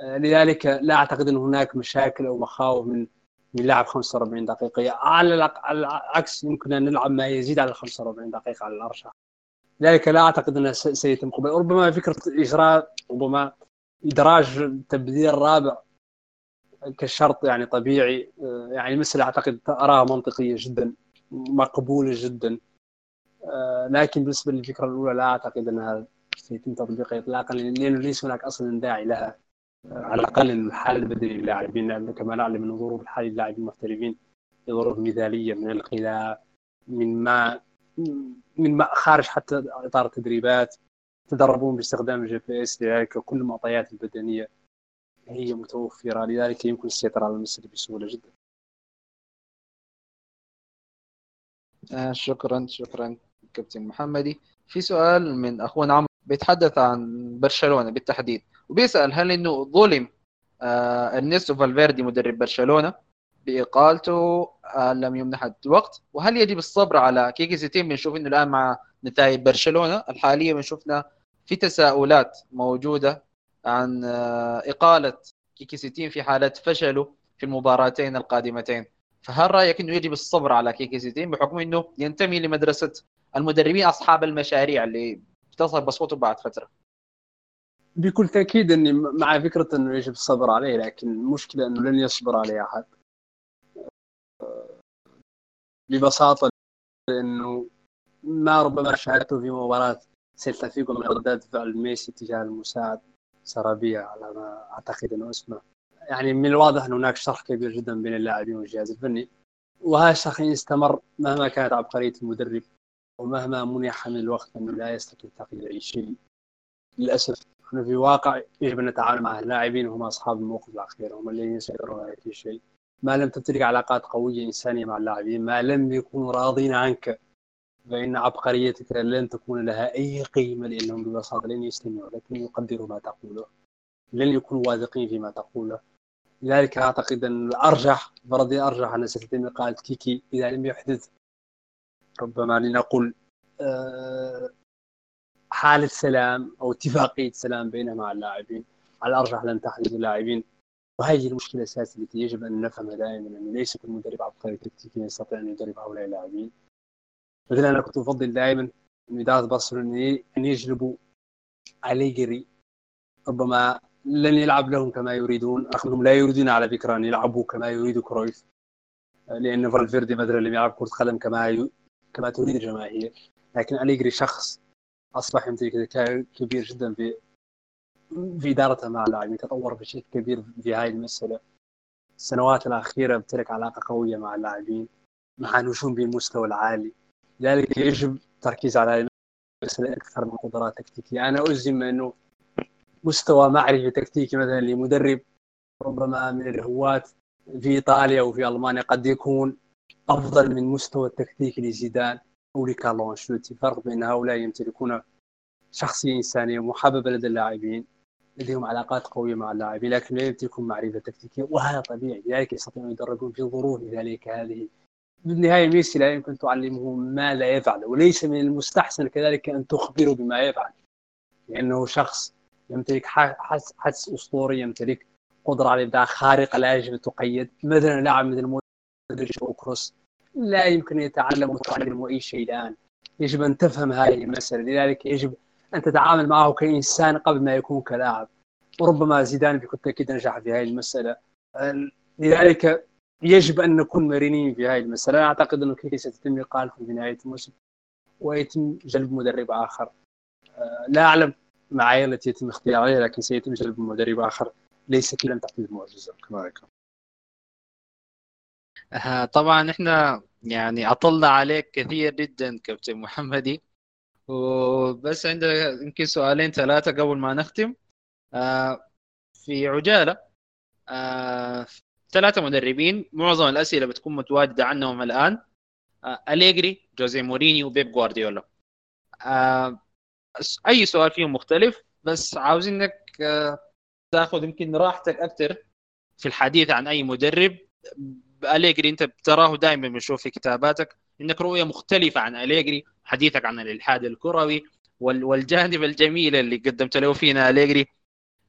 آه، لذلك لا أعتقد أن هناك مشاكل أو مخاوف من من لعب 45 دقيقة. على العكس يمكن أن نلعب ما يزيد على 45 دقيقة على الأرجح. لذلك لا أعتقد انه سيتم قبل. ربما فكرة اجراء ربما إدراج التبذير الرابع كشرط يعني طبيعي آه، يعني المسألة أعتقد أراها منطقية جدا مقبولة جدا. آه، لكن بالنسبة للفكرة الأولى لا أعتقد أنها سيتم تطبيقها إطلاقا لأنه ليس هناك أصلا داعي لها. آه، على الأقل الحالة البدنية للاعبين كما نعلم أن ظروف الحالة للاعبين المحترفين ظروف مثالية من الخلاء من ما من ما خارج حتى إطار التدريبات تدربون باستخدام ال GPS لذلك كل المعطيات البدنية. هي متوفرة لذلك يمكن السيطرة على المسألة بسهولة جدا. آه شكرا شكرا كابتن محمدي. في سؤال من أخونا عمرو بيتحدث عن برشلونة بالتحديد وبيسأل هل إنه ظلم آه إرنستو فالفيردي مدرب برشلونة بإقالته آه لم يمنح وقت وهل يجب الصبر على كيكي سيتين بنشوف إنه الآن مع نتائج برشلونة الحالية بنشوفنا في تساؤلات موجودة عن آه، إقالة كيكي سيتين في حالة فشله في المباراتين القادمتين. فهل رأيك أنه يجب الصبر على كيكي سيتين بحكم أنه ينتمي لمدرسة المدربين أصحاب المشاريع اللي بتصل بصوته بعد فترة؟ بكل تأكيد أني مع فكرة أنه يجب الصبر عليه لكن المشكلة أنه لن يصبر عليه أحد. ببساطة لأنه ما ربما شاهدته في مباراة سيلتا فيجو من ردات فعل ميسي تجاه المساعد. سارابيا على ما أعتقد إنه اسمه. يعني من الواضح إن هناك شرخ كبير جدا بين اللاعبين والجهاز الفني. وهذا الشيء يستمر مهما كانت عبقرية المدرب ومهما منح من الوقت أنه لا يستطيع تغيير أي شيء. للأسف إحنا في واقع يجب أن نتعامل مع اللاعبين وهم أصحاب الموقف الأخير هم الذين يسيطرون على كل شيء. ما لم تمتلك علاقات قوية إنسانية مع اللاعبين ما لم يكونوا راضين عنك. فإن عبقريتك لن تكون لها أي قيمة لأنهم ببساطة لن يستمعوا لك لن يقدروا ما تقوله لن يكونوا واثقين فيما تقوله لذلك أعتقد أن الأرجح فرضي أرجح أن ستتم إقالة كيكي إذا لم يحدث. ربما لنقل آه، حالة سلام أو اتفاقية سلام بينه مع اللاعبين. على الأرجح لن تحدث اللاعبين. وهذه المشكلة الأساسية التي يجب أن نفهمها دائما أنه ليس كل مدرب عبقري تكتيكي يستطيع أن يدرب هؤلاء اللاعبين مثلا أنا كنت أفضل دائما من اداره برشلونة ان يجلبوا اليجري ربما لن يلعب لهم كما يريدون. رغم لا يريدون على فكرة أن يلعبوا كما يريد كرويف. لأن فالفيردي مثلا لم يلعب كرة قدم كما ي... كما تريد الجماهير. لكن اليجري شخص أصبح يمتلك ذكاء كبير جدا في في إدارته مع اللاعبين تطور بشكل كبير في هذه المسألة. السنوات الأخيرة امتلك علاقة قوية مع اللاعبين. مع نجوم بالمستوى العالي. لذلك يجب التركيز على المسألة أكثر من قدرات تكتيكية. أنا أجزم أنه مستوى معرفة تكتيكي مثلا لمدرب ربما من الهواة في إيطاليا وفي ألمانيا قد يكون أفضل من مستوى التكتيكي لزيدان أو لكارلو أنشلوتي فرق بين هؤلاء يمتلكون شخصية إنسانية محببة لدى اللاعبين لديهم علاقات قوية مع اللاعبين لكن لا يمتلكون معرفة تكتيكية وهذا طبيعي. لذلك يستطيعون يدربون في ظروف ذلك هذه بالنهاية ميسي لا يمكن تعلمه ما لا يفعل وليس من المستحسن كذلك أن تخبره بما يفعل. لأنه شخص يمتلك حس, حس أسطوري يمتلك قدرة على الابداع خارقة لا يجب تقيد. مثلا لاعب مثل مودريتش أو كروس لا يمكن يتعلم وتعلم أي شيء الآن. يجب أن تفهم هذه المسألة. لذلك يجب أن تتعامل معه كإنسان قبل ما يكون كلاعب. وربما زيدان بكل تأكيد نجح في هذه المسألة. لذلك يجب أن نكون مرنين في هذه المسألة. أعتقد أنه كيكي ستتم اقالته في نهاية الموسم ويتم جلب مدرب آخر. آه، لا أعلم مع التي يتم اختيار عليها لكن سيتم جلب مدرب آخر ليس كلا تحديد المعجزة. كما آه، طبعا إحنا يعني أطلنا عليك كثير جدا كابتن محمدي. وبس عندنا يمكن سؤالين ثلاثة قبل ما نختم. آه، في عجالة. ثلاثة مدربين معظم الأسئلة بتكون متواجدة عنهم الآن. آه، أليجري جوزي مورينيو وبيب جوارديولا. آه، أي سؤال فيهم مختلف بس عاوزينك آه، تاخذ يمكن راحتك أكثر في الحديث عن أي مدرب. أليجري أنت بتراه دائما بنشوف في كتاباتك إنك رؤية مختلفة عن أليجري حديثك عن الإلحاد الكروي والجانب الجميل اللي قدمت له فينا أليجري.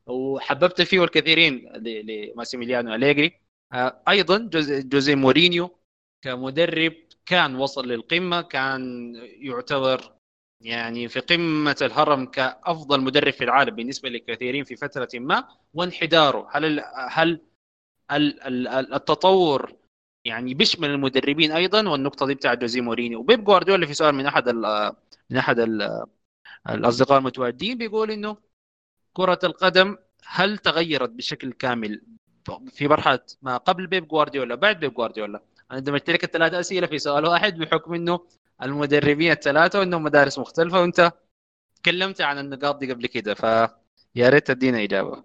وحببت فيه الكثيرين لماسيميليانو أليجري. أيضا جوزي مورينيو كمدرب كان وصل للقمة كان يعتبر يعني في قمة الهرم كأفضل مدرب في العالم بالنسبة لكثيرين في فترة ما وانحداره. هل هل التطور يعني بيشمل المدربين أيضا؟ والنقطة دي بتاعت جوزي مورينيو. وبيب جوارديولا في سؤال من أحد من أحد الأصدقاء المتواجدين بيقول إنه كرة القدم هل تغيرت بشكل كامل في مرحلة ما قبل بيب جوارديولا بعد بيب جوارديولا. أنا دمجت لك الثلاث أسئلة في سؤال واحد بحكم إنه المدربين الثلاثة وإنهم مدارس مختلفة وإنت تكلمت عن النقاط دي قبل كده فيا ريت تدينا إجابة.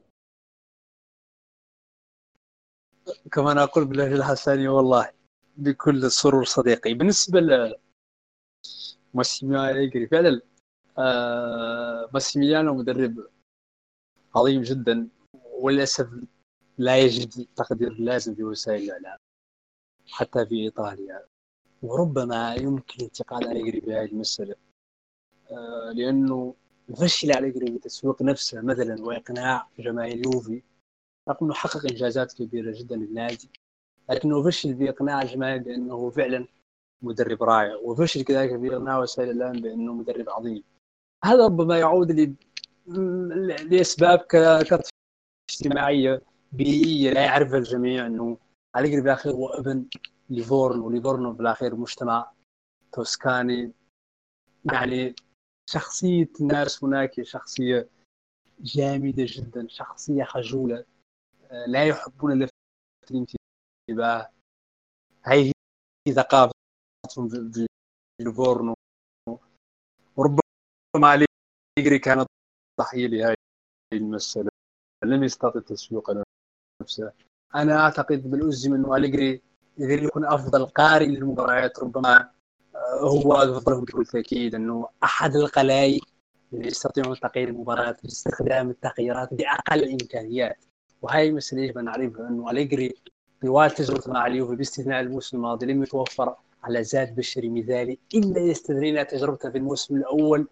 كما أقول بالله الحساني والله بكل سرور صديقي. بالنسبة ل ماسيميليانو فعلا آه ماسيميليانو مدرب عظيم جدا وللأسف لا يجد التقدير اللازم في وسائل الإعلام حتى في إيطاليا. وربما يمكن انتقاد أليجري في هذه المسألة. آه، لأنه فشل أليجري تسويق نفسه مثلا وإقناع جماهير يوفي رغم أنه حقق إنجازات كبيرة جدا للنادي لكنه فشل في إقناع الجماهير بأنه فعلا مدرب رائع وفشل كذلك في إقناع وسائل الإعلام بأنه مدرب عظيم. هذا ربما يعود لأسباب اجتماعية بيئية لا يعرفها الجميع إنه أليجري بالأخير هو ابن ليفورنو وليفورنو بالأخير مجتمع توسكاني. يعني شخصية الناس هناك شخصية جامدة جدا شخصية خجولة. لا يحبون لفت الانتباه. هي ثقافتهم في ليفورنو وربما أليجري كانت ضحية لهذه المسألة. لم يستطع تسويق نفسه. أنا أعتقد بالأزم أنه أليجري يقدر يكون أفضل قارئ للمباريات ربما آه، هو أفضلهم بكل تأكيد أنه أحد القلاي اللي يستطيعون تغيير المباريات باستخدام التغييرات بأقل الإمكانيات. وهي مسألة يجب أن نعرفها أنه أليجري طوال تجربته مع اليوفي باستثناء الموسم الماضي لم يتوفر على زاد بشري مثالي إلا يستدرينا تجربته في الموسم الأول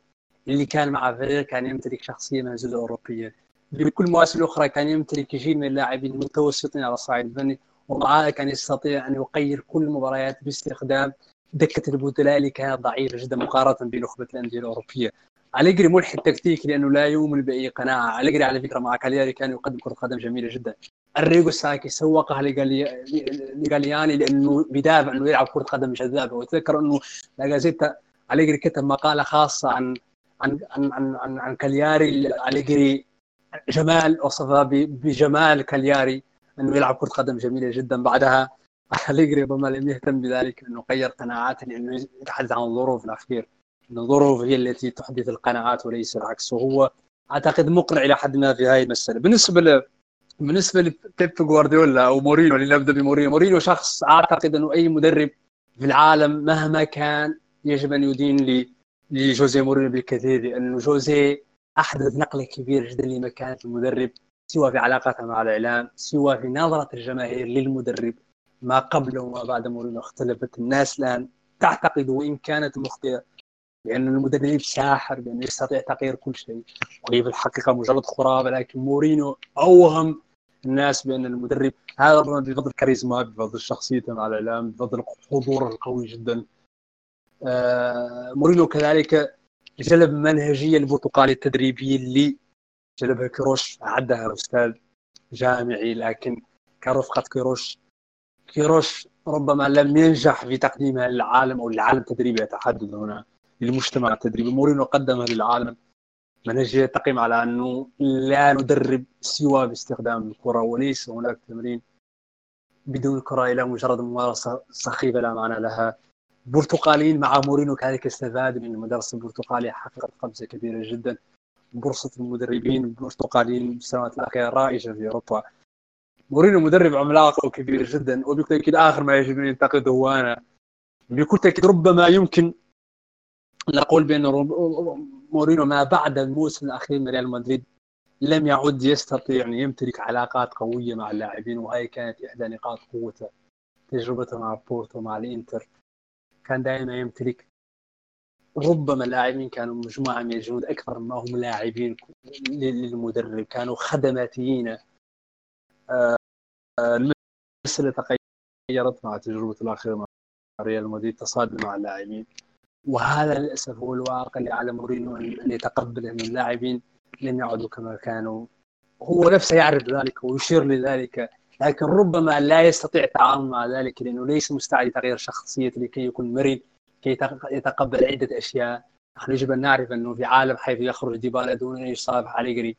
اللي كان مع فريق كان يمتلك شخصية منزلة أوروبية. بكل المواسم الاخرى كان يمتلك جيل من اللاعبين المتوسطين على الصعيد الفني ومع هذا كان يستطيع أن يغير كل المباريات باستخدام دكة البدلاء اللي كانت ضعيفه جدا مقارنة بنخبة الأندية الأوروبية. أليجري ملحد تكتيكي لأنه لا يؤمن بأي قناعة، أليجري على فكرة مع كالياري كان يقدم كرة قدم جميلة جدا. الريجو ساكي سوقها لجالياني لأنه بيدافع إنه يلعب كرة قدم جذابة واتذكر إنه لاجازيتا أليجري كتب مقالة خاصة عن عن عن عن, عن, عن كالياري أليجري جمال وصفها بجمال كالياري إنه يلعب كرة قدم جميلة جدا. بعدها أليجري ربما لم يهتم بذلك إنه غير قناعاته لأنه يتحدث عن الظروف الاخير الظروف هي التي تحدث القناعات وليس العكس. وهو أعتقد مقنع إلى حد ما في هذه المسألة. بالنسبة ل بالنسبة لبيب جوارديولا أو مورينو لنبدأ بمورينو مورينو شخص أعتقد إنه أي مدرب في العالم مهما كان يجب أن يدين لجوزيه مورينو بالكثير لأنه جوزيه أحدث نقله كبيره جدا لمكانة المدرب سواء في علاقاته مع الإعلام سواء في نظرة الجماهير للمدرب. ما قبل وما بعد مورينو اختلفت. الناس الآن تعتقد وإن كانت مخطئة لأن المدرب ساحر بأنه يستطيع تغيير كل شيء. وهي في الحقيقة مجرد خرافة لكن مورينو أوهم الناس بأن المدرب هذا بفضل كاريزما بفضل شخصيته مع الإعلام بفضل حضوره القوي جدا. آه مورينو كذلك جلب منهجية البرتقالية التدريبية اللي جلبها كيروش عدها أستاذ جامعي لكن كرفقة كيروش. كيروش ربما لم ينجح في تقديمها للعالم أو للعالم التدريبي يتحدث هنا للمجتمع التدريبي. مورينو قدمها للعالم منهجية تقيم على أنه لا ندرب سوى باستخدام الكرة وليس هناك تمرين بدون الكرة إلى مجرد ممارسة سخيفة لا معنى لها. البرتقاليين مع مورينو كذلك استفاد من المدرسة البرتقالية حققت قفزة كبيرة جدا. بورصة المدربين البرتقاليين بالسنوات الأخيرة رائجة في أوروبا. مورينو مدرب عملاق وكبير جدا وبكل تأكيد آخر ما يجب أن ينتقده هو أنا. بكل تأكيد ربما يمكن نقول بأن مورينو ما بعد الموسم الأخير من ريال مدريد لم يعد يستطيع أن يمتلك علاقات قوية مع اللاعبين وهي كانت إحدى نقاط قوته تجربته مع بورتو مع الإنتر. كان دائما يمتلك ربما اللاعبين كانوا مجموعة من الجنود أكثر ما هم لاعبين للمدرب. كانوا خدماتيين آه، المسألة تغيرت مع تجربة الأخيرة مع ريال مدريد تصادم مع اللاعبين. وهذا للأسف هو الواقع اللي على مورينو ان يتقبل ان اللاعبين لن يعودوا كما كانوا. هو نفسه يعرف ذلك ويشير لذلك. لكن ربما لا يستطيع التعامل مع ذلك لأنه ليس مستعد لتغيير شخصيته لكي يكون مرن كي يتقبل عدة أشياء. نحن يجب أن نعرف أنه في عالم حيث يخرج ديبالا دون ان يصافح عليجري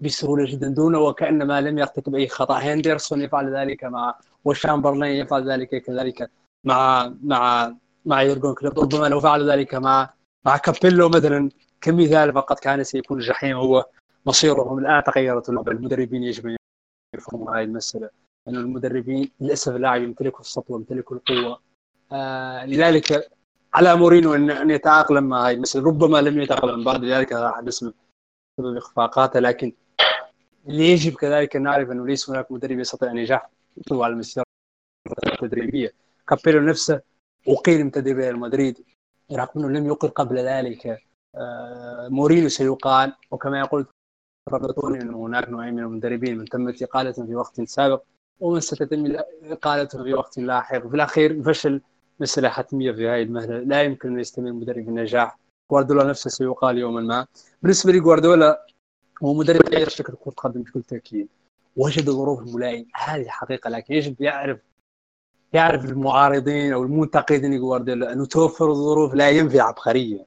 بسهولة جدا دونه وكأنما لم يرتكب أي خطأ. هندرسون يفعل ذلك مع وشامبرلين يفعل ذلك كذلك مع مع مع يورجون كلوب. ربما لو فعلوا ذلك مع مع كابيلو مثلا كمثال فقط كان سيكون الجحيم هو مصيرهم الان تغيرت اللعبة. المدربين يجب أن يفهموا هذه المسألة. ان المدربين للأسف اللاعب يمتلكوا السطوه يمتلكوا القوة. آه لذلك على مورينو ان إن يتأقلم مع هذه المسألة. ربما لم يتأقلم بعد ذلك حدث بسبب إخفاقاته لكن اللي يجب كذلك أن نعرف إنه ليس هناك مدرب يستطيع أن ينجح طوال المسيرة التدريبية. كابيلو نفسه أقيل من تدريب ريال مدريد رغم أنه لم يقل قبل ذلك. آه، مورينو سيقال وكما يقول رابطوني أنه هناك نوعين من المدربين من تمت إقالتهم في وقت سابق. ومن ستتم إقالتهم في وقت لاحق. وفي الأخير فشل مسألة حتمية في هذه المهلة لا يمكن أن يستمر مدرب النجاح. جوارديولا نفسه سيقال يوما ما. بالنسبة لجوارديولا هو مدرب غير شكل كرة قدم بكل تأكيد. وجد ظروف الملائم. هذه حقيقة لكن يجب يعرف يعرف المعارضين أو المنتقدين لجوارديولا انه توفر الظروف لا ينفي عبقريه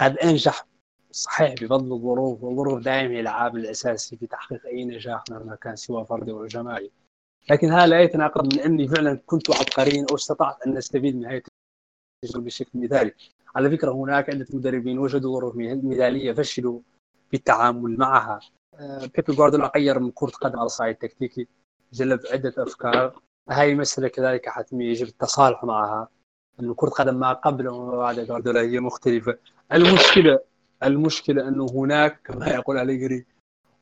قد أنجح صحيح بفضل الظروف والظروف دائما هي العامل الأساسي في تحقيق أي نجاح مهما كان سواء فردي أو جماعي. لكن هذا لا يتناقض من أني فعلا كنت عبقريا أو استطعت أن أستفيد من هذه التجربة بشكل مثالي. على فكرة هناك عدة مدربين وجدوا ظروف مثالية فشلوا في التعامل معها. آه، بيب جوارديولا غير من كرة قدم على الصعيد التكتيكي جلب عدة أفكار. هاي مسألة كذلك حتميه يجب التصالح معها. انه كرة قدم ما قبل وما بعد جوارديولا هي مختلفة. المشكلة المشكلة انه هناك كما يقول أليجري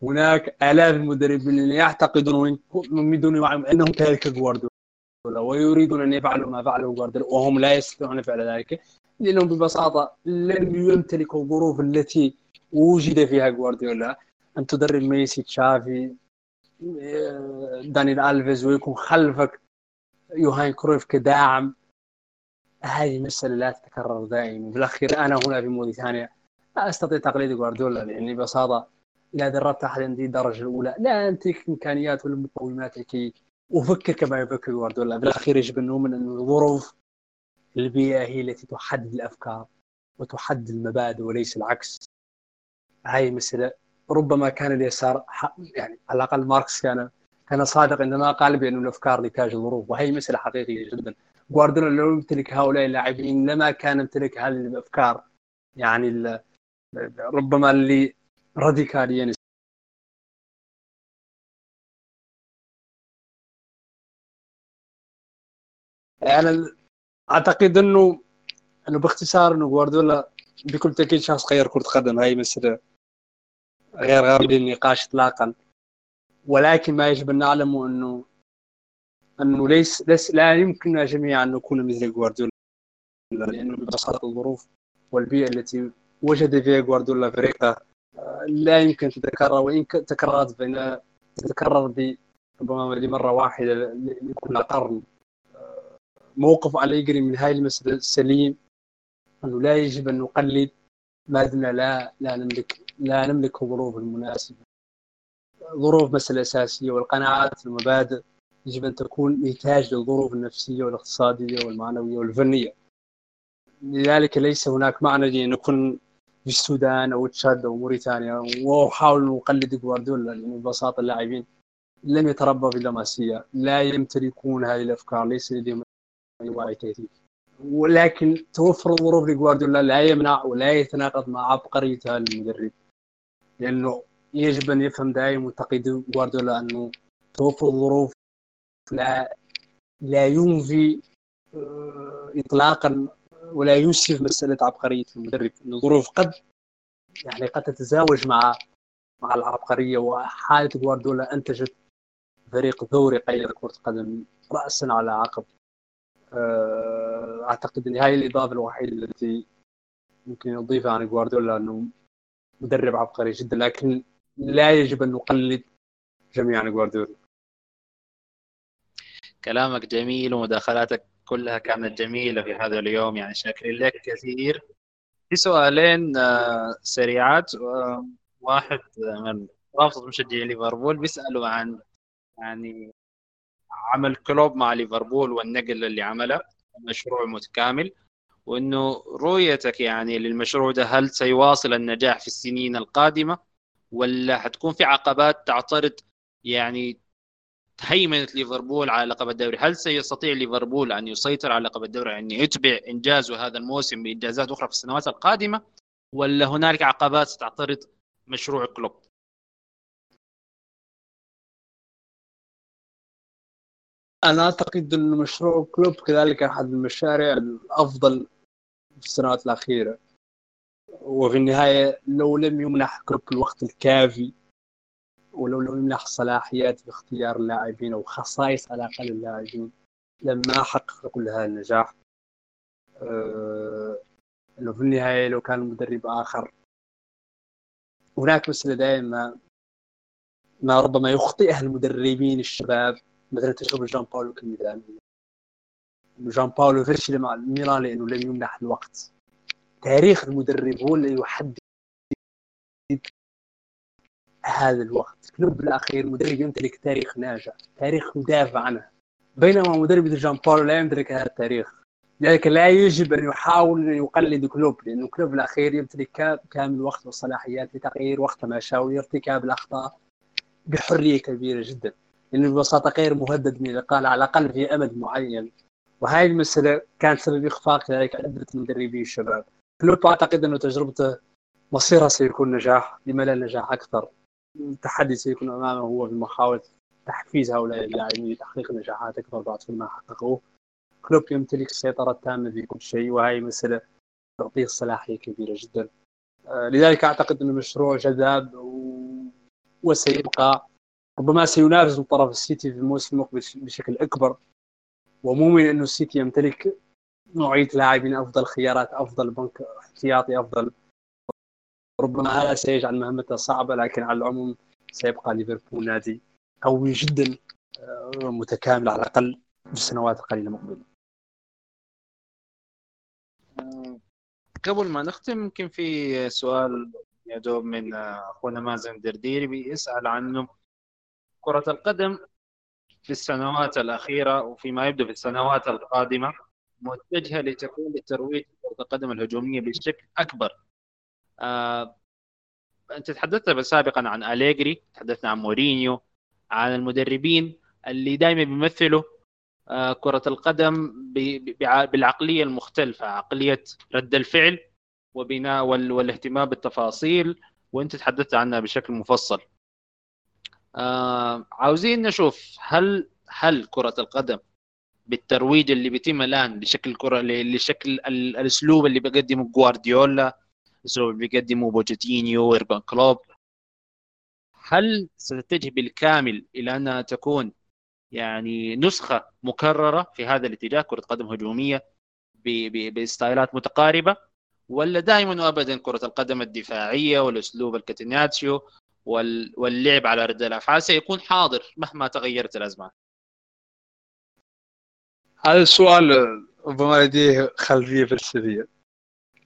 هناك آلاف المدربين يعتقدون من دون أنهم كذلك جوارديولا ويريدون أن يفعلوا ما فعله جوارديولا وهم لا يستطيعون فعل ذلك لأنهم ببساطة لم يمتلكوا الظروف التي وجد فيها جوارديولا. أن تدرب ميسي تشافي دانيال ألفيز ويكون خلفك يوهان كرويف كداعم. هذه مسألة لا تتكرر دائما. بالأخير أنا هنا في موريتانيا لا أستطيع تقليد جوارديولا لأني ببساطة إذا دربت أحد عندي الدرجة الأولى لا أمتلك إمكانيات ولا مقومات لكي أفكر كما يفكر جوارديولا بالأخير يجب نؤمن أن الظروف البيئة هي التي تحدد الأفكار وتحدد المبادئ وليس العكس. هاي مسألة ربما كان اليسار يعني على الأقل ماركس كان كان صادق عندما قال بأن الأفكار نتاج الظروف وهي مسألة حقيقية جدا. جوارديولا لو يمتلك هؤلاء اللاعبين لما كان يمتلك هذه الأفكار يعني ربما اللي راديكاليا أنا أعتقد انه إنه باختصار إنه جوارديولا بكل تأكيد شخص غير كرة قدم هاي مسألة غير قابل للنقاش اطلاقا. ولكن ما يجب أن نعلمه انه إنه ليس, ليس لا يمكننا جميعا أن نكون مثل جوارديولا لأنه ببساطه الظروف والبيئة التي وجد فيها جوارديولا فريقه لا يمكن تتكرر وإن تكررت فإن تتكرر ربما لمرة واحدة لكل قرن. موقف أليجري من هاي المسألة السليم أنه لا يجب أن نقلد ما دمنا لا لا نملك لا نملك الظروف المناسبة. ظروف مسألة أساسية والقناعات والمبادئ يجب أن تكون نتاج للظروف النفسية والاقتصادية والمعنوية والفنية. لذلك ليس هناك معنى لأن نكون في السودان أو تشاد أو موريتانيا واحاول نقلد جوارديولا لأنه ببساطة اللاعبين لم يتربوا في اللمسيه لا يمتلكون هذه الأفكار ليس لديهم ولكن توفر الظروف لجوارديولا لا يمنع ولا يتناقض مع عبقريه هذا المدرب لأنه يجب أن يفهم دائما منتقد جوارديولا أنه توفر الظروف لا لا ينفي آه، اطلاقا ولا يوسف مسألة عبقرية المدرب ان الظروف قد يعني قد تتزاوج مع مع العبقرية وحالة جوارديولا أنتجت فريق ثوري قيد كرة قدم راسا على عقب. آه، أعتقد ان هاي الإضافة الوحيدة التي يمكن نضيفها عن جوارديولا إنه مدرب عبقري جدا لكن لا يجب أن نقلد جميعا جوارديولا كلامك جميل ومداخلاتك كلها كانت جميلة في هذا اليوم يعني شاكرين لك كثير. في سؤالين آه، سريعات آه، واحد من رافض مشجعي ليفربول بيسألوا عن يعني عمل كلوب مع ليفربول والنقل اللي عمله مشروع متكامل وإنه رؤيتك يعني للمشروع ده هل سيواصل النجاح في السنين القادمة ولا حتكون في عقبات تعترض يعني هيمنه ليفربول على لقب الدوري. هل سيستطيع ليفربول أن يسيطر على لقب الدوري يعني يتبع انجازه هذا الموسم بإنجازات أخرى في السنوات القادمة ولا هنالك عقبات ستعترض مشروع كلوب؟ أنا أعتقد إن مشروع كلوب كذلك أحد المشاريع الأفضل في السنوات الأخيرة. وفي النهاية لو لم يمنح كلوب الوقت الكافي ولو لم يمنح صلاحيات في اختيار اللاعبين أو خصائص على الأقل اللاعبين لما حقق كل هذا النجاح أه إنه في النهاية لو كان مدرب آخر هناك مسألة دائما ما ربما يخطئها المدربين الشباب مثلا تجربة جان باولو كمثال. جان باولو فشل مع ميلان لأنه لم يمنح الوقت. تاريخ المدرب هو اللي يحدد هذا الوقت. كلوب بالاخير مدرب يمتلك تاريخ ناجح تاريخ مدافع عنه. بينما مدرب جان باولو لا يمتلك هذا التاريخ. لذلك لا يجب أن يحاول أن يقلد كلوب لأنه كلوب بالاخير يمتلك كامل الوقت والصلاحيات لتغيير وقت ما شاء وارتكاب الأخطاء بحرية كبيرة جدا. لأنه ببساطة غير مهدد من الإقالة على الأقل في أمد معين. وهاي المسألة كانت سبب إخفاق ذلك عدة مدربين الشباب كلوب أعتقد انه تجربته مصيرها سيكون نجاح لما لا نجاح أكثر. التحدي سيكون أمامه هو في محاوله تحفيز هؤلاء اللاعبين لتحقيق نجاحات أكبر بعد ما حققوه. كلوب يمتلك السيطرة التامة في كل شيء وهي مسألة تعطيه صلاحية كبيرة جدا. آه، لذلك أعتقد انه مشروع جذاب. وسيبقى. ربما سينافس من طرف السيتي في الموسم المقبل بشكل أكبر. ومو من انه السيتي يمتلك نوعية لاعبين أفضل خيارات أفضل بنك احتياطي أفضل ربما هذا سيجعل مهمته صعبة لكن على العموم سيبقى ليفربول نادي قوي جدا آه، متكامل على الأقل في السنوات القليلة المقبلة. قبل ما نختم يمكن في سؤال يا دوب من أخونا مازن درديري بيسأل عنه. كرة القدم في السنوات الأخيرة وفيما يبدو في السنوات القادمة متجهة لتكون لترويج كرة القدم الهجومية بشكل أكبر. آه، أنت تحدثت سابقا عن أليجري تحدثنا عن مورينيو عن المدربين اللي دائما بيمثلوا آه، كرة القدم بالعقلية المختلفة عقلية رد الفعل وبناء والاهتمام بالتفاصيل وأنت تحدثت عنها بشكل مفصل. آه عاوزين نشوف هل هل كرة القدم بالترويج اللي بيتم الآن لشكل كرة لشكل الأسلوب اللي بيقدمه جوارديولا الاسلوب اللي بيقدمه بوتشيتينو ويورجن كلوب. هل ستتجه بالكامل إلى انها تكون يعني نسخة مكررة في هذا الاتجاه كرة قدم هجومية بستايلات متقاربة؟ ولا دائما وابدا كرة القدم الدفاعية والأسلوب الكاتيناتشيو واللعب على رد الأفعال سيكون حاضر مهما تغيرت الأزمان؟ هذا السؤال ربما لديه خلفية فلسفية.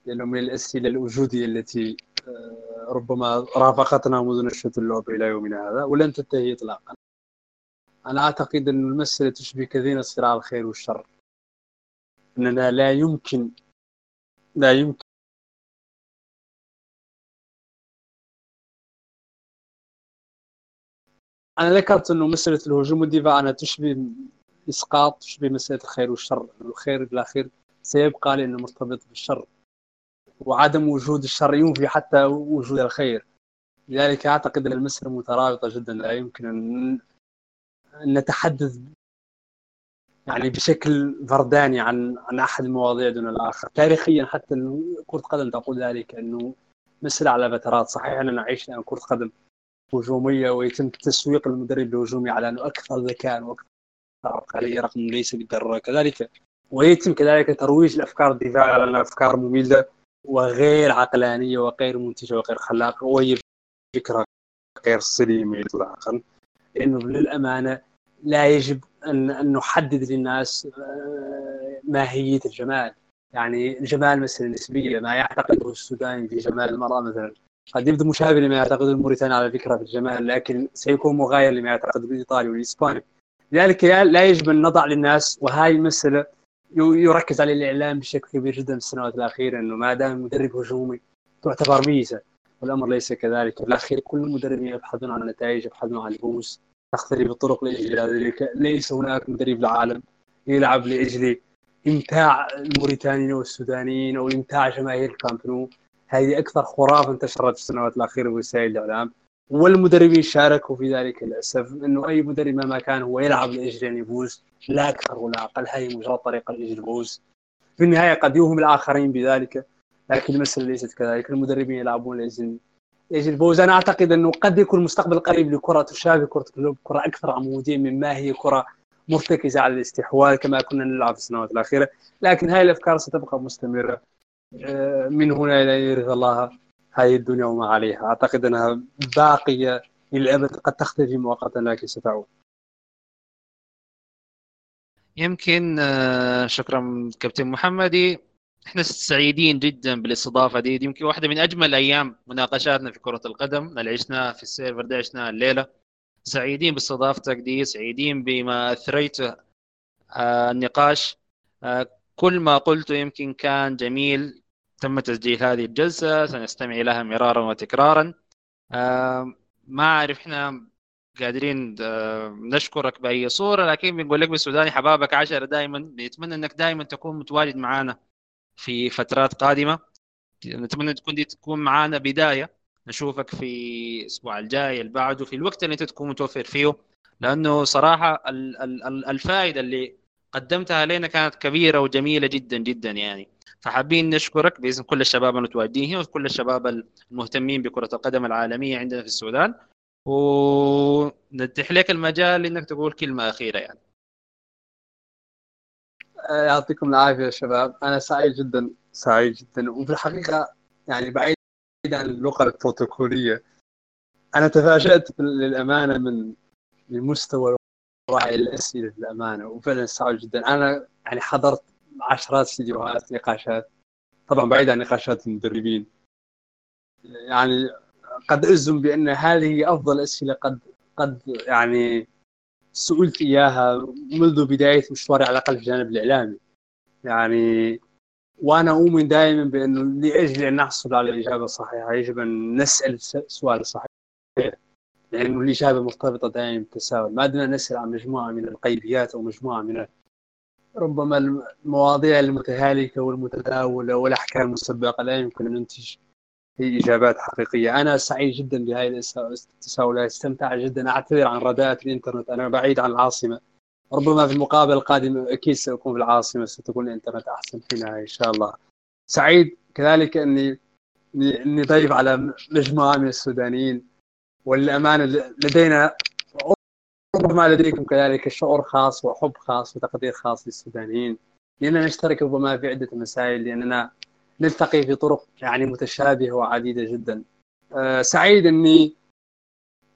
لأنه من الأسئلة الوجودية التي آه، ربما رافقتنا منذ نشأة اللعبة إلى يومنا هذا ولن تنتهي إطلاقا. أنا أعتقد أن المسألة تشبه كثيرا صراع الخير والشر. أننا لا يمكن لا يمكن أنا ذكرت أنه مسألة الهجوم والدفاع أنا تشبه إسقاط تشبه مسألة الخير والشر. الخير بالأخير سيبقى لأنه مرتبط بالشر. وعدم وجود الشر ينفي حتى وجود الخير. لذلك أعتقد أن المسألة مترابطة جدا لا يمكن أن نتحدث يعني بشكل فرداني عن عن أحد المواضيع دون الآخر. تاريخيا حتى كرة قدم تقول ذلك إنه مسألة على فترات. صحيح أننا نعيش الان كرة قدم هجومية ويتم تسويق المدرب الهجومي على أنه أكثر ذكاء وأكثر عبقريه رغم ليس بالضرورة كذلك. ويتم كذلك ترويج الأفكار الدفاع على أفكار مميزة. وغير عقلانية وغير منتجة وغير خلاقه وهي فكرة غير سليمه اطلاقا لأنه للأمانة لا يجب ان أن نحدد للناس آه، ماهية الجمال. يعني الجمال مساله نسبيه ما يعتقده السوداني في جمال المرأة مثلا. قد يبدو مشابه لما يعتقده الموريتاني على فكرة في الجمال لكن سيكون مغاير لما يعتقده الإيطالي والإسباني. لذلك لا يجب أن نضع للناس وهذه المسألة يركز عليه الإعلام بشكل كبير جدا في السنوات الأخيرة إنه ما دام مدرب هجومي تعتبر ميزة والأمر ليس كذلك. في الأخير كل المدربين يبحثون عن النتائج يبحثون عن الفوز تختلف الطرق لأجل ذلك. ليس هناك مدرب العالم يلعب لأجل إمتاع الموريتانيين والسودانيين أو إمتاع جماهير الكامبنو هذه أكثر خرافه انتشرت في السنوات الأخيرة في وسائل الإعلام. والمدربين شاركوا في ذلك للأسف إنه أي مدرب مهما كان هو يلعب لأجل أن يفوز لا أكثر ولا أقل هذه مجرد طريقة لأجل الفوز. في النهاية قد يوهم الآخرين بذلك لكن المسألة ليست كذلك المدربين يلعبون لاجل لأجل الفوز. أنا أعتقد إنه قد يكون المستقبل القريب لكرة تشابه كرة كلوب كرة أكثر عمودية مما هي كرة مرتكزة على الاستحواذ كما كنا نلعب في السنوات الأخيرة. لكن هذه الأفكار ستبقى مستمرة. آه، من هنا إلى يرث الله. هذه الدنيا وما عليها. أعتقد أنها باقية للأبد قد تختفي مؤقتا لكن ستعود. يمكن آه، شكرا كابتن محمدي. إحنا سعيدين جدا بالاستضافة دي, دي يمكن واحدة من أجمل أيام مناقشاتنا في كرة القدم اللي عشناها في السيرفر ده عشناها الليلة. سعيدين باستضافتك دي سعيدين بما اثريته آه النقاش. آه كل ما قلته يمكن كان جميل. تم تسجيل هذه الجلسة سنستمع لها مرارا وتكرارا. ما أعرف إحنا قادرين نشكرك بأي صورة لكن بنقول لك بالسوداني حبابك عشرة دائما نتمنى إنك دائما تكون متواجد معنا في فترات قادمة. نتمنى تكون دي تكون معنا بداية. نشوفك في الأسبوع الجاي اللي بعده في الوقت اللي أنت تكون متوفر فيه. لأنه صراحة الفائدة اللي قدمتها لنا كانت كبيرة وجميلة جدا جدا يعني. فحابين نشكرك باسم كل الشباب المتواجدين وكل الشباب المهتمين بكرة القدم العالمية عندنا في السودان. ونتيح لك المجال انك تقول كلمة أخيرة يعني. يعطيكم العافية يا شباب. أنا سعيد جدا سعيد جدا. وفي الحقيقة يعني بعيد عن اللغة البروتوكولية أنا تفاجأت للأمانة من المستوى وعي الأسئلة للأمانة وفعلا سعيد جدا. أنا يعني حضرت عشرات فيديوهات نقاشات. طبعا بعيد عن نقاشات المدربين. يعني قد اجزم بأن هذه أفضل أسئلة قد قد يعني سئلت إياها منذ بداية مشواري على الأقل في الجانب الإعلامي. يعني وأنا أؤمن دائما بانه لأجل أن نحصل على الاجابه الصحيحه يجب أن نسأل السؤال الصحيح لأنه الإجابة مرتبطة دائما بالتساؤل. ما دمنا نسأل عن مجموعة من الغيبيات أو مجموعة من ربما المواضيع المتهالكة والمتداولة والأحكام المسبقة لا يمكن أن ننتج هي إجابات حقيقية. أنا سعيد جدا بهذه التساؤلات أستمتع جدا. أعتذر عن رداءة الإنترنت. أنا بعيد عن العاصمة. ربما في المقابله القادمه أكيد سأكون في العاصمة. ستكون الإنترنت أحسن حينها إن شاء الله. سعيد كذلك أني أني ضيف على مجموعة من السودانيين. وللامانه لدينا ربما لديكم كذلك شعور خاص وحب خاص وتقدير خاص للسودانيين لأننا نشترك ربما في عدة مسائل لأننا نلتقي في طرق يعني متشابهة وعديدة جدا. أه سعيد أني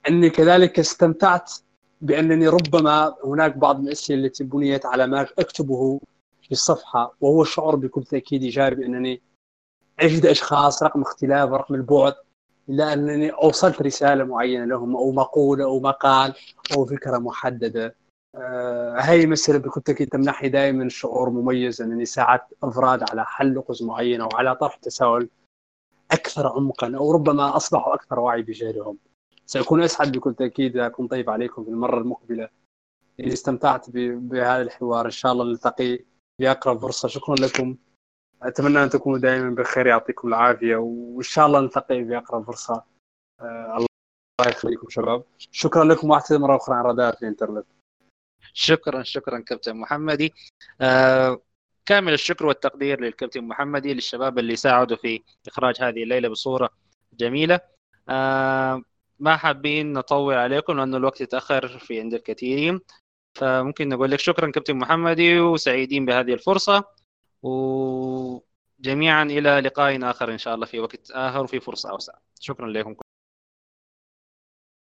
أني كذلك استمتعت بأنني ربما هناك بعض الاسئله التي بنيت على ما أكتبه في الصفحة وهو الشعور بكل تأكيد إيجابي أنني اجد أشخاص رغم اختلاف رغم البعد. إلا أنني أوصلت رسالة معينة لهم أو مقولة أو مقال أو فكرة محددة. آه هاي مسألة بكل تأكيد تمنحني دائما شعور مميز أنني ساعدت أفراد على حل لغز معينة وعلى طرح تساؤل أكثر عمقا أو ربما أصبحوا أكثر وعي بجهلهم. سأكون أسعد بكل تأكيد أكون ضيف عليكم في المرة المقبلة. إذا استمتعت بهذا الحوار إن شاء الله نلتقي. في أقرب فرصة. شكرا لكم. أتمنى أن تكونوا دائما بخير يعطيكم العافية وإن شاء الله نلتقي في أقرب فرصة. آه الله يخليكم شباب. شكرا لكم واعتذر مرة أخرى عن رداءة الإنترنت. شكرا شكرا كابتن محمدي. آه كامل الشكر والتقدير للكابتن محمدي للشباب اللي ساعدوا في إخراج هذه الليلة بصورة جميلة. آه ما حابين نطول عليكم لأنه الوقت يتأخر في عند الكثيرين. فممكن نقول لك شكرا كابتن محمدي وسعيدين بهذه الفرصة. وجميعا إلى لقاء آخر إن شاء الله في وقت آخر وفي فرصة أوسع. شكرا لكم.